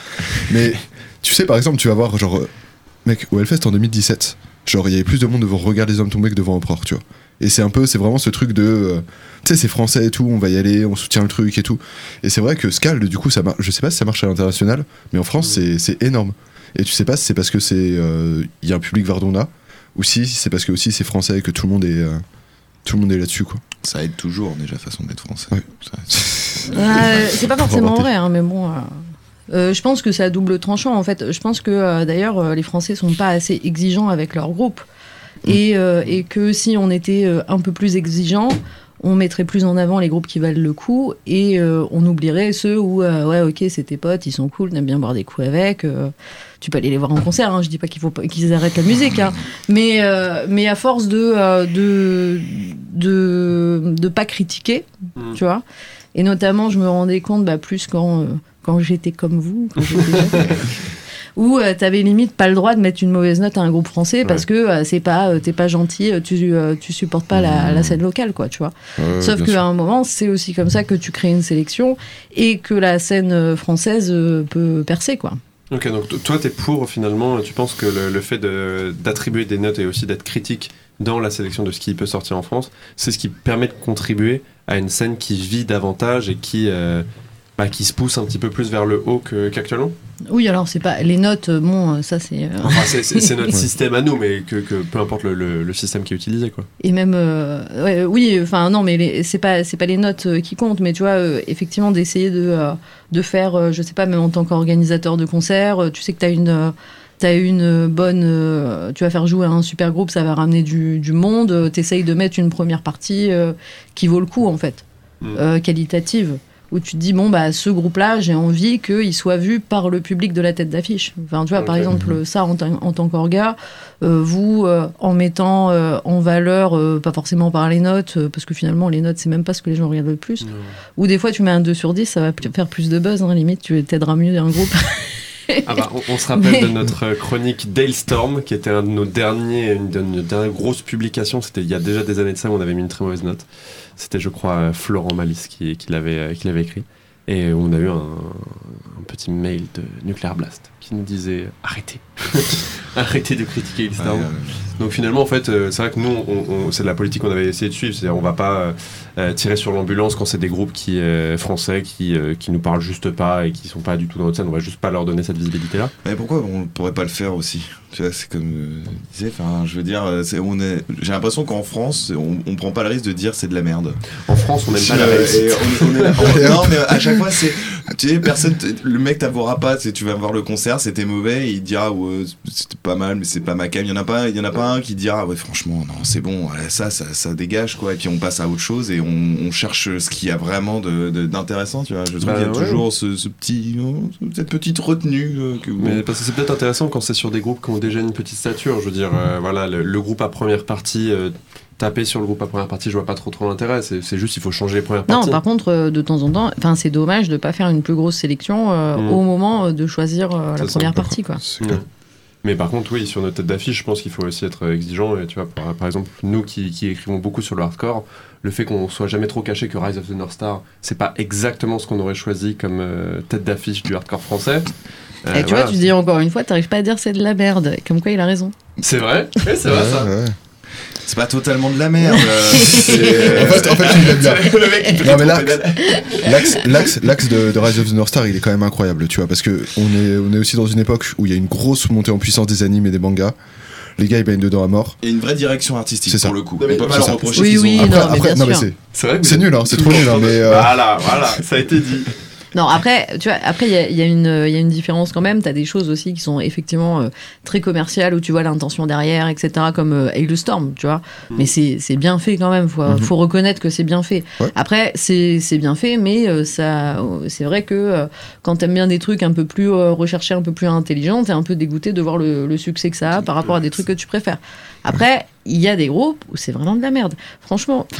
Mais tu sais, par exemple, tu vas voir, genre, euh, mec, au Hellfest en 2017, genre, il y avait plus de monde devant Regarde les hommes tombés que devant Empereur, tu vois. Et c'est un peu, c'est vraiment ce truc de, euh, tu sais, c'est français et tout, on va y aller, on soutient le truc et tout. Et c'est vrai que Scald, du coup, ça je sais pas si ça marche à l'international, mais en France, c'est- c'est énorme. Et tu sais pas si c'est parce que c'est, euh, il y a un public Vardona, ou si c'est parce que aussi c'est français et que tout le monde est, euh, tout le monde est là-dessus, quoi. Ça aide toujours déjà façon d'être français. Ouais. Ça- Euh, c'est pas forcément vrai, hein, mais bon. euh, euh, je pense que c'est à double tranchant en fait. Je pense que euh, d'ailleurs euh, les Français sont pas assez exigeants avec leur groupe et, euh, et que si on était euh, un peu plus exigeant, on mettrait plus en avant les groupes qui valent le coup et euh, on oublierait ceux où euh, ouais ok c'est tes potes, ils sont cool, t'aimes bien boire des coups avec. euh, tu peux aller les voir en concert. Hein, je dis pas qu'il faut qu'ils arrêtent la musique, hein, mais mais à force de de de de pas critiquer, Mm. tu vois. Et notamment, je me rendais compte, bah, plus quand, quand j'étais comme vous, quand où euh, t'avais limite pas le droit de mettre une mauvaise note à un groupe français parce que euh, c'est pas, euh, t'es pas gentil, tu, tu supportes pas la, la scène locale, quoi, tu vois. Sauf qu'à un moment, c'est aussi comme ça que tu crées une sélection et que la scène française peut percer, quoi. Ok, donc toi, t'es pour finalement, tu penses que le, le fait de- d'attribuer des notes et aussi d'être critique dans la sélection de ce qui peut sortir en France, c'est ce qui permet de contribuer à une scène qui vit davantage et qui, euh, bah, qui se pousse un petit peu plus vers le haut qu'actuellement Oui, alors c'est pas les notes, euh, bon, euh, ça c'est. euh, Enfin, c'est- notre système à nous, mais que, que peu importe le, le- le système qui est utilisé, quoi. Et même, euh, ouais, oui, enfin non, mais c'est pas c'est pas les notes qui comptent, mais tu vois, euh, effectivement, d'essayer de euh, de faire, je sais pas, même en tant qu'organisateur de concert, tu sais que t'as une T'as une bonne. tu vas faire jouer un super groupe, ça va ramener du, du monde. T'essayes de mettre une première partie qui vaut le coup, en fait, Mm. qualitative. Où tu te dis, bon, bah, ce groupe-là, j'ai envie qu'il soit vu par le public de la tête d'affiche. Enfin, tu vois, par exemple, ça, en, tant- en tant qu'orga, euh, vous, euh, en mettant euh, en valeur, euh, pas forcément par les notes, euh, parce que finalement, les notes, c'est même pas ce que les gens regardent le plus. Ou des fois, tu mets un 2 sur 10, ça va faire plus de buzz, hein, limite, tu t'aideras mieux un groupe. Ah bah, on, on se rappelle Mais- de notre chronique Dale Storm, qui était un de nos derniers, une de nos dernières grosses publications. C'était il y a déjà des années de ça, où on avait mis une très mauvaise note. C'était, je crois, Florent Malice qui, qui l'avait, euh, qui l'avait écrit. Et on a eu un, un petit mail de Nuclear Blast qui nous disait arrêtez, arrêtez de critiquer Dale Ouais, Storm. Donc finalement, en fait, euh, c'est vrai que nous, on, on- c'est de la politique qu'on avait essayé de suivre. C'est-à-dire, on va pas euh, euh, tirer sur l'ambulance quand c'est des groupes qui euh, français qui qui nous parlent juste pas et qui sont pas du tout dans notre scène. On va juste pas leur donner cette visibilité-là. Mais pourquoi on pourrait pas le faire aussi? Tu vois, c'est comme je disais, enfin, je veux dire, c'est, on est, j'ai l'impression qu'en France, on, on prend pas le risque de dire c'est de la merde. En France, on n'aime pas la réussite. est non, mais à chaque fois, c'est, tu sais, personne, t- le mec t'avouera pas, tu vas voir le concert, c'était mauvais, il dira, ouais, c'était pas mal, mais c'est pas ma cam. Il y en a pas, il y en a pas un qui dira, ouais, franchement, non, c'est bon, ça, ça, ça dégage, quoi. Et puis on passe à autre chose et on, on cherche ce qu'il y a vraiment d'intéressant, tu vois. Je trouve Bah, qu'il y a ouais. toujours ce, ce petit, oh, cette petite retenue euh, que Mais parce que c'est peut-être intéressant quand c'est sur des groupes qui ont déjà une petite stature. Je veux dire, euh, voilà, le, le groupe à première partie, euh, taper sur le groupe à première partie, je vois pas trop trop l'intérêt. C'est c'est juste, il faut changer les premières Non, parties. par contre, euh, de temps en temps, enfin, c'est dommage de pas faire une plus grosse sélection euh, Mm. au moment euh, de choisir euh, la première partie, quoi. Clair. Mais par contre, oui, sur notre tête d'affiche, je pense qu'il faut aussi être exigeant. Et tu vois, par, par exemple, nous qui, qui écrivons beaucoup sur le hardcore, le fait qu'on soit jamais trop caché que Rise of the North Star, c'est pas exactement ce qu'on aurait choisi comme euh, tête d'affiche du hardcore français. Euh, Et tu voilà. vois, tu dis encore une fois, t'arrives pas à dire c'est de la merde. Comme quoi, il a raison. C'est vrai, Ouais, c'est vrai ça. Ouais, ouais. C'est pas totalement de la merde. euh, c'est- En fait, en fait, il aime bien. le mec, il peut Non, mais. L'axe, l'axe, l'axe de, de Rise of the North Star, il est quand même incroyable, tu vois, parce que on est, on est aussi dans une époque où il y a une grosse montée en puissance des animes et des mangas. Les gars, ils baignent dedans à mort. A une vraie direction artistique C'est ça. pour le coup. Non, mais on peut pas c'est leur ça. reprocher Oui, qu'ils oui, ont. non, Après, mais après, bien non, mais sûr. c'est, C'est vrai que c'est vous nul, hein, c'est trop nul, hein, mais euh, Voilà, voilà, ça a été dit. Non, après, tu vois, après, il y a, y a une- il y a une différence quand même. T'as des choses aussi qui sont effectivement euh, très commerciales où tu vois l'intention derrière, etc., comme euh, Hailstorm, tu vois. Mm. Mais c'est c'est bien fait quand même. Faut, Mhm. faut reconnaître que c'est bien fait. Ouais. Après, c'est c'est bien fait, mais euh, ça, c'est vrai que euh, quand t'aimes bien des trucs un peu plus euh, recherchés, un peu plus intelligents, t'es un peu dégoûté de voir le, le succès que ça a par rapport à des trucs que tu préfères. Après, il y a des groupes où c'est vraiment de la merde. Franchement.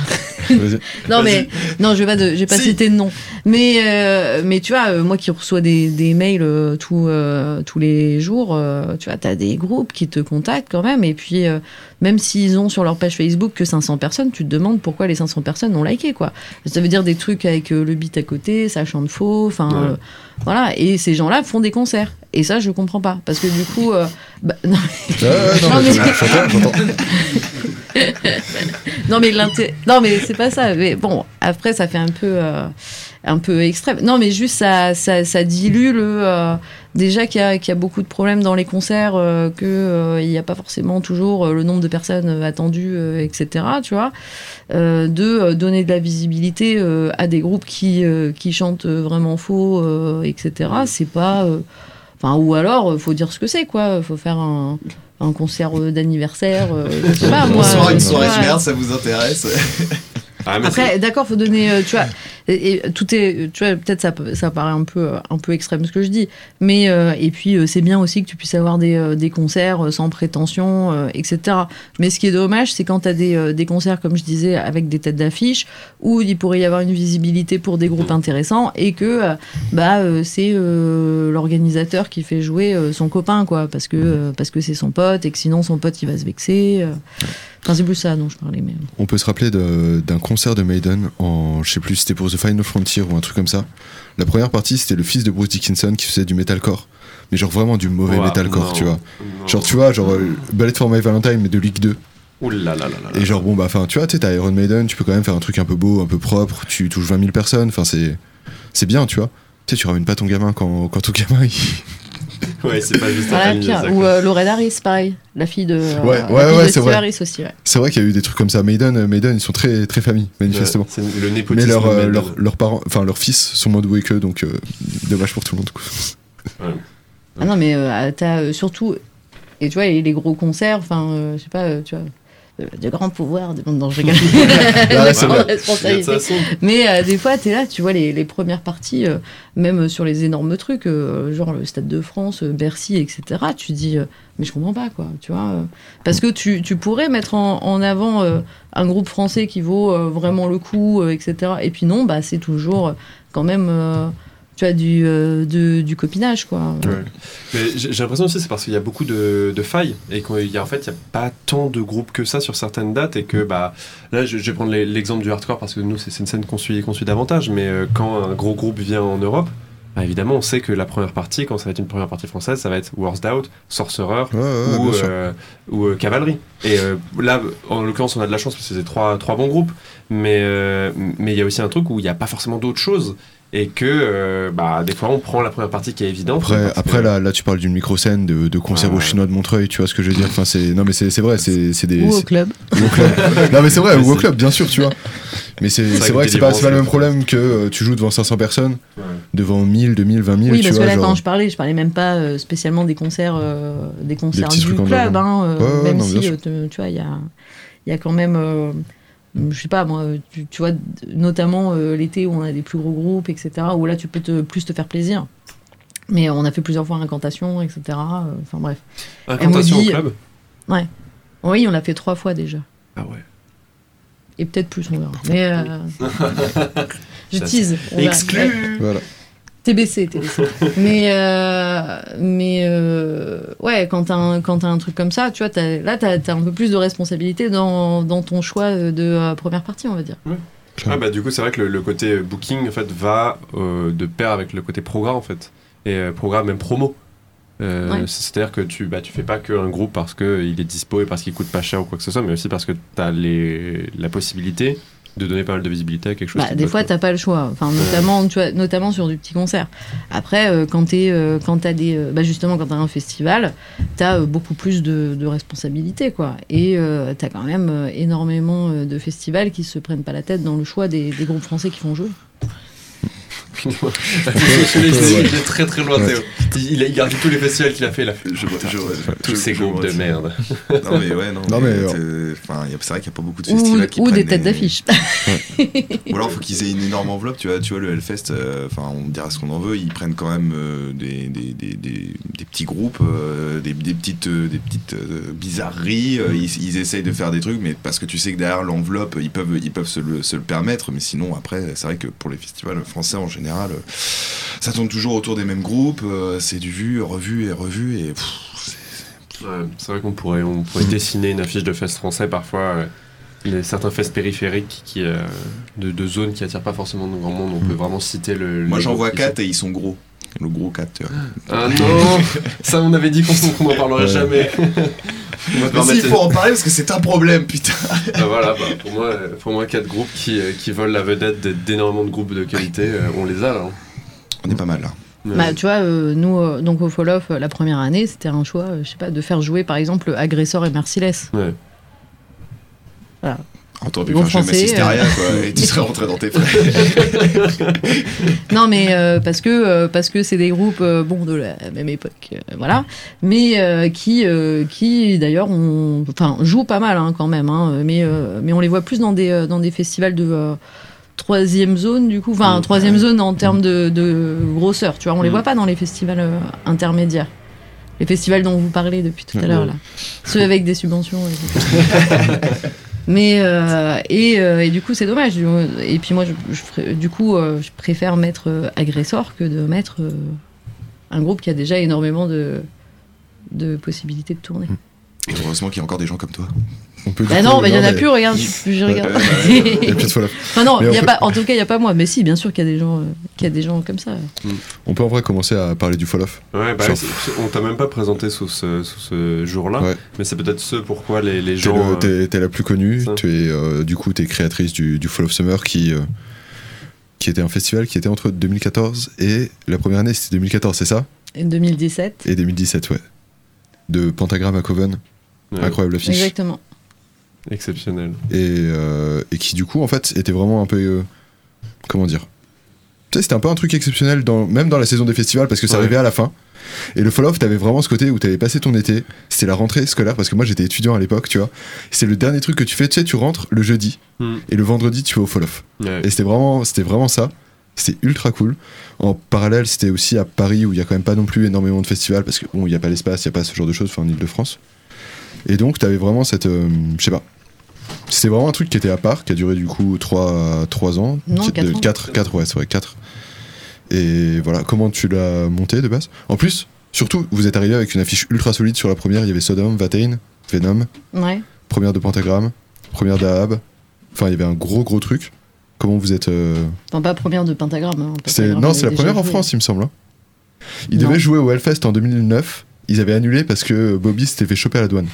Non, mais non, je vais pas, de, je vais pas Si. citer de nom. Mais, euh, mais tu vois, euh, moi qui reçois des, des mails euh, tous, tous les jours, tu vois, t'as des groupes qui te contactent quand même. Et puis, même s'ils ont sur leur page Facebook que 500 personnes, tu te demandes pourquoi les 500 personnes ont liké, quoi. Ça veut dire des trucs avec le beat à côté, ça chante faux, enfin, Ouais. voilà. Et ces gens-là font des concerts. Et ça, je comprends pas. Parce que du coup, euh, bah, non, mais non mais l'inté- non mais c'est pas ça. Mais bon après ça fait un peu euh, un peu extrême. Non mais juste ça ça, ça dilue le euh, déjà qu'il y, a- qu'il y a beaucoup de problèmes dans les concerts euh, que euh, il n'y a pas forcément toujours le nombre de personnes attendues etc tu vois. De donner de la visibilité à des groupes qui qui chantent vraiment faux etc c'est pas enfin ou alors euh, faut dire ce que c'est quoi. Faut faire un un concert euh, d'anniversaire euh, je sais pas moi. une soirée de merde, ça vous intéresse Ah, Après, d'accord, faut donner, euh, tu vois, et, et tout est, tu vois, peut-être ça, ça paraît un peu, euh, un peu extrême ce que je dis, mais euh, et puis euh, c'est bien aussi que tu puisses avoir des, euh, des concerts euh, sans prétention, euh, etc. Mais ce qui est dommage, c'est quand tu as des, euh, des concerts, comme je disais, avec des têtes d'affiche, où il pourrait y avoir une visibilité pour des groupes intéressants et que euh, bah euh, c'est euh, l'organisateur qui fait jouer euh, son copain, quoi, parce que euh, parce que c'est son pote et que sinon son pote il va se vexer. Euh. Enfin, c'est plus ça dont je parlais, mais. On peut se rappeler de- d'un concert de Maiden en, je sais plus, c'était pour The Final Frontier ou un truc comme ça. La première partie, c'était le fils de Bruce Dickinson qui faisait du metalcore. Mais genre vraiment du mauvais metalcore, non, tu vois. non. Genre, tu vois, genre euh, Ballet for My Valentine, mais de Ligue 2. Ouh là là là là là. Et genre, bon, bah, enfin, tu vois, tu sais, t'as Iron Maiden, tu peux quand même faire un truc un peu beau, un peu propre, tu touches 20 000 personnes, enfin, c'est, c'est bien, tu vois. Tu sais, tu ramènes pas ton gamin quand, quand ton gamin, il... Ouais, c'est pas juste un Voilà, ça, Ou euh, Lorraine Harris, pareil, la fille de. euh, Ouais, ouais, ouais, c'est vrai. Harris aussi, ouais. C'est vrai qu'il y a eu des trucs comme ça. Maiden, euh, Maiden, ils sont très, très famille, manifestement. Ouais, c'est le népotisme. Mais leurs euh, Maiden. leurs- parents, enfin leurs fils sont moins doués qu'eux, donc euh, dommage pour tout le monde. quoi. Ah non, mais euh, t'as euh, surtout. Et tu vois, les, les gros concerts, enfin, euh, je sais pas, euh, tu vois. De grands pouvoirs, de... non, je rigole. Ouais, c'est vrai. Il y a de Responsabilité. ça, son. Mais euh, des fois, t'es là, tu vois les, les premières parties, euh, même sur les énormes trucs, euh, genre le Stade de France, Bercy, etc. Tu dis, mais je comprends pas, quoi, tu vois. parce que tu, tu pourrais mettre en, en avant un groupe français qui vaut vraiment le coup, etc. Et puis non, bah, c'est toujours quand même, tu vois, du, euh, de- du copinage, quoi. Ouais. Mais j'ai l'impression aussi c'est parce qu'il y a beaucoup de, de failles et qu'il y a en fait il y a pas tant de groupes que ça sur certaines dates et que bah là je, je vais prendre l'exemple du hardcore parce que nous c'est une scène qu'on suit, qu'on suit davantage mais euh, quand un gros groupe vient en Europe bah, évidemment on sait que la première partie quand ça va être une première partie française ça va être Worst Out, Sorcerer Ouais, ouais, ou, bien sûr. euh, ou euh, Cavalerie. Et euh, là, en l'occurrence, on a de la chance parce que c'est trois, trois bons groupes. Mais euh, mais il y a aussi un truc où il n'y a pas forcément d'autres choses. Et que euh, bah, des fois, on prend la première partie qui est évidente. Après, parce après que- là, là, tu parles d'une micro-scène de, de concert au chinois de Montreuil, tu vois ce que je veux dire enfin, c'est, Non, mais c'est, c'est vrai, c'est, c'est des. Ou au c'est- club. ou au club. non, mais c'est vrai, ou au club, bien sûr, tu vois. Mais c'est, vrai que c'est pas, pas le même problème que euh, tu joues devant 500 personnes, Ouais. devant 1000, 2000, 20 000, Oui, tu parce que là, genre- quand je parlais, je parlais même pas euh, spécialement des concerts, euh, des concerts du club, hein, euh, Ouais, ouais, même non, si, euh, tu vois, il y a, il y a quand même, euh, je sais pas moi, tu, tu vois, notamment euh, l'été où on a des plus gros groupes, etc., où là, tu peux te, plus te faire plaisir. Mais on a fait plusieurs fois Incantation, etc. euh, Enfin bref. Incantation au club Oui, on l'a fait trois fois déjà. Ah ouais. Et peut-être plus, on verra. Mais euh, je tease. Exclu Voilà. TBC, TBC. mais euh, mais euh, ouais, quand t'as un, quand t'as un truc comme ça, tu vois, t'as- là, t'as as un peu plus de responsabilité dans, dans ton choix de euh, première partie, on va dire. Ah bah du coup c'est vrai que le, le côté booking en fait va euh, de pair avec le côté programme en fait et euh, programme même promo. Euh, Ouais. C'est-à-dire que tu bah tu fais pas qu'un groupe parce que il est dispo et parce qu'il coûte pas cher ou quoi que ce soit, mais aussi parce que tu as les la possibilité de donner pas mal de visibilité à quelque chose. Bah, des fois, t'as pas le choix. Enfin, notamment, tu vois, notamment sur du petit concert. Après, euh, quand t'es, euh, quand t'as des, euh, bah, justement, quand t'as un festival, t'as euh, beaucoup plus de, de responsabilités, quoi. Et euh, t'as quand même énormément de festivals qui se prennent pas la tête dans le choix des, des groupes français qui font jouer. Il est très très loin Théo. Il, il a il regarde tous les festivals qu'il a fait, il a fait Je vois- je vois- tous ces je groupes de merde. Non mais ouais, non. Non, mais, enfin, a- c'est vrai qu'il n'y a pas beaucoup de Ou, festivals qui ou prennent des têtes d'affiche. Ou alors faut qu'ils aient une énorme enveloppe, tu vois, tu vois le Hellfest, euh, enfin on dira ce qu'on en veut, ils prennent quand même euh, des, des, des, des, des petits petits groupes, euh, des, des petites, euh, des petites euh, bizarreries. euh, ils, ils essayent de faire des trucs, mais parce que tu sais que derrière l'enveloppe, ils peuvent, ils peuvent se le, se le permettre. Mais sinon, après, c'est vrai que pour les festivals français en général, euh, ça tourne toujours autour des mêmes groupes. euh, c'est du vu, revu et revu. Et c'est- Ouais, vrai qu'on pourrait, on pourrait dessiner une affiche de fest français parfois. euh, Il y a certains fests périphériques qui, euh, de, de zones qui attirent pas forcément de grand monde. On peut vraiment citer le. Moi, j'en vois qui quatre et ils sont gros. Le gros 4, tu vois. Ah non Ça, on avait dit qu'on qu'on n'en parlerait jamais. Mais si, il faut en parler parce que c'est un problème, putain. Bah voilà, bah, pour, moi, pour moi, quatre groupes qui, euh, qui volent la vedette d'énormément de groupes de qualité, euh, on les a là. hein. On est pas mal là. Ouais. Bah, tu vois, euh, nous, euh, donc au Fall Off, euh, la première année, c'était un choix, euh, je sais pas, de faire jouer par exemple Agressor et Merciless. Ouais. On Bon français, quoi, et tu serais rentré dans tes frais. Non, mais euh, parce que euh, parce que c'est des groupes euh, bon de la même époque, euh, voilà, mais euh, qui euh, qui d'ailleurs on enfin jouent pas mal hein, quand même, hein, mais euh, mais on les voit plus dans des euh, dans des festivals de euh, troisième zone du coup, enfin Mm. troisième zone en termes de, de grosseur, tu vois, on les Mm. voit pas dans les festivals euh, intermédiaires. Les festivals dont vous parlez depuis tout à Mm. l'heure là, ceux avec des subventions. Mais euh, et, euh, et du coup c'est dommage. Et puis moi je, du coup euh, je préfère mettre agresseur que de mettre un groupe qui a déjà énormément de de possibilités de tourner. Et heureusement qu'il y a encore des gens comme toi. On peut Bah non, bah il y en a mais- plus. Regarde, je, je regarde. Il y a plus de Fall Off. enfin non, Mais y a on pas. En tout cas, il y a pas moi. Mais si, bien sûr qu'il y a des gens, euh, qu'il y a des gens comme ça. On peut en vrai commencer à parler du Fall Off. Ouais, bah, on t'a même pas présenté sous ce, sous ce jour-là, Ouais. mais c'est peut-être ce pourquoi les, gens. le- euh, T'es t'es la plus connue, tu es, euh, du coup, t'es créatrice du, du Fall of Summer qui, euh, qui était un festival qui était entre 2014 et la première année c'était 2014, c'est ça? Et 2017. Et 2017, ouais. De Pentagram à Coven, ouais, incroyable affiche. Exactement. Exceptionnel. Et, euh, et qui du coup en fait était vraiment un peu. euh, comment dire Tu sais, c'était un peu un truc exceptionnel, dans, même dans la saison des festivals parce que ça Ouais. arrivait à la fin. Et le Fall Off, t'avais vraiment ce côté où t'avais passé ton été, c'était la rentrée scolaire parce que moi j'étais étudiant à l'époque, tu vois. C'est le dernier truc que tu fais, tu sais, tu rentres le jeudi Hmm. et le vendredi tu vas au Fall Off. Ouais. Et c'était vraiment, c'était vraiment ça. C'était ultra cool. En parallèle, c'était aussi à Paris où il y a quand même pas non plus énormément de festivals parce que bon, il y a pas l'espace, il y a pas ce genre de choses, enfin en Ile-de-France. Et donc, t'avais vraiment cette, euh, je sais pas. C'était vraiment un truc qui était à part, qui a duré du coup 3, ans. Non, Qui- quatre de- ans. quatre- quatre, ouais, c'est vrai, 4. Et voilà, comment tu l'as monté de base? En plus, surtout, vous êtes arrivé avec une affiche ultra solide sur la première. Il y avait Sodom, Vatain, Venom, Ouais. première de Pentagram, première d'Ahab. Enfin, il y avait un gros gros truc. Comment vous êtes. euh, Enfin pas première de pentagramme. hein. Non, c'est la première en. France, il me semble. hein. Ils Non. devaient jouer au Hellfest en 2009. Ils avaient annulé parce que Bobby s'était fait choper à la douane.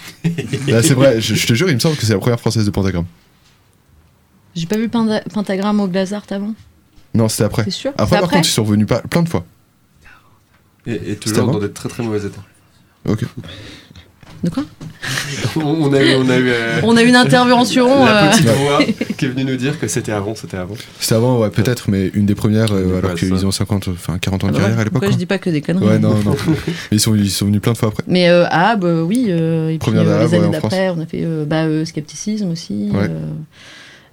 Là, c'est vrai, je, je te jure, il me semble que c'est la première française de Pentagram. J'ai pas vu Penta- pentagramme au Glazart avant. Non, c'était après. C'est sûr. Après, C'est par après contre, ils sont revenus pas, plein de fois. Et, et toujours dans des très très mauvais états. Ok. De quoi on, a eu, on a eu euh, On a une intervention. la euh, petite voix qui est venue nous dire que c'était avant, c'était avant. C'était avant, ouais, peut-être, mais une des premières, euh, alors qu'ils ont 50, enfin 40 ans de ah carrière à l'époque. Pourquoi je dis pas que des conneries Ouais, non, non. Ils sont, ils sont venus plein de fois après. Mais euh, Ahab, euh, oui. euh, et puis euh, les années d'après, on a fait euh, bah, euh, Scepticisme aussi. Ouais. euh,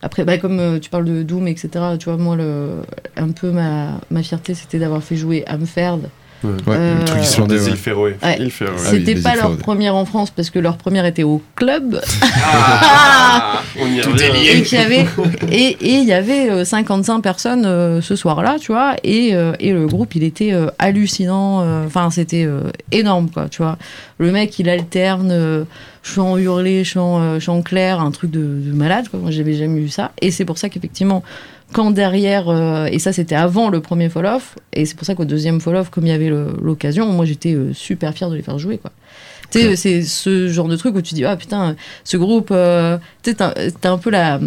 après, bah, comme euh, tu parles de Doom, etc., tu vois, moi, le, un peu ma, ma fierté, c'était d'avoir fait jouer Amferd. Ouais, Euh, le truc Sur islandais. des ouais. îles Féroé. Ah C'était les pas leur première en France parce que leur première était au club. Ah, on y revient. et qu'il y avait et et il y avait euh, 55 personnes euh, ce soir-là, tu vois, et, euh, et le groupe il était euh, hallucinant, euh, enfin c'était euh, énorme quoi, tu vois. Le mec il alterne euh, chant hurlé, chant euh, chant clair, un truc de, de malade quoi. Moi j'avais jamais vu ça et c'est pour ça qu'effectivement quand derrière euh, et ça c'était avant le premier fall off et c'est pour ça qu'au deuxième fall off comme il y avait l'occasion, moi j'étais euh, super fier de les faire jouer quoi. Tu sais, c'est ce genre de truc où tu dis ah putain ce groupe euh, tu sais t'as un peu la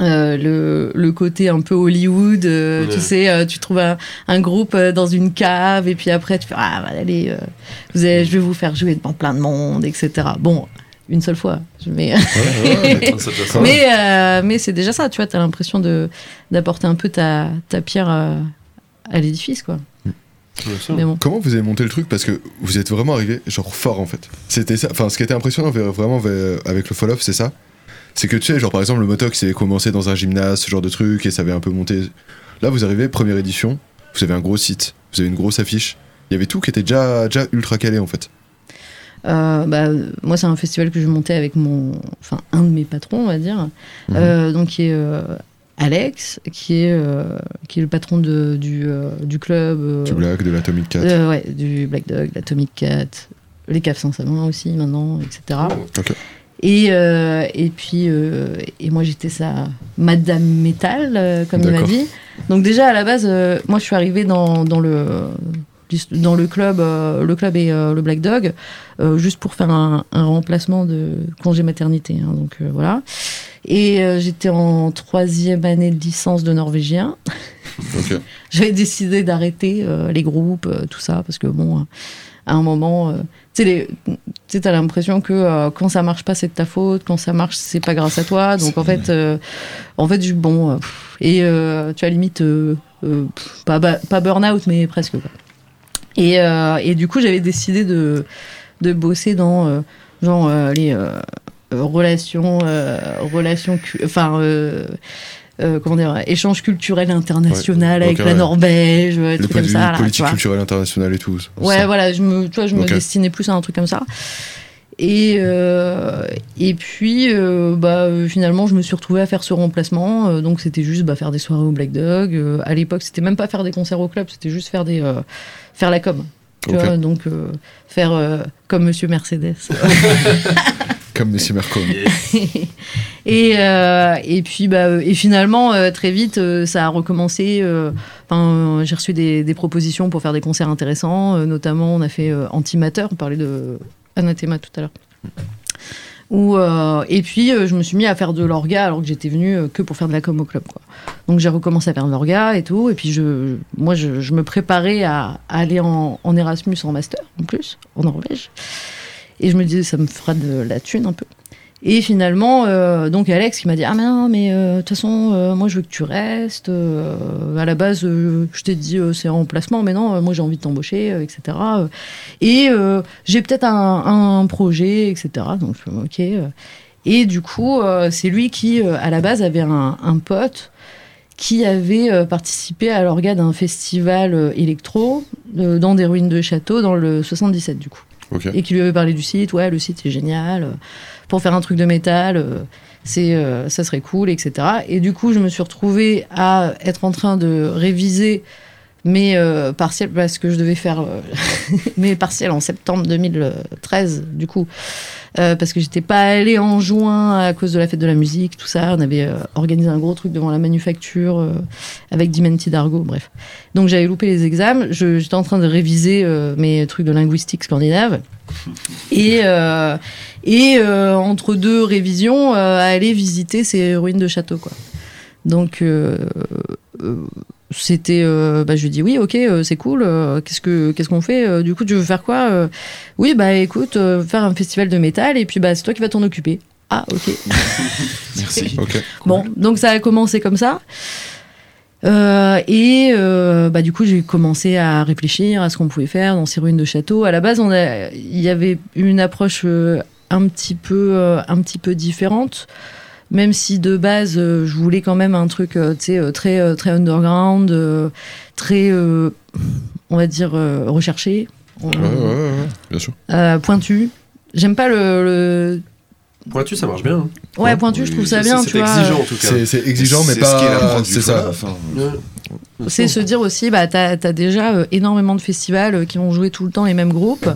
euh, le, le côté un peu Hollywood, euh, Ouais. tu sais, euh, tu trouves un, un groupe dans une cave et puis après tu fais ah bah, allez, vous allez, je vais vous faire jouer devant plein de monde, etc. Bon, une seule fois, mais Ouais, ouais, euh, mais c'est déjà ça, tu vois, t'as l'impression de d'apporter un peu ta, ta pierre à, à l'édifice, quoi. Mais bon. Comment vous avez monté le truc? Parce que vous êtes vraiment arrivé genre fort en fait. C'était ça. Enfin, ce qui était impressionnant vraiment vers- avec le fall off, c'est ça. C'est que tu sais, genre par exemple, le Motox, c'est commencé dans un gymnase, ce genre de truc, et ça avait un peu monté. Là, vous arrivez, première édition, vous avez un gros site, vous avez une grosse affiche, Il y avait tout qui était déjà, déjà ultra calé en fait. Euh, bah, moi, c'est un festival que je montais avec mon, enfin, un de mes patrons, on va dire, Mhm. euh, donc qui est euh, Alex, qui est, euh, qui est le patron de, du, du club. Du Black, de l'Atomic Cat. ouais, du Black Dog, l'Atomic Cat, les caves sans savon aussi maintenant, etc. Et, et puis, et moi j'étais sa Madame Metal, comme il m'a dit. Donc déjà à la base, moi je suis arrivée dans, dans le dans le club, euh, le club et euh, le Black Dog, euh, juste pour faire un, un remplacement de congé maternité. hein, donc voilà. Et j'étais en troisième année de licence de norvégien. J'avais décidé d'arrêter les groupes, tout ça, parce que bon, à un moment, tu sais, t'as l'impression que quand ça marche pas, c'est de ta faute, quand ça marche, c'est pas grâce à toi. Donc en fait, en fait, bon, et tu as limite pas, pas burn-out, mais presque. Quoi. Et, euh, et du coup, j'avais décidé de, de bosser dans euh, genre euh, les relations, relations, enfin. euh, comment dire, échange culturel international Ouais, avec la. Norvège, ouais, trucs comme ça. là, politique vois. culturelle internationale et tout. Ouais, ça. voilà, je me, tu vois, je me destinais plus à un truc comme ça. Et, euh, et puis, euh, bah, finalement, je me suis retrouvée à faire ce remplacement. euh, donc, c'était juste bah, faire des soirées au Black Dog. À l'époque, c'était même pas faire des concerts au club, c'était juste faire, des, faire la com. Tu Ok. vois, donc faire comme Monsieur Mercedes. Comme Messi Mercom. et, et puis bah, et finalement très vite ça a recommencé enfin, j'ai reçu des, des propositions pour faire des concerts intéressants notamment on a fait Antimatter on parlait de Anathema tout à l'heure. Où, euh, et puis euh, je me suis mis à faire de l'orga alors que j'étais venue euh, que pour faire de la com au club quoi. donc j'ai recommencé à faire de l'orga et tout et puis je moi je, me préparais à, à aller en, en Erasmus en master en plus en Norvège. Et je me disais ça me fera de la thune un peu et finalement, euh, donc Alex qui m'a dit ah mais non mais euh, de toute façon euh, moi je veux que tu restes. à la base je t'ai dit c'est en remplacement mais non moi j'ai envie de t'embaucher etc. et j'ai peut-être un, un projet etc. Donc ok. Et du coup c'est lui qui à la base avait un, un pote qui avait participé à l'organe d'un festival électro dans des ruines de château dans le 77 du coup et qui lui avait parlé du site. Ouais, le site c'est génial. Pour faire un truc de métal, euh, c'est euh, ça serait cool, etc. Et du coup, je me suis retrouvée à être en train de réviser mes euh, partiels parce que je devais faire euh, mes partiels en septembre 2013 du coup. Euh, parce que j'étais pas allée en juin à cause de la fête de la musique tout ça. On avait euh, organisé un gros truc devant la manufacture euh, avec Dimenti Dargo bref. Donc j'avais loupé les examens. J'étais en train de réviser mes trucs de linguistique scandinave. Et et entre deux révisions aller visiter ces ruines de château quoi. Donc c'était euh, bah, je lui dis oui ok euh, c'est cool euh, qu'est-ce que qu'est-ce qu'on fait Euh, du coup tu veux faire quoi Euh, oui bah écoute euh, faire un festival de métal et puis bah c'est toi qui vas t'en occuper ah ok Merci. Ok. Bon, donc ça a commencé comme ça. Euh, et euh, bah, du coup, j'ai commencé à réfléchir à ce qu'on pouvait faire dans ces ruines de château. À la base, on a- il y avait une approche euh, un petit peu, euh, un petit peu différente. Même si de base, euh, je voulais quand même un truc euh, tu sais, euh, très, euh, très underground, euh, très, euh, on va dire, euh, recherché, Ouais, ouais, ouais, bien sûr. euh, pointu. J'aime pas le, le- Pointu, ça marche bien. hein. Ouais, pointu, je trouve ça bien, c'est exigeant en tout cas. C'est c'est exigeant, mais C'est ce qui est la pas. C'est à ça. la fin. Ouais. C'est se dire aussi, bah, t'as as déjà euh, énormément de festivals euh, qui vont jouer tout le temps les mêmes groupes.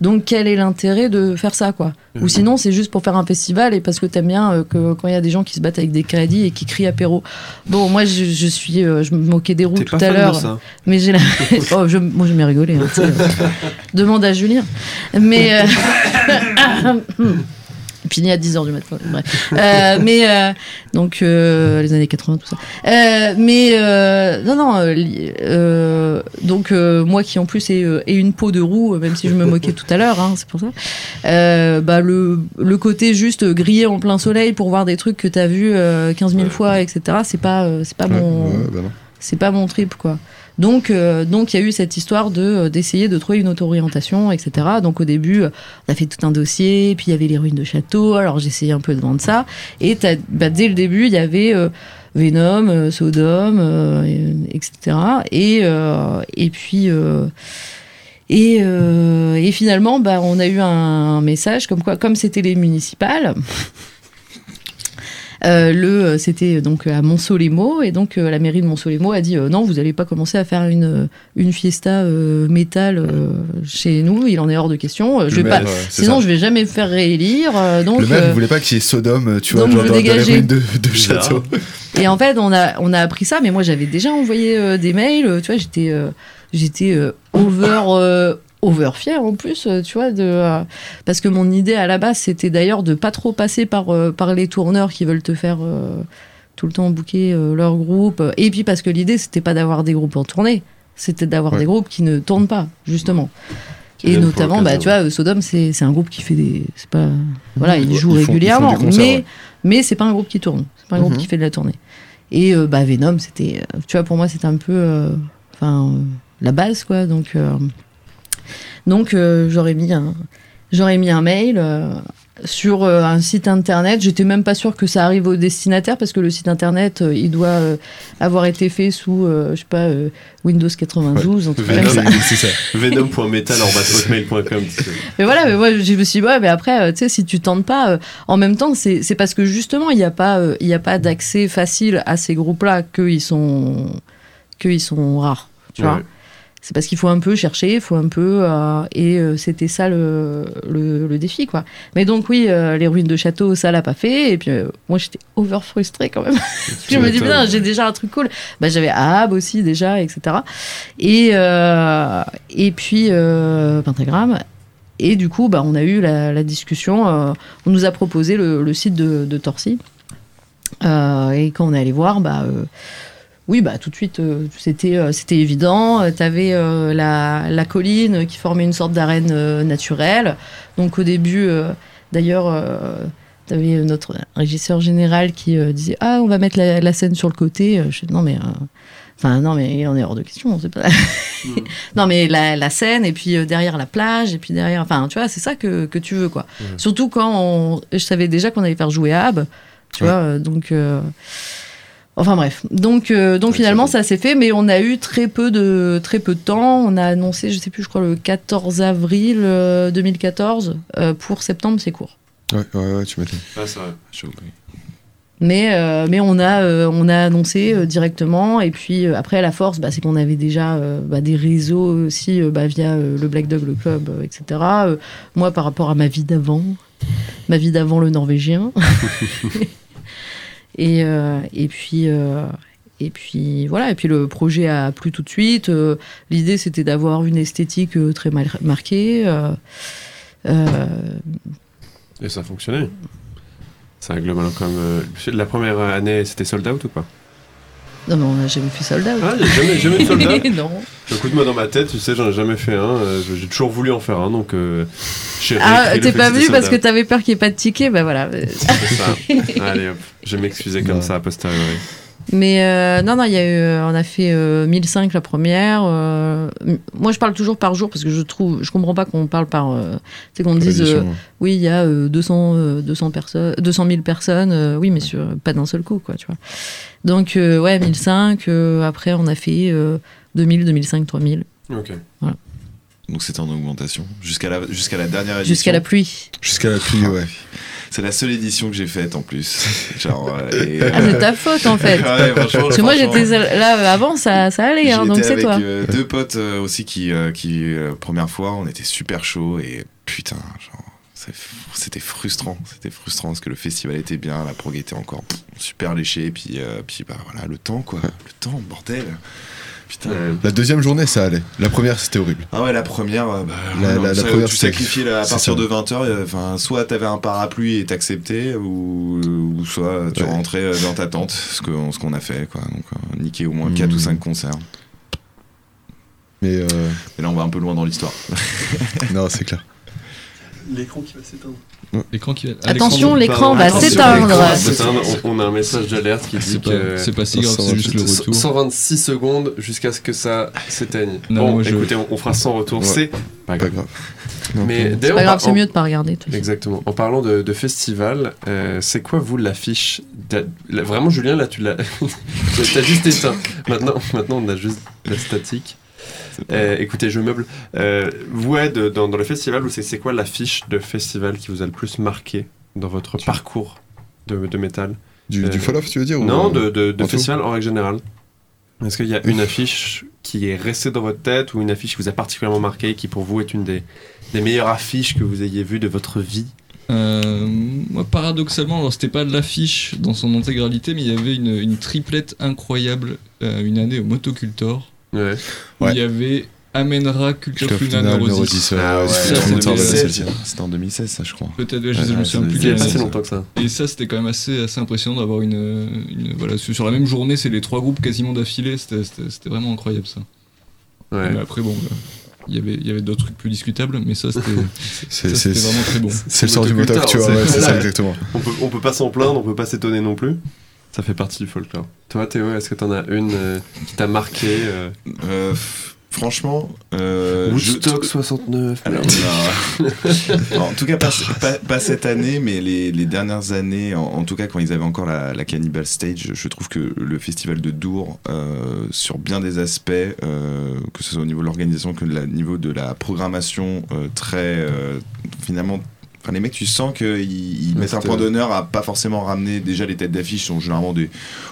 Donc, quel est l'intérêt de faire ça, quoi? Ou Mhm. sinon, c'est juste pour faire un festival et parce que t'aimes bien euh, que quand il y a des gens qui se battent avec des crédits et qui crient apéro. Bon, moi, je, je suis, euh, je me moquais des roues tout à l'heure, mais j'ai la. oh, je, moi, j'aime bien rigoler. hein, euh. Demande à Julien. Mais. euh, Et puis il y a 10 heures du matin. Bref. Euh, mais euh, donc euh, les années 80 tout ça. Mais non non donc moi qui en plus ai, ai une peau de roue même si je me moquais tout à l'heure hein, c'est pour ça. Bah le le côté juste griller en plein soleil pour voir des trucs que t'as vu euh, 15 000 fois etc. C'est pas c'est pas Ouais, mon ouais, bah c'est pas mon trip quoi. Donc euh, donc il y a eu cette histoire de euh, d'essayer de trouver une auto-orientation etc. Donc au début euh, on a fait tout un dossier, puis il y avait les ruines de château. Alors essayé un peu de vendre ça et bah, dès le début il y avait euh, Venom, euh, Sodom, euh, et- etc. Et et puis Et, et finalement, bah, on a eu un message comme quoi, comme c'était les municipales, euh, le, c'était donc à Monceau-les-Maux, et donc euh, la mairie de Monceau-les-Maux a dit euh, non, vous n'allez pas commencer à faire une, une fiesta euh, métal euh, chez nous, il en est hors de question. Euh, Je vais maire, pas, sinon, ça. je vais jamais me faire réélire. euh, donc, le maire, euh, il voulait pas qu'il y ait Sodome, tu vois, genre dans, de, château. Et en fait, on a, on a appris ça, mais moi j'avais déjà envoyé euh, des mails, euh, tu vois, j'étais euh, j'étais euh, over, over fière en plus, euh, tu vois, de, euh, parce que mon idée à la base c'était d'ailleurs de pas trop passer par, euh, par les tourneurs qui veulent te faire euh, tout le temps euh, leur groupe. Et puis parce que l'idée c'était pas d'avoir des groupes en tournée, c'était d'avoir Ouais. des groupes qui ne tournent pas, justement. Et notamment, bah, tu vois, Sodome, c'est un groupe qui fait des. C'est pas. Voilà, ils jouent font- ils font régulièrement, mais, ouais. mais c'est pas un groupe qui tourne. C'est pas un groupe Mhm. qui fait de la tournée. Et bah, Venom, c'était. Tu vois, pour moi, c'était un peu. Enfin, la base, quoi. Donc, donc euh, j'aurais mis un. J'aurais mis un mail euh, sur euh, un site internet. J'étais même pas sûre que ça arrive au destinataire parce que le site internet, euh, il doit avoir été fait sous, je sais pas, Windows 92, un truc Venom. comme ça. C'est ça. Venom.metal.hotmail.com. Mais voilà, mais moi je me suis dit, ouais, mais après, tu sais, si tu tentes pas, en même temps, c'est c'est parce que justement, il n'y a pas, il a pas d'accès facile à ces groupes-là qu'ils sont, qu'ils sont rares. Tu vois Ouais. C'est parce qu'il faut un peu chercher, il faut un peu. euh, et euh, c'était ça le, le, le défi, quoi. Mais donc, oui, euh, les ruines de château, ça l'a pas fait. Et puis, moi, j'étais over frustrée quand même. je me dis, putain, j'ai déjà un truc cool. Bah, J'avais Ahab aussi, déjà, etc. Et, et puis, Pentagram. Et du coup, bah, on a eu la, la discussion. on nous a proposé le, le site de, de Torcy. Et quand on est allé voir, bah. Euh, oui, bah tout de suite, euh, c'était euh, c'était évident. Tu avais la, la colline qui formait une sorte d'arène euh, naturelle. Donc au début, euh, d'ailleurs, tu avais notre régisseur général qui euh, disait Ah, on va mettre la, la scène sur le côté. Euh, Je dis, non, mais. euh, Enfin, non, mais il en est hors de question. Pas... non, mais la, la scène, et puis euh, derrière la plage, et puis derrière. Enfin, tu vois, c'est ça que, que tu veux, quoi. Surtout quand on- je savais déjà qu'on allait faire jouer Ab, tu Ouais. vois, euh, donc. Euh, Enfin bref, donc donc Ouais, finalement ça s'est fait, mais on a eu très peu de très peu de temps. On a annoncé, je sais plus, je crois le 14 avril euh, 2014 euh, pour septembre, c'est court. Ouais, ouais, ouais, tu m'étonnes. Ah, c'est vrai. Chaud, oui. Mais euh, mais on a euh, on a annoncé euh, directement et puis euh, après la force, bah, c'est qu'on avait déjà euh, bah, des réseaux aussi euh, bah, via euh, le Black Dog le club, euh, etc. Euh, moi par rapport à ma vie d'avant, ma vie d'avant le Norvégien. Et, euh, et puis. euh, et puis voilà, et puis le projet a plu tout de suite. Euh, L'idée c'était d'avoir une esthétique très mal marquée. Et ça un globalement la première année, c'était sold out ou pas? Non mais on n'a jamais fait soldat. Ah, a jamais, jamais de sold out non. Écoute, moi dans ma tête, tu sais, j'en ai jamais fait un. euh, J'ai toujours voulu en faire un, donc euh, j'ai Ah, t'es fait pas venu parce que t'avais peur qu'il n'y ait pas de ticket, bah voilà. C'est ça. Allez hop, je vais m'excuser comme Ouais. ça a posteriori. Mais euh, non, non, il y a eu, euh, on a fait euh, 1005 la première. euh, moi, je parle toujours par jour parce que je trouve, je comprends pas qu'on parle par, euh, tu sais, qu'on dise, euh, oui, il y a euh, 200, euh, 200 personnes, 200 000 personnes, euh, oui, mais sur, pas d'un seul coup, quoi, tu vois. Donc, euh, ouais, 1005. euh, après, on a fait euh, 2000, 2005, 3000, Ok. Donc c'était en augmentation jusqu'à la, jusqu'à la dernière édition. jusqu'à la pluie. Jusqu'à la pluie, ouais. C'est la seule édition que j'ai faite en plus. Genre, euh, Ah, c'est ta faute en fait. Ouais, Parce que moi, j'étais là euh, avant, ça, ça allait, hein, donc c'est toi. euh, deux potes euh, aussi qui, euh, qui euh, première fois, on était super chaud et putain, genre, c'était frustrant. C'était frustrant parce que le festival était bien, la prog était encore pff, super léchée, puis, euh, puis bah voilà, le temps quoi, le temps, bordel. Putain. La deuxième journée, ça allait. La première, c'était horrible. Ah ouais, la première, euh, bah, La- non, la- la ça, première, tu sacrifiais à partir ça. de 20h, enfin, soit t'avais un parapluie et t'acceptais, ou, ou soit tu Ouais. rentrais euh, dans ta tente, ce qu'on ce qu'on a fait, quoi. Donc, euh, niquer au moins Mhm. 4 ou 5 concerts. Mais euh, Mais là, on va un peu loin dans l'histoire. non, c'est clair. L'écran qui va s'éteindre. L'écran qui va- ah, Attention, l'écran- va s'éteindre. On a un message d'alerte qui dit C'est pas, que. c'est pas si grave, c'est juste le retour. 126 secondes jusqu'à ce que ça s'éteigne. Non, bon, écoutez, on, on fera 100 retours. Ouais. C'est pas grave. Mais. C'est d'ailleurs, pas en grave, c'est mieux de pas regarder. Exactement. En parlant de, de festival, euh, c'est quoi vous l'affiche Vraiment, Julien, là, tu l'as, t'as juste éteint. Maintenant, maintenant, on a juste la statique. Euh, écoutez, je meuble. Euh, vous, Ed, dans, dans le festival, c'est quoi l'affiche de festival qui vous a le plus marqué dans votre parcours de, de métal? Du, Euh, du Fall Off, tu veux dire ou- Non, de, de, de en tout festival en règle générale. Est-ce qu'il y a une affiche qui est restée dans votre tête ou une affiche qui vous a particulièrement marqué, qui pour vous est une des, des meilleures affiches que vous ayez vues de votre vie? Euh, moi, paradoxalement, alors c'était pas de l'affiche dans son intégralité, mais il y avait une, une triplette incroyable euh, une année au Motocultor. Ouais. Où Ouais. il y avait Amenra, Culture Funa, Neurosis. Neurosis, Ah ouais, ouais, ça, tout le c'est monde s'en rappelle de 2016, celle-ci. C'était en 2016, ça, je crois. Peut-être, ouais, je, Ouais, je me souviens plus Il y a de pas l'année. si longtemps que ça. Et ça, c'était quand même assez, assez impressionnant d'avoir une, une- Voilà, sur la même journée, c'est les trois groupes quasiment d'affilée. C'était vraiment incroyable ça. Ouais. Mais après, bon, bah, il y avait, il y avait d'autres trucs plus discutables, mais ça, c'était vraiment très bon. c'est le sort du tu vois, c'est- ça exactement. On peut, on peut pas s'en plaindre, on peut pas s'étonner non plus. Ça fait partie du folklore. Toi, Théo, est-ce que t'en as une euh, qui t'a marqué euh, Euh, franchement, Woodstock je- 69 Alors, non. en tout cas, pas, pas- pas cette année, mais les, les dernières années, en, en tout cas quand ils avaient encore la, la Cannibal Stage, je trouve que le festival de Dour, sur bien des aspects, que ce soit au niveau de l'organisation que au niveau de la programmation, très finalement. Enfin, les mecs, tu sens qu'ils ils mettent un point d'honneur à pas forcément ramener. Déjà, les têtes d'affiche sont généralement des,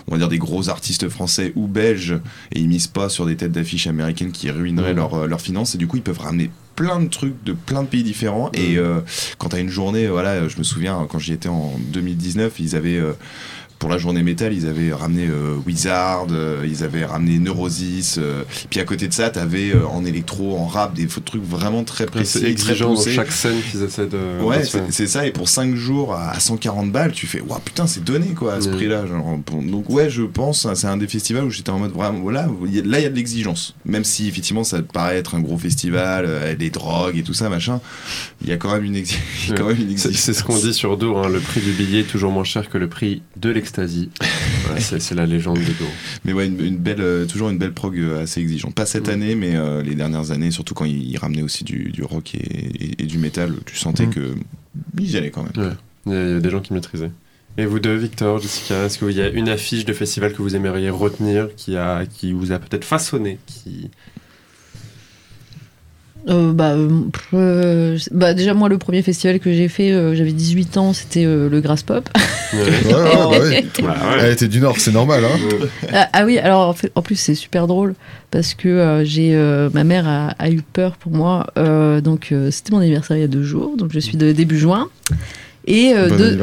on va dire, des gros artistes français ou belges, et ils misent pas sur des têtes d'affiche américaines qui ruineraient leurs leurs finances. Et du coup, ils peuvent ramener plein de trucs de plein de pays différents. Et euh, quand t'as une journée, voilà, je me souviens quand j'y étais en 2019, ils avaient euh, pour la journée métal, ils avaient ramené euh, Wizard, euh, ils avaient ramené Neurosis. euh, puis à côté de ça, t'avais euh, en électro, en rap, des trucs vraiment très précis, C'est très exigeant poussés. chaque scène qu'ils essaient de. Ouais, c'est ça. Et pour 5 jours à à 140 balles, tu fais, waouh, putain, c'est donné quoi à ce prix-là. Donc, ouais, je pense, hein, c'est un des festivals où j'étais en mode vraiment, voilà, là, il y a de l'exigence. Même si effectivement, ça paraît être un gros festival, des drogues et tout ça, machin, il y a quand même une, C'est exigence. c'est ce qu'on dit sur Dour, hein, le prix du billet est toujours moins cher que le prix de l'ecstasy. C'est c'est la légende de Dour. Mais ouais, une, une belle, euh, toujours une belle prog euh, assez exigeante. Pas cette année, mais euh, les dernières années, surtout quand ils, ramenaient aussi du, du rock et, et- et du métal, tu sentais Mm. que ils y allaient quand même. Ouais. Il y a- il y a des gens qui maîtrisaient. Et vous deux, Victor, Jessica, est-ce qu'il y a une affiche de festival que vous aimeriez retenir, qui, a, qui vous a peut-être façonné qui... Euh, bah, euh, euh, bah, déjà, moi, le premier festival que j'ai fait, euh, j'avais 18 ans, c'était euh, le Grass Pop. Ouais. Ouais, ouais, bah ouais. Bah ouais. Elle était du Nord, c'est normal, hein. ah, ah oui, alors en, fait- en plus, c'est super drôle parce que euh, j'ai euh, ma mère a, a eu peur pour moi. euh, donc, euh, c'était mon anniversaire il y a deux jours, donc je suis de début juin. Et euh, Bon deux-.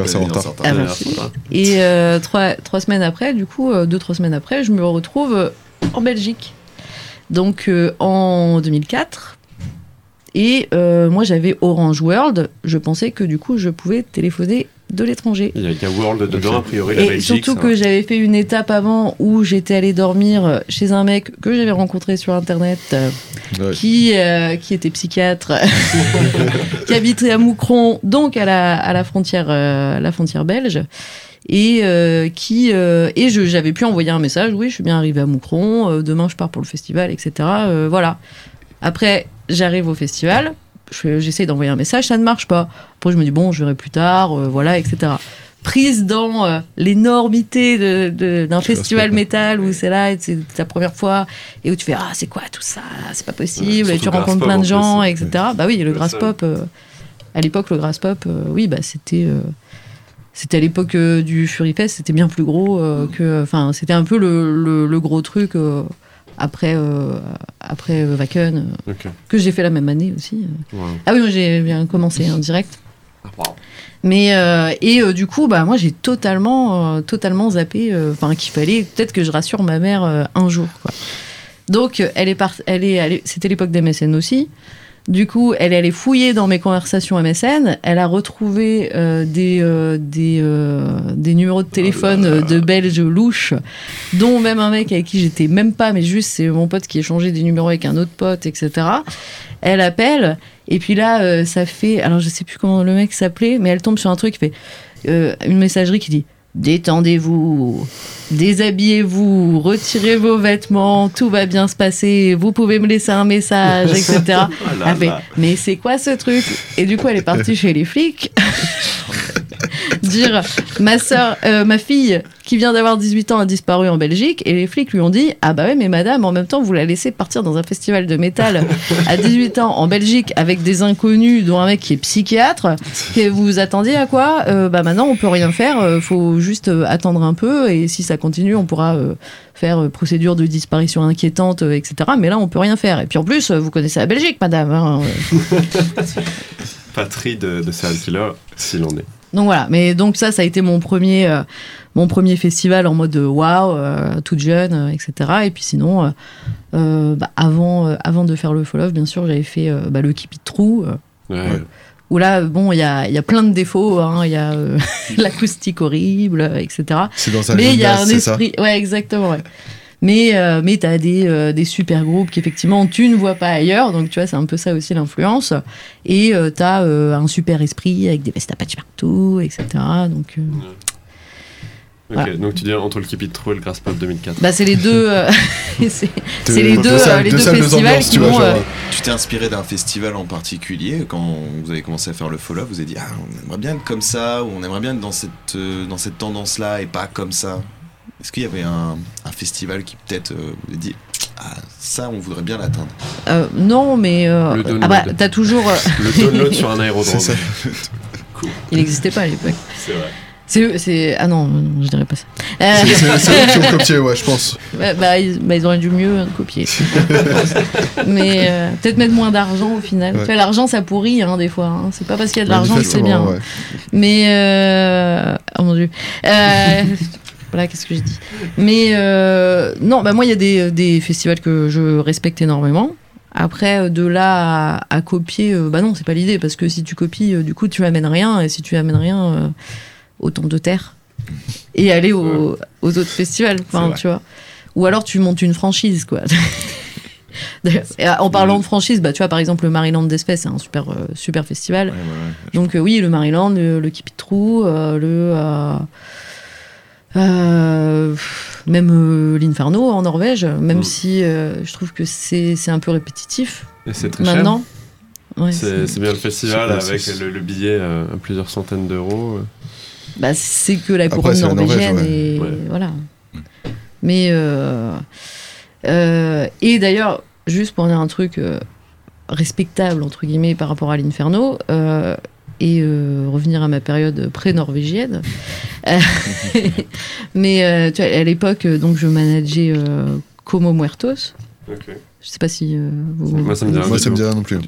Ah. Et euh, trois, trois semaines après, du coup, euh, deux, trois semaines après, je me retrouve euh, en Belgique. Donc euh, en 2004. Et euh, moi, j'avais Orange World. Je pensais que du coup, je pouvais téléphoner de l'étranger. Il y a, World dedans, a priori, la Et Belgique. surtout que va. j'avais fait une étape avant où j'étais allée dormir chez un mec que j'avais rencontré sur internet euh, Ouais. qui, euh, qui était psychiatre, qui habitait à Moucron, donc à la, à la, frontière, euh, la frontière belge. Et euh, qui euh, et je j'avais pu envoyer un message oui je suis bien arrivé à Moucron euh, demain je pars pour le festival etc Euh, voilà après j'arrive au festival je- j'essaie d'envoyer un message ça ne marche pas. Après je me dis bon je verrai plus tard euh, voilà etc prise dans euh, l'énormité de- de- d'un festival métal où c'est là c'est ta première fois et où tu fais ah c'est quoi tout ça c'est pas possible Ouais, et tu rencontres plein de en gens plus. etc bah oui le grass pop euh, à l'époque le grass pop oui bah c'était c'était à l'époque du Fury Fest c'était bien plus gros que enfin c'était un peu le, le- le gros truc après euh, après euh, Wacken euh, que j'ai fait la même année aussi Wow. ah oui j'ai bien commencé en direct Ah, wow. mais euh, et euh, du coup bah moi j'ai totalement euh, totalement zappé euh, enfin qu'il fallait peut-être que je rassure ma mère euh, un jour quoi. Donc euh, elle est part- elle est, elle est- c'était l'époque des MSN aussi. Du coup, elle est allée fouiller dans mes conversations MSN. Elle a retrouvé euh, des, euh, des, euh, des numéros de téléphone euh, de Belges louches, dont même un mec avec qui j'étais même pas, mais juste c'est mon pote qui a échangé des numéros avec un autre pote, etc. Elle appelle, et puis là, euh, ça fait. Alors je sais plus comment le mec s'appelait, mais elle tombe sur un truc qui fait euh, une messagerie qui dit Détendez-vous, déshabillez-vous, retirez vos vêtements, tout va bien se passer, vous pouvez me laisser un message, etc. Ah là fait, là. mais c'est quoi ce truc? Et du coup, elle est partie chez les flics. dire ma sœur, euh, ma fille qui vient d'avoir 18 ans a disparu en Belgique et les flics lui ont dit ah bah ouais mais madame en même temps vous la laissez partir dans un festival de métal à 18 ans en Belgique avec des inconnus dont un mec qui est psychiatre que vous vous attendiez à quoi? Euh, Bah maintenant on peut rien faire, euh, faut juste attendre un peu et si ça continue on pourra faire procédure de disparition inquiétante etc. Mais là on peut rien faire et puis en plus vous connaissez la Belgique madame. hein. Patrie de, de serial killer, s'il en est. Donc voilà, mais donc ça, ça a été mon premier, euh, mon premier festival en mode euh, waouh, euh, toute jeune, euh, etc. Et puis sinon, euh, bah, avant, avant de faire le follow, bien sûr, j'avais fait bah, le Keep It True, Ouais. Où là, bon, il y a, y a plein de défauts, hein, il y a l'acoustique horrible, etc. C'est dans un Mais il y a un ça? esprit, ouais, exactement, ouais. Mais, euh, mais tu as des, euh, des super groupes qu'effectivement tu ne vois pas ailleurs, donc tu vois, c'est un peu ça aussi l'influence. Et tu as un super esprit avec des vestes à patch partout, etc. Donc, euh, Ok, Voilà. donc tu dis entre le Keep It True et le Grass Pop 2004. bah, c'est les deux, euh, c'est Deux- c'est les deux, euh, les deux salles, festivals qui genre, euh, Tu t'es inspiré d'un festival en particulier quand vous avez commencé à faire le follow Vous avez dit ah on aimerait bien être comme ça ou on aimerait bien être dans cette euh, dans cette tendance là et pas comme ça? Est-ce qu'il y avait un, un festival qui peut-être euh, vous a dit ah ça on voudrait bien l'atteindre? euh, non, mais. euh, Le download. ah bah, t'as toujours. euh, Le download sur un aérodrome. Ça. il n'existait pas à l'époque. C'est vrai. C'est eux- c'est ah non, non, je dirais pas ça. Euh, C'est eux qui ont copié, ouais, je pense. bah, bah, ils, bah, ils auraient dû mieux hein, copier. Mais euh, peut-être mettre moins d'argent au final. Ouais. L'argent ça pourrit hein, des fois. hein. C'est pas parce qu'il y a de l'argent que c'est bien. ouais. Mais euh... oh mon dieu. Euh, Voilà, qu'est-ce que je dis. Mais euh, non, bah moi il y a des, des festivals que je respecte énormément. Après, euh, de là à, à copier, euh, bah non, c'est pas l'idée parce que si tu copies, euh, du coup, tu amènes rien et si tu amènes rien, autant de terre et aller au- aux autres festivals, enfin, tu vois. Ou alors tu montes une franchise, quoi. En parlant de franchise, bah tu vois par exemple le Maryland d'Espèce, c'est un super super festival. Ouais. Donc oui, le Maryland, le, le Keep It True, le euh, même euh, l'Inferno en Norvège, même Mm. si euh, je trouve que c'est c'est un peu répétitif Et c'est très cher. maintenant. Ouais, C'est bien le festival avec le, le billet euh, à plusieurs centaines d'euros. bah, c'est que la Après, couronne c'est la Norvège, norvégienne ouais. et Ouais. voilà. Mais euh, euh, et d'ailleurs, juste pour dire un truc euh, respectable entre guillemets par rapport à l'Inferno. Et euh, revenir à ma période pré-norvégienne. Mais euh, tu vois, à l'époque, euh, donc je manageais euh, Como Muertos. Ok. Je sais pas si euh, vous. Moi, ça me dit rien. Moi, ça me dit rien non plus.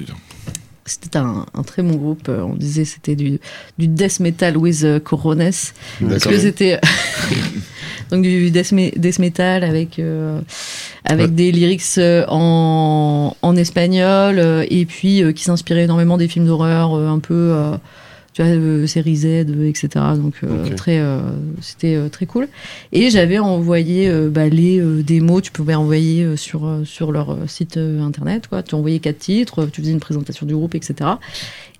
C'était un, un très bon groupe. On disait c'était du, du death metal with corones. Parce D'accord. que c'était donc du death, me- death metal avec euh, avec Ouais. des lyrics euh, en, en espagnol euh, et puis qui s'inspirait énormément des films d'horreur un peu tu vois euh, série Z etc donc euh, très euh, c'était très cool. Et j'avais envoyé bah, les démos. Tu pouvais envoyer sur sur leur site internet quoi. Tu envoyais quatre titres tu faisais une présentation du groupe etc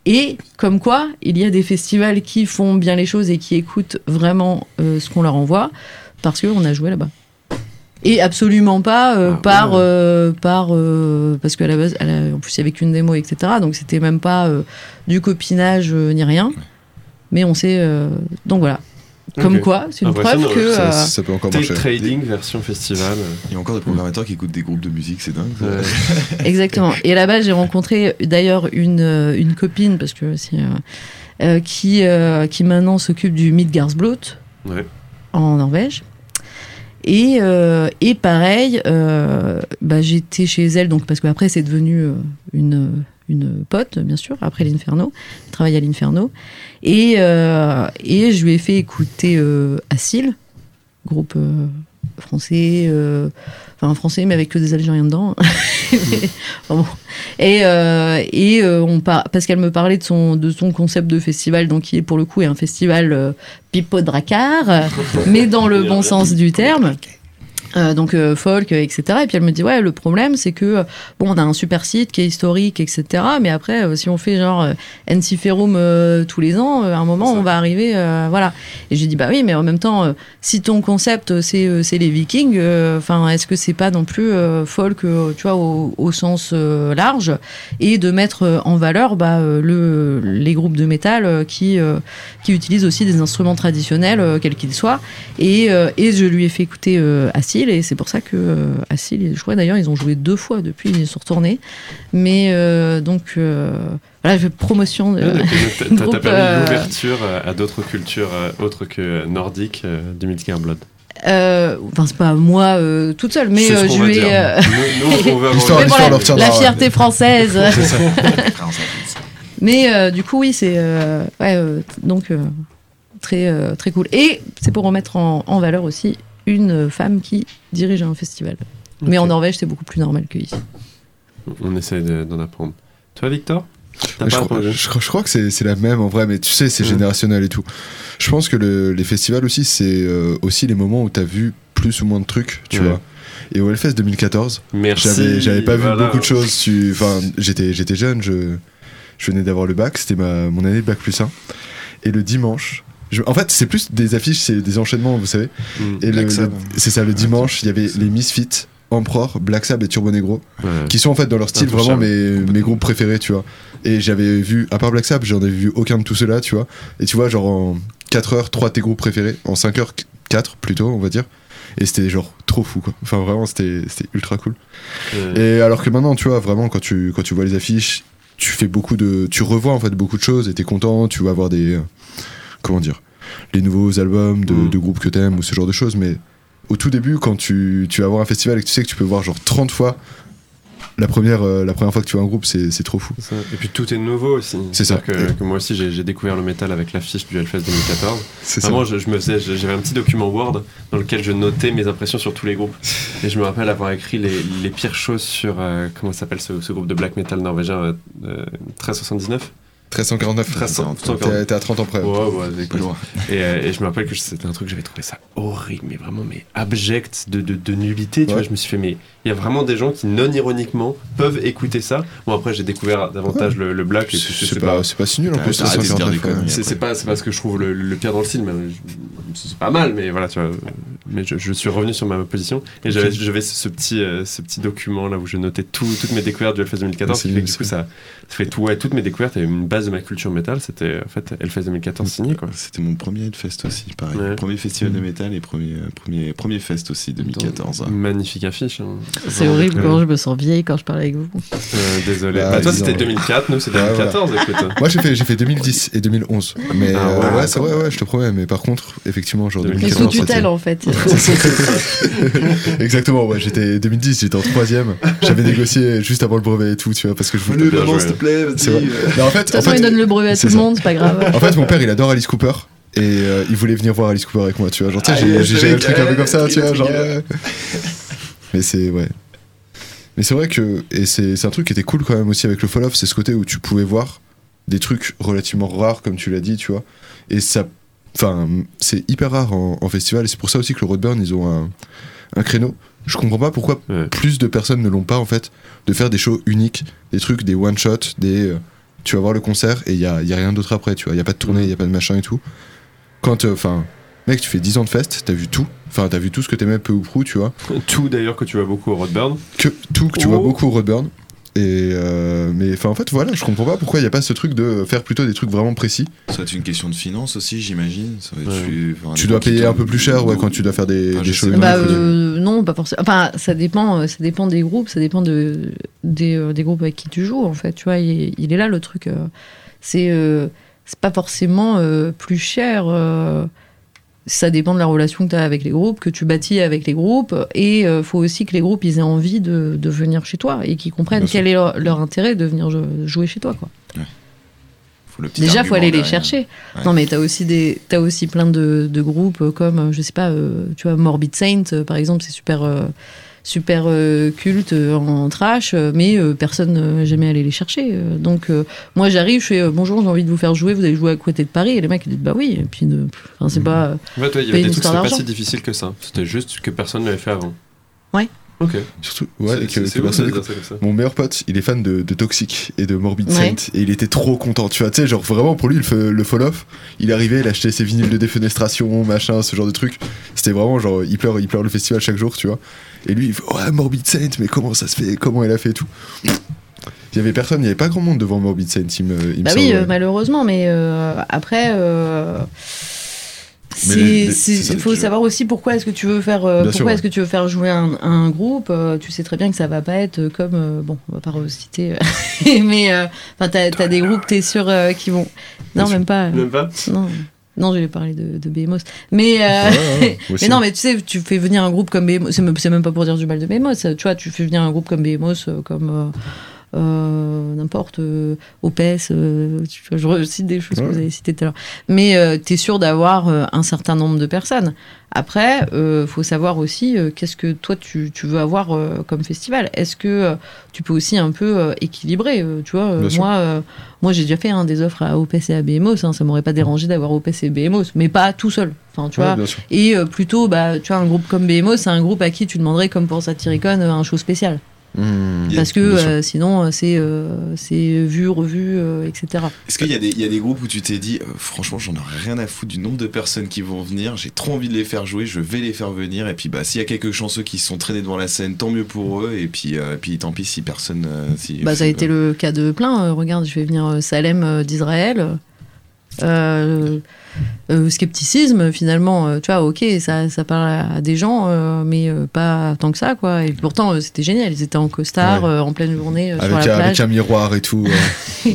et comme quoi, il y a des festivals qui font bien les choses et qui écoutent vraiment ce qu'on leur envoie parce qu'on a joué là-bas. Et absolument pas euh, Ah, par, ouais. euh, par euh, parce qu'à la base, à la- en plus il y avait qu'une démo, etc. Donc c'était même pas euh, du copinage euh, ni rien. Mais on sait. euh, donc voilà. Comme quoi, c'est une Impressionnant, preuve que. Ça, euh, ça peut encore marcher. Trading version festival. Il y a encore des programmateurs qui écoutent des groupes de musique, c'est dingue. ça. Ouais. Exactement. Et là-bas, j'ai rencontré d'ailleurs une, une copine, parce que c'est. qui, euh, qui maintenant s'occupe du Midgardsblot Ouais. en Norvège. Et, euh, et pareil, euh, bah, j'étais chez elle, donc, parce qu'après, c'est devenu euh, une, une pote, bien sûr, après l'Inferno. Elle travaille à l'Inferno. Et, et je lui ai fait écouter Assil, groupe français, enfin français, mais avec que des Algériens dedans. Bon. Et, euh, et euh, on par... parce qu'elle me parlait de son, de son concept de festival, donc qui est pour le coup est un festival euh, pipeau dracard, mais dans le bon sens du terme. Euh, donc euh, folk, euh, etc. Et puis elle me dit ouais, le problème c'est que euh, bon, on a un super site qui est historique, etc. Mais après, euh, si on fait genre Ensiferum euh, tous les ans, à un moment on va arriver, euh, voilà. Et j'ai dit bah oui, mais en même temps, si ton concept c'est c'est les Vikings, enfin est-ce que c'est pas non plus euh, folk, tu vois, au, au sens large, et de mettre en valeur bah, le les groupes de métal qui euh, qui utilisent aussi des instruments traditionnels, quels qu'ils soient. Et, euh, et je lui ai fait écouter euh, Assil, et c'est pour ça que euh, Assil, crois d'ailleurs, ils ont joué deux fois depuis, ils sont retournés. Mais euh, donc, euh, voilà, je fais promotion de. Ouais, donc, t'as groupe, permis euh, l'ouverture euh, à d'autres cultures euh, autres que nordiques euh, du Midgard Blood. euh, Enfin, c'est pas moi euh, toute seule, mais euh, je va lui ai. dire. euh, Nous, nous, on veut avoir L'histoire- mais une- voilà, leur tiendra, la ouais. fierté française. Mais euh, du coup, oui, c'est euh, ouais, euh, donc euh, très euh, très cool. Et c'est pour remettre en, en valeur aussi une femme qui dirige un festival. Mais en. Norvège, c'est beaucoup plus normal que ici. On essaie de- d'en apprendre. Toi, Victor Je pas crois, répondu je crois- je crois que c'est la même en vrai, mais tu sais, c'est Ouais. générationnel et tout. Je pense que le- les festivals aussi, c'est euh, aussi les moments où t'as vu plus ou moins de trucs, tu Ouais. vois. Et au Hellfest 2014, Merci. j'avais pas Voilà. vu beaucoup de choses. tu- Enfin, j'étais j'étais jeune, je, je venais d'avoir le bac, c'était ma mon année de bac plus 1. Et le dimanche, je- en fait, c'est plus des affiches, c'est des enchaînements, vous savez. Mm. Et c'est ça, le dimanche, il y avait les Misfits, Emperor, Black Sabbath et Turbo Negro Ouais. qui sont en fait dans leur style vraiment mes, mes groupes préférés, tu vois. Et j'avais vu, à part Black Sabbath, j'en avais vu aucun de tous ceux-là, tu vois. Et tu vois, genre en 4 heures, 3 de tes groupes préférés, en 5 heures, 4 plutôt, on va dire. Et c'était genre trop fou, quoi. Enfin, vraiment, c'était ultra cool. Et alors que maintenant, tu vois, vraiment, quand tu, quand tu vois les affiches, tu fais beaucoup de. Tu revois en fait beaucoup de choses et t'es content, tu vas voir des. Euh, comment dire Les nouveaux albums de, Mm. de groupes que t'aimes ou ce genre de choses, mais au tout début, quand tu, tu vas voir un festival et que tu sais que tu peux voir genre 30 fois la première, euh, la première fois que tu vois un groupe, c'est c'est trop fou. Et puis tout est nouveau aussi. C'est ça. Que, que moi aussi, j'ai découvert le métal avec l'affiche du Hellfest 2014. C'est ça. Vraiment, je, je me faisais, j'avais un petit document Word dans lequel je notais mes impressions sur tous les groupes. Et je me rappelle avoir écrit les, les pires choses sur euh, comment s'appelle ce, ce groupe de black metal norvégien euh, euh, 1379. 1349. 1349. T'es t'es à 30 ans près. Ouais, ouais, Pas écoute. loin. Et, euh, et je me rappelle que c'était un truc, j'avais trouvé ça horrible, mais vraiment, mais abject de, de, de nullité. Tu Ouais. vois, je me suis fait, mais il y a vraiment des gens qui, non ironiquement, peuvent écouter ça. Bon, après, j'ai découvert davantage le, le black. C'est pas, c'est pas si nul en plus. t'as arrêté de dire 1349, des conneries. ouais. c'est c'est pas, c'est pas ce que je trouve le, le pire dans le style, mais je- c'est pas mal, mais voilà, tu vois. Mais je, je suis revenu sur ma position et j'avais j'avais ce, ce petit, euh, ce petit document là où je notais tout, toutes mes découvertes du Hellfest 2014, Ouais, c'est qui fait que du coup ça. ça, ça fait tout, ouais, toutes mes découvertes et une base de ma culture métal, c'était en fait Hellfest 2014 signé quoi. C'était mon premier Hellfest aussi, pareil. Ouais. Premier festival de métal et premier, premier, premier fest aussi, 2014. hein. Magnifique affiche. hein. C'est horrible quand je me sens vieille quand je parle avec vous. Euh, désolé. Bah, Bah, toi, c'était 2004, nous, c'est Ouais, 2014, écoute. Moi j'ai fait, j'ai fait 2010 et 2011. Mais Ah euh, ouais, ouais, c'est vrai, ouais, je te promets. Mais par contre, effectivement, genre Mais 2014, sous 2014. tutelle en fait. Exactement, ouais, j'étais 2010, j'étais en troisième. J'avais négocié juste avant le brevet et tout, tu vois, parce que je voulais. Bien joué. plaît. Mais en fait, en façon, fait, il donne le brevet à tout le monde, c'est pas grave. En fait, mon père, il adore Alice Cooper. Et euh, il voulait venir voir Alice Cooper avec moi, tu vois. Genre, Ah, j'ai j'ai le géré le mec, truc un peu comme ça, tu vois. Genre. Mais c'est, ouais. Mais c'est vrai que. Et c'est c'est un truc qui était cool quand même aussi avec le Fall Off, c'est ce côté où tu pouvais voir des trucs relativement rares, comme tu l'as dit, tu vois. Et ça. Enfin, c'est hyper rare en, en festival. Et c'est pour ça aussi que le Roadburn, ils ont un, un créneau. Je comprends pas pourquoi Ouais. plus de personnes ne l'ont pas, en fait, de faire des shows uniques, des trucs, des one-shot, des. euh, tu vas voir le concert et il y a, y a rien d'autre après, tu vois. Il y a pas de tournée, il y a pas de machin et tout. Quand. euh, Enfin. mec, tu fais 10 ans de fest, t'as vu tout. Enfin, t'as vu tout ce que t'aimais peu ou prou, tu vois. Tout d'ailleurs que tu vois beaucoup au Roadburn. Que, tout que tu Oh. vois beaucoup au Roadburn. Et euh, mais enfin en fait voilà je comprends pas pourquoi il y a pas ce truc de faire plutôt des trucs vraiment précis Ça va être une question de finance aussi, j'imagine. Ça va être- Ouais. tu- enfin, tu des dois payer un peu plus cher ouais quand tu dois faire des, Enfin, uniques, Bah euh, non, pas forcément. Enfin, ça dépend, euh, ça dépend des groupes, ça dépend de des, des groupes avec qui tu joues en fait. Tu vois, il, il est là le truc. c'est euh, c'est pas forcément euh, plus cher. Euh, ça dépend de la relation que tu as avec les groupes, que tu bâtis avec les groupes. Et il faut aussi que les groupes ils aient envie de, de venir chez toi et qu'ils comprennent Bien sûr. quel est leur, leur intérêt de venir jou- jouer chez toi. Quoi. Faut le petit Déjà, faut argument aller les chercher. Ouais. Non, mais t'as aussi des, t'as aussi plein de, de groupes euh, comme, euh, je sais pas, euh, tu vois, Morbid Saint, euh, par exemple, c'est super, euh, super euh, culte euh, en trash, euh, mais euh, personne n'a jamais allé les chercher. donc, euh, moi, j'arrive, je fais euh, bonjour, j'ai envie de vous faire jouer, vous allez jouer à côté de Paris, et les mecs ils disent bah oui, et puis, euh, enfin, c'est pas. En fait, ouais, il y Payer avait des trucs, c'était pas si difficile que ça. C'était juste que personne ne l'avait fait avant. Ok. Surtout, ouais, et que, personne ça ça. Mon meilleur pote, il est fan de, de Toxic et de Morbid Ouais. Saint et il était trop content, tu vois, tu sais, genre vraiment pour lui le, le fall-off, il arrivait, il achetait ses vinyles de défenestration, machin, ce genre de truc. C'était vraiment genre, il pleure, il pleure le festival chaque jour, tu vois. Et lui, il fait, ouais, Morbid Saint, mais comment ça se fait, comment elle a fait et tout? Il y avait personne, il y avait pas grand monde devant Morbid Saint, il me, il me Bah semble, oui, euh, malheureusement, mais euh, après. euh, il faut savoir aussi pourquoi est-ce que tu veux faire euh, sûr, pourquoi ouais. est-ce que tu veux faire jouer un, un groupe euh, tu sais très bien que ça va pas être comme euh, bon on va pas reciter euh, mais euh, enfin t'as as des groupes t'es sûr euh, qui vont non même pas euh, Même pas? non non je vais parler de, de Behemoth mais euh, Ouais, ouais, mais non, mais tu sais, tu fais venir un groupe comme Behemoth, c'est même, pas pour dire du mal de Behemoth, tu vois, tu fais venir un groupe comme Behemoth, comme euh, n'importe, euh, OPS, euh, tu vois, je recite des choses que vous avez citées tout à l'heure. Mais euh, tu es sûr d'avoir euh, un certain nombre de personnes. Après, euh, faut savoir aussi euh, qu'est-ce que toi tu, tu veux avoir euh, comme festival. Est-ce que euh, tu peux aussi un peu euh, équilibrer euh, Tu vois, euh, moi, euh, moi j'ai déjà fait hein, des offres à OPS et à Behemoth, hein, ça m'aurait pas dérangé d'avoir OPS et Behemoth, mais pas tout seul. Enfin, tu Ouais, vois, et euh, plutôt, bah, tu vois, un groupe comme Behemoth, c'est un groupe à qui tu demanderais, comme pour Satyricon, euh, un show spécial. Mmh, Parce que euh, sinon, euh, c'est euh, c'est vu, revu, euh, etc. Est-ce qu'il y, a des- il y a des groupes où tu t'es dit, euh, franchement, j'en ai rien à foutre du nombre de personnes qui vont venir, j'ai trop envie de les faire jouer, je vais les faire venir, et puis bah, s'il y a quelques chanceux qui se sont traînés devant la scène, tant mieux pour eux, et puis, euh, puis tant pis si personne. euh, si, Bah, ça a été le cas de plein. Euh, regarde, je vais venir euh, Salem euh, d'Israël. Euh, euh, scepticisme, finalement, euh, tu vois, ok, ça, ça parle à des gens, euh, mais euh, pas tant que ça, quoi. Et pourtant, c'était génial. Ils étaient en costard, Ouais. en pleine journée, sur Avec, la un- plage. avec un miroir et tout.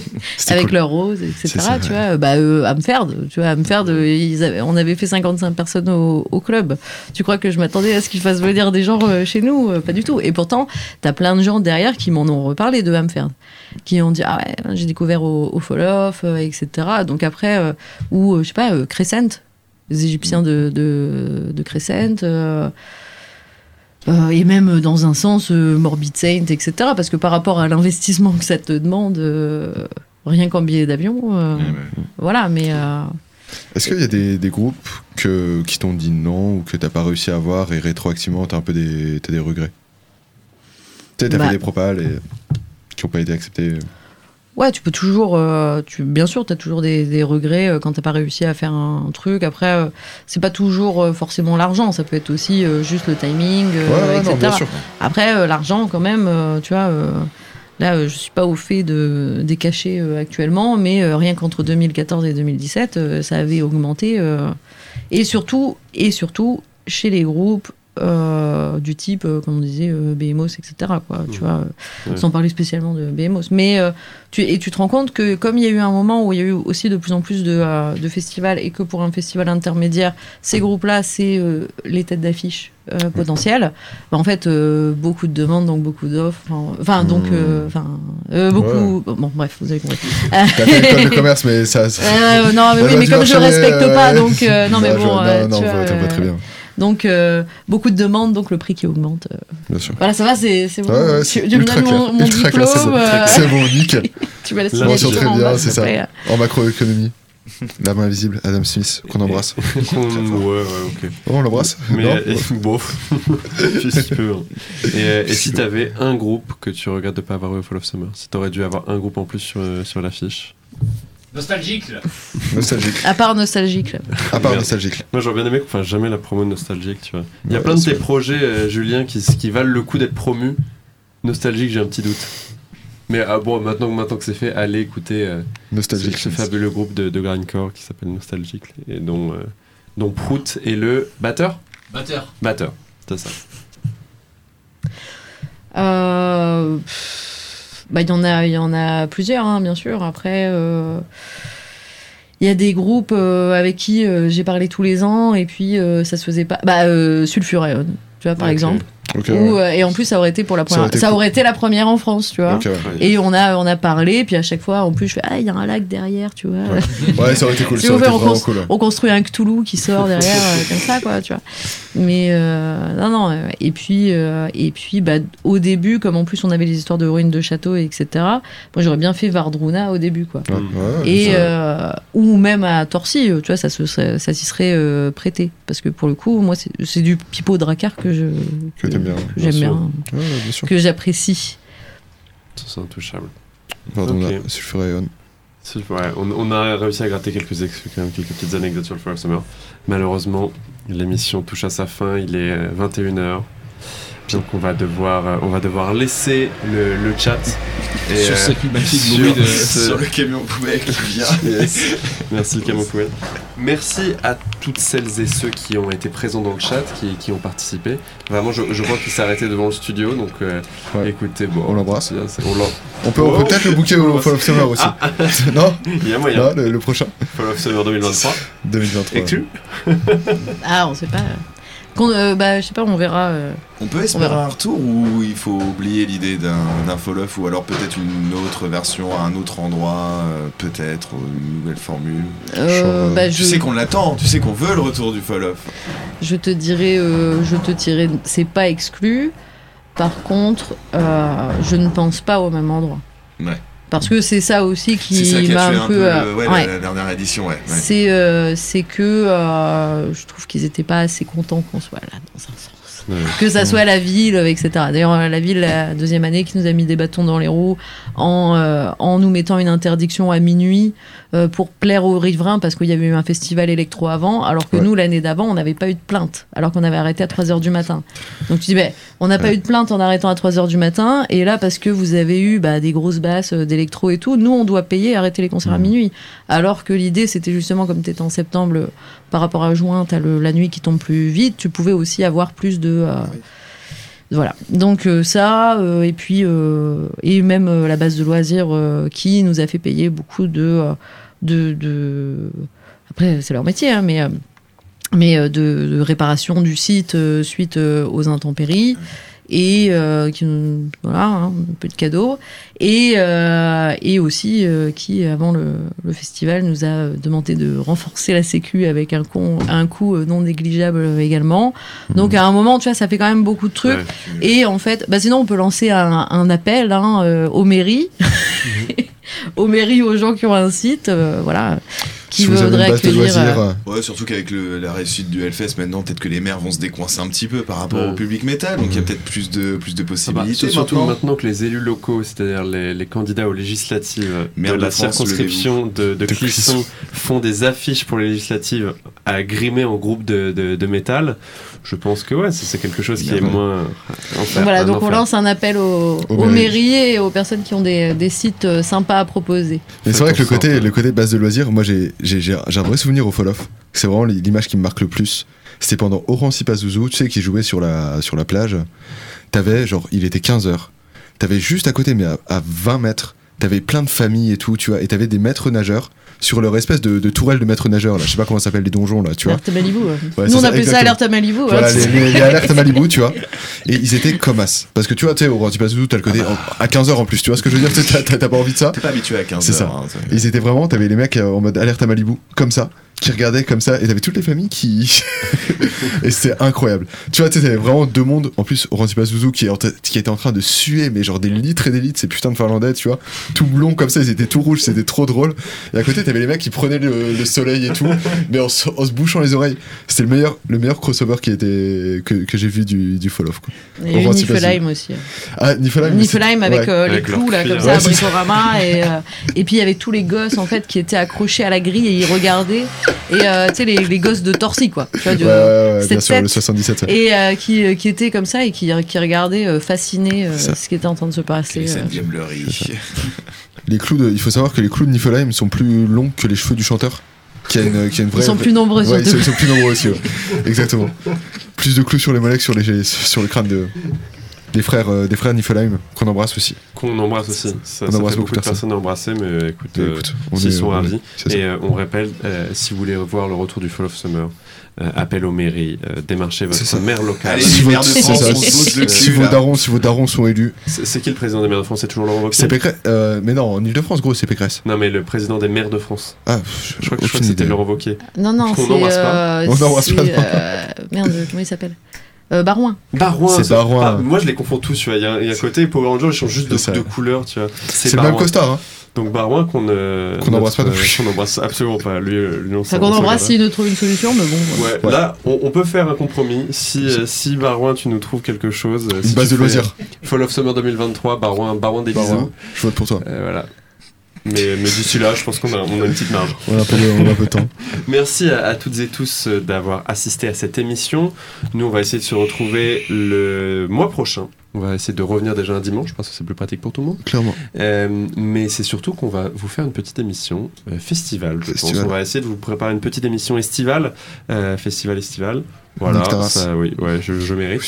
avec cool. leurs roses, etc. Ça, tu ouais. vois, bah, euh, Amferd, tu vois, Amferd, ils avaient- on avait fait 55 personnes au, au club. Tu crois que je m'attendais à ce qu'ils fassent venir des gens chez nous? Pas du tout. Et pourtant, t'as plein de gens derrière qui m'en ont reparlé de Amferd, qui ont dit ah ouais, j'ai découvert au, au Fall Off, etc. Donc après, ou je sais pas, euh, Crescent, les Égyptiens de, de, de Crescent. euh, euh, et même dans un sens euh, Morbid Saint, etc. Parce que par rapport à l'investissement que ça te demande, euh, rien qu'en billet d'avion, euh, Ouais, ouais. voilà, mais euh, Est-ce qu'il y a des, des groupes que, qui t'ont dit non ou que t'as pas réussi à avoir et rétroactivement t'as un peu des, t'as des regrets? Tu sais, t'as Bah. fait des propales et qui ont pas été acceptés. Ouais, tu peux toujours, euh, tu, bien sûr, tu as toujours des, des regrets euh, quand t'as pas réussi à faire un, truc. Après, euh, c'est pas toujours euh, forcément l'argent, ça peut être aussi euh, juste le timing, Ouais, etc. non, bien sûr. Après, l'argent, quand même, tu vois, là, je suis pas au fait de, des cachets actuellement, mais rien qu'entre 2014 et 2017, euh, ça avait augmenté. et surtout, et surtout, chez les groupes euh, du type, euh, comme on disait, euh, Behemoth, etc. Quoi, tu Mhm. vois, Ouais. sans parler spécialement de Behemoth. Mais tu, et tu te rends compte que comme il y a eu un moment où il y a eu aussi de plus en plus de, de festivals et que pour un festival intermédiaire, ces groupes-là, c'est les têtes d'affiche euh, potentielles, bah, en fait, beaucoup de demandes, donc beaucoup d'offres. Enfin, donc, euh, enfin, beaucoup. Bon, bref, vous avez compris. T'as fait de commerce, mais ça. ça- non, mais, oui, va mais comme je respecte pas, donc non, mais je- bon, non, tu vois, très bien, donc euh, beaucoup de demandes, donc le prix qui augmente. euh. bien sûr. Voilà, ça va, c'est c'est bon. Ouais, ouais, tu me donnes mon, mon ultra clair, c'est diplôme, bon. euh, C'est bon, nickel. tu vas la très en bien, c'est ça. après. En macroéconomie, la main invisible, Adam Smith, qu'on embrasse. ouais, ouais, ok. Oh, on l'embrasse Mais Non bon, si tu peux. hein. Et, euh, et si t'avais un groupe que tu regrettes de pas avoir eu au Fall of Summer Si t'aurais dû avoir un groupe en plus sur, sur l'affiche? Nostalgique là. Nostalgique. À part nostalgique. Là. À part Merde. nostalgique. Moi j'aurais bien aimé qu'on fasse jamais la promo nostalgique, tu vois. Il y a Ouais, plein de tes vrai. projets, euh, Julien, qui, qui valent le coup d'être promus. Nostalgique, j'ai un petit doute. Mais ah, bon, maintenant, que- maintenant que c'est fait, allez écouter euh, ce, Nostalgique. ce fabuleux groupe de, de grindcore qui s'appelle Nostalgique, et dont, euh, dont Prout est le batteur Batteur. Batteur, c'est ça. Euh, pff, bah, il y en a, il y en a plusieurs, hein, bien sûr. Après, euh, il y a des groupes euh, avec qui euh, j'ai parlé tous les ans et puis euh, ça se faisait pas. Bah, euh, Sulfureon, tu vois, par exemple. Ouais. euh, et en plus, ça aurait été pour la Ça aurait première. été Ça aurait été la première en France, tu vois. Ouais. Et on a, on a parlé, puis à chaque fois, en plus, je fais Ah, il y a un lac derrière, tu vois. Ouais. Ouais, ça aurait été cool. Si Ça aurait été on cool. on construit un Cthulhu qui sort derrière euh, comme ça quoi tu vois mais euh, non non euh, et puis euh, et puis bah, au début comme en plus on avait les histoires de ruines de châteaux et etc moi j'aurais bien fait Vardruna au début quoi Ouais, ouais, et euh, ou même à Torcy tu vois ça se serait- ça s'y serait euh, prêté parce que pour le coup moi c'est c'est du pipeau dracar que je Que j'aime bien. que j'aime Bien sûr. bien, Ouais, ouais, bien sûr. que j'apprécie. C'est intouchable. Pardon, Ok. là, sulfuré on. Ouais, on, a réussi à gratter quelques, ex- quand même, quelques petites anecdotes sur le Fire Summer. Malheureusement, l'émission touche à sa fin, il est 21h. Donc on va devoir, euh, on va devoir laisser le, le chat. Et, Sur euh, cette magnifique sur bruit de. ce- Sur le camion poubelle qui vient. Yes. Merci le Camo Poubelle. Merci à toutes celles et ceux qui ont été présents dans le chat, qui, qui ont participé. Vraiment, je, je vois qu'il s'est arrêté devant le studio, donc euh, Ouais. écoutez, bon, On l'embrasse. c'est bien, c'est- on peut, Oh. peut-être le booker au Fall of Summer aussi. non, Il y a moyen. non le, le prochain, Fall of Summer 2023. 2023. Exclu Ah, on sait pas. Euh, bah, je sais pas, on verra. euh. On peut espérer verra. un retour ou il faut oublier l'idée d'un fall-off ou alors peut-être une autre version à un autre endroit, euh, peut-être une nouvelle formule. Euh, bah, Tu je, sais qu'on l'attend, tu sais qu'on veut le retour du fall-off. je te dirais, euh, je te dirais, c'est pas exclu. Par contre, euh, je ne pense pas au même endroit. Ouais. Parce que c'est ça aussi ça qui m'a un un peu. peu, euh, ouais, ouais. La, la dernière édition, ouais. ouais. C'est euh, c'est que euh, je trouve qu'ils étaient pas assez contents qu'on soit là dans un sens. Que ça soit la ville, etc. D'ailleurs, la ville, la deuxième année, qui nous a mis des bâtons dans les roues en, euh, en nous mettant une interdiction à minuit euh, pour plaire aux riverains parce qu'il y avait eu un festival électro avant, alors que Ouais. nous, l'année d'avant, on n'avait pas eu de plainte, alors qu'on avait arrêté à 3h du matin. Donc tu dis, ben, on n'a pas eu de plainte en arrêtant à 3h du matin, et là, parce que vous avez eu bah, des grosses basses euh, d'électro et tout, nous, on doit payer arrêter les concerts à Mhm. minuit. Alors que l'idée, c'était justement, comme tu étais en septembre, le- par rapport à juin, tu as la nuit qui tombe plus vite, tu pouvais aussi avoir plus de. euh, Voilà. Donc euh, ça, euh, et puis euh, et même la base de loisirs qui nous a fait payer beaucoup de de, de- après c'est leur métier, hein, mais mais de, réparation du site suite aux intempéries et euh, qui nous- voilà hein, un peu de cadeaux. Et euh, et aussi euh, qui avant le, le festival nous a demandé de renforcer la sécu avec un con, un coût euh, non négligeable également. Donc à un moment tu vois ça fait quand même beaucoup de trucs. Ouais. et en fait, bah sinon on peut lancer un, un appel hein, aux mairies, aux mairies, aux gens qui ont un site, voilà, qui si de accueillir. euh, Ouais, surtout qu'avec la réussite du Hellfest, maintenant, peut-être que les maires vont se décoincer un petit peu par rapport Ouais. au public métal, donc il y a Ouais. peut-être plus de, plus de Ah bah, possibilités. surtout maintenant. maintenant que les élus locaux, c'est-à-dire les, les candidats aux législatives de de la France, circonscription de, de De Clisson Clisson. font des affiches pour les législatives à grimer en groupe de, de, de métal, je pense que ouais, c'est quelque chose qui est moins enfer, voilà, donc on lance un appel aux, Aux aux mairies. et aux personnes qui ont des, des sites euh, sympas à proposer. Mais c'est vrai que le côté, le côté base de loisirs, moi j'ai j'ai- j'ai- j'ai un vrai souvenir au Fall Off. C'est vraiment l'image qui me marque le plus. C'était pendant Oran Pazuzu, tu sais, qui jouait sur la, sur la plage. T'avais, genre, il était 15h. T'avais juste à côté, mais à, à 20 mètres, t'avais plein de familles et tout, tu vois. Et t'avais des maîtres nageurs sur leur espèce de, de tourelle de maîtres nageurs, là. Je sais pas comment ça s'appelle, les donjons, là, tu vois. Alerte Malibu. ouais. Ouais, Nous on appelle ça alerte à Malibu. hein. Voilà, les, les, les alertes à Malibu, tu vois. Et ils étaient comme as. Parce que tu vois, tu sais, au Oran Pazuzu, t'as le côté à 15h en plus, tu vois ce que je veux dire t'as- pas envie de ça T'es pas habitué à 15 C'est ça. hein, ça. Ils étaient vraiment, t'avais les mecs euh, en mode alerte à Malibu, comme ça, qui regardaient comme ça, et t'avais toutes les familles qui. et c'était incroyable. Tu vois, t'avais vraiment deux mondes. En plus, Orange Pazuzu qui, était en train de suer, mais genre des litres et des litres, ces putains de Finlandais, tu vois, tout blond comme ça, ils étaient tout rouges, c'était trop drôle. Et à côté, t'avais les mecs qui prenaient le, le soleil et tout, mais en, se- en se bouchant les oreilles. C'était le meilleur, le meilleur crossover qui était, que, que j'ai vu du, du Fall Off. Quoi. Il y a eu. Niflheim aussi. Ah, Niflheim. Niflheim avec ouais. euh, les Avec clous là comme ça à Ouais. Bricorama et, euh, et puis il y avait tous les gosses en fait qui étaient accrochés à la grille et ils regardaient et euh, tu sais les, les gosses de Torcy quoi tu vois, du- Ouais, ouais, bien cette sûr, le tête. 77. ouais. et euh, qui, euh, qui étaient comme ça et qui, qui regardaient euh, fascinés euh, Ça. ce qui était en train de se passer. Euh. Les clous de, il faut savoir que les clous de Niflheim sont plus longs que les cheveux du chanteur. Qui a une, qui a une vraie. Ils sont plus nombreux Ouais, ils sont, ils sont plus nombreux aussi. ouais. Exactement. Plus de clous sur les mollets que sur, les, sur le crâne de, des frères, euh, des frères Niflheim qu'on embrasse aussi. Qu'on embrasse aussi. Ça, On ça embrasse fait beaucoup de personnes à embrasser, mais écoute, euh, écoute, on s'ils est- sont on ravis. Et euh, on rappelle, euh, si vous voulez revoir le retour du Fall of Summer, euh, appel aux mairies, euh, démarchez votre maire locale. Allez, Si vos- de France, on Si darons, si vos darons sont élus, C'est qui le président des maires de France? C'est toujours Laurent Wauquiez? C'est Pécresse. euh, mais non, en Ile-de-France, gros, c'est Pécresse. Non, mais le président des maires de France. Ah, Je crois que, je crois que aucune c'était. Laurent Wauquiez. Non, non, c'est. n'embrasse pas. euh, On n'embrasse pas, euh, merde, comment il s'appelle? Euh, Barouin. Barouin. C'est Barouin. ah, moi, je les confonds tous. Tu vois. Il y a, il y a un côté Power Rangers, ils changent juste de, couleur. Tu vois. C'est le même Barouin. costard, hein. Donc Barouin qu'on euh, Qu'on n'embrasse pas non plus. euh, Qu'on n'embrasse absolument pas. Lui, euh, lui on qu'on embrasse s'il nous trouve une solution, mais bon. ouais. Ouais, Ouais. là, on, on peut faire un compromis. Si, euh, si Barouin, tu nous trouves quelque chose. Une si base de loisirs. Fall of Summer 2023, Barouin, Barouin des Barouin. bisous. Je vote pour toi. Euh, voilà. Mais, mais d'ici là, je pense qu'on a, on a une petite marge. On a peu de, temps. Merci à, à toutes et tous euh, d'avoir assisté à cette émission. Nous, on va essayer de se retrouver le mois prochain. On va essayer de revenir déjà un dimanche parce que c'est plus pratique pour tout le monde. Clairement. Euh, mais c'est surtout qu'on va vous faire une petite émission euh, festival. Je pense. On va essayer de vous préparer une petite émission estivale, euh, festival estival. Voilà, ça, oui, ouais, je, je mérite.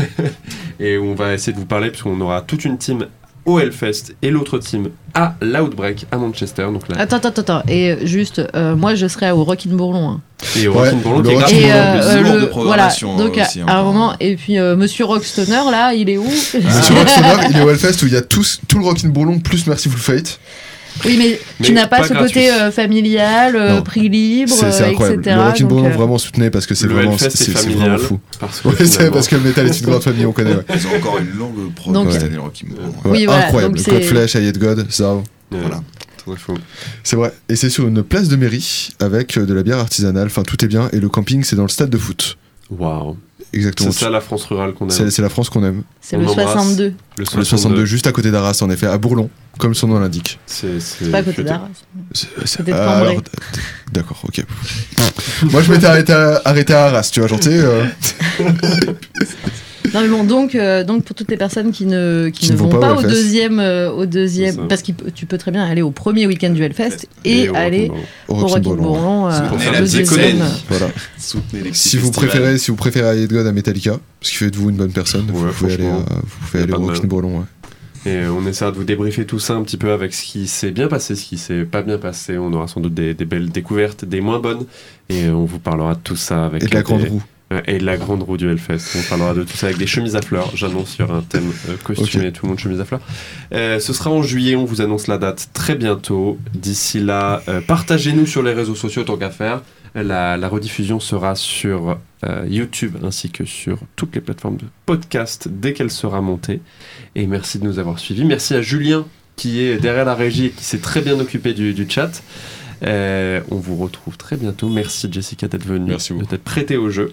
et on va essayer de vous parler puisqu'on aura toute une team au Hellfest et l'autre team à l'Outbreak à Manchester. Donc là, Attends, attends, attends. Et juste, euh, moi, je serai au Rockin' Bourlon. hein. et au Rockin' Bourlon le qui est. Et Bourlon, euh, euh, de le, voilà. Donc, à, aussi, à un moment, et puis euh, Monsieur Rockstoner, là, il est où? Monsieur Rockstoner, il est au Hellfest où il y a tous, tout le Rockin' Bourlon plus Merciful Fate. Oui, mais, Mais tu n'as pas, pas ce gratuit. côté euh, familial, euh, prix libre, C'est c'est euh, incroyable. etc. Le Rockin' donc, Bourlon, euh, vraiment soutenez parce que c'est vraiment, c'est fou. Parce que Ouais, finalement- parce que le métal est une grande famille, on connaît. Ouais. Ils ont encore une longue pro Donc- cette année, le Oui, voilà, incroyable. donc Code Flash, Ayet God, ça. Voilà. C'est vrai. Et c'est sur une place de mairie avec de la bière artisanale. Enfin, tout est bien. Et le camping, c'est dans le stade de foot. Waouh. Exactement. C'est ça la France rurale qu'on aime. c'est la France qu'on aime. c'est le embrasse. 62. Le Le 62, juste à côté d'Arras, en effet, à Bourlon, comme son nom l'indique. C'est pas à côté d'Arras. C'est- ah, d- D'accord, ok. Moi, je m'étais arrêté à, arrêté à Arras, tu vois, genre, tu sais, euh, Non mais bon, donc, euh, donc pour toutes les personnes qui ne, qui Qui ne vont vont pas pas au deuxième, euh, au deuxième, parce que tu peux très bien aller au premier week-end du Hellfest et, au aller au Rockin' Bourlon. Euh, C'est pour faire le la deuxième. Voilà. Si vous préférez, si vous préférez Ayet God à Metallica, parce qu'il fait de vous une bonne personne, vous pouvez aller, euh, vous pouvez aller au de Bourlon, ouais. Et on essaiera de vous débriefer tout ça un petit peu avec ce qui s'est bien passé, ce qui s'est pas bien passé. On aura sans doute des, des belles découvertes, des moins bonnes. Et on vous parlera de tout ça avec. Et de la grande des- roue. Ouais, Et de la grande roue du Hellfest. On parlera de tout ça avec des chemises à fleurs. J'annonce, il y aura un thème euh, costumé, tout le monde chemise à fleurs. Euh, ce sera en juillet, on vous annonce la date très bientôt. D'ici là, euh, partagez-nous sur les réseaux sociaux tant qu'à faire. La, la rediffusion sera sur euh, YouTube ainsi que sur toutes les plateformes de podcast dès qu'elle sera montée. Et merci de nous avoir suivis. Merci à Julien qui est derrière la régie et qui s'est très bien occupé du, du chat. Euh, on vous retrouve très bientôt. Merci Jessica d'être venue, Merci beaucoup. de t'être prêtée au jeu.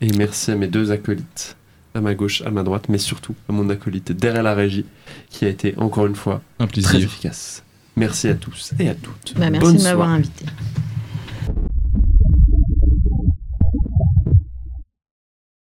Et merci à mes deux acolytes, à ma gauche, à ma droite, mais surtout à mon acolyte derrière la régie, qui a été encore une fois Un très plaisir. efficace. Merci à tous et à toutes. Bah, merci Bonne de m'avoir invité.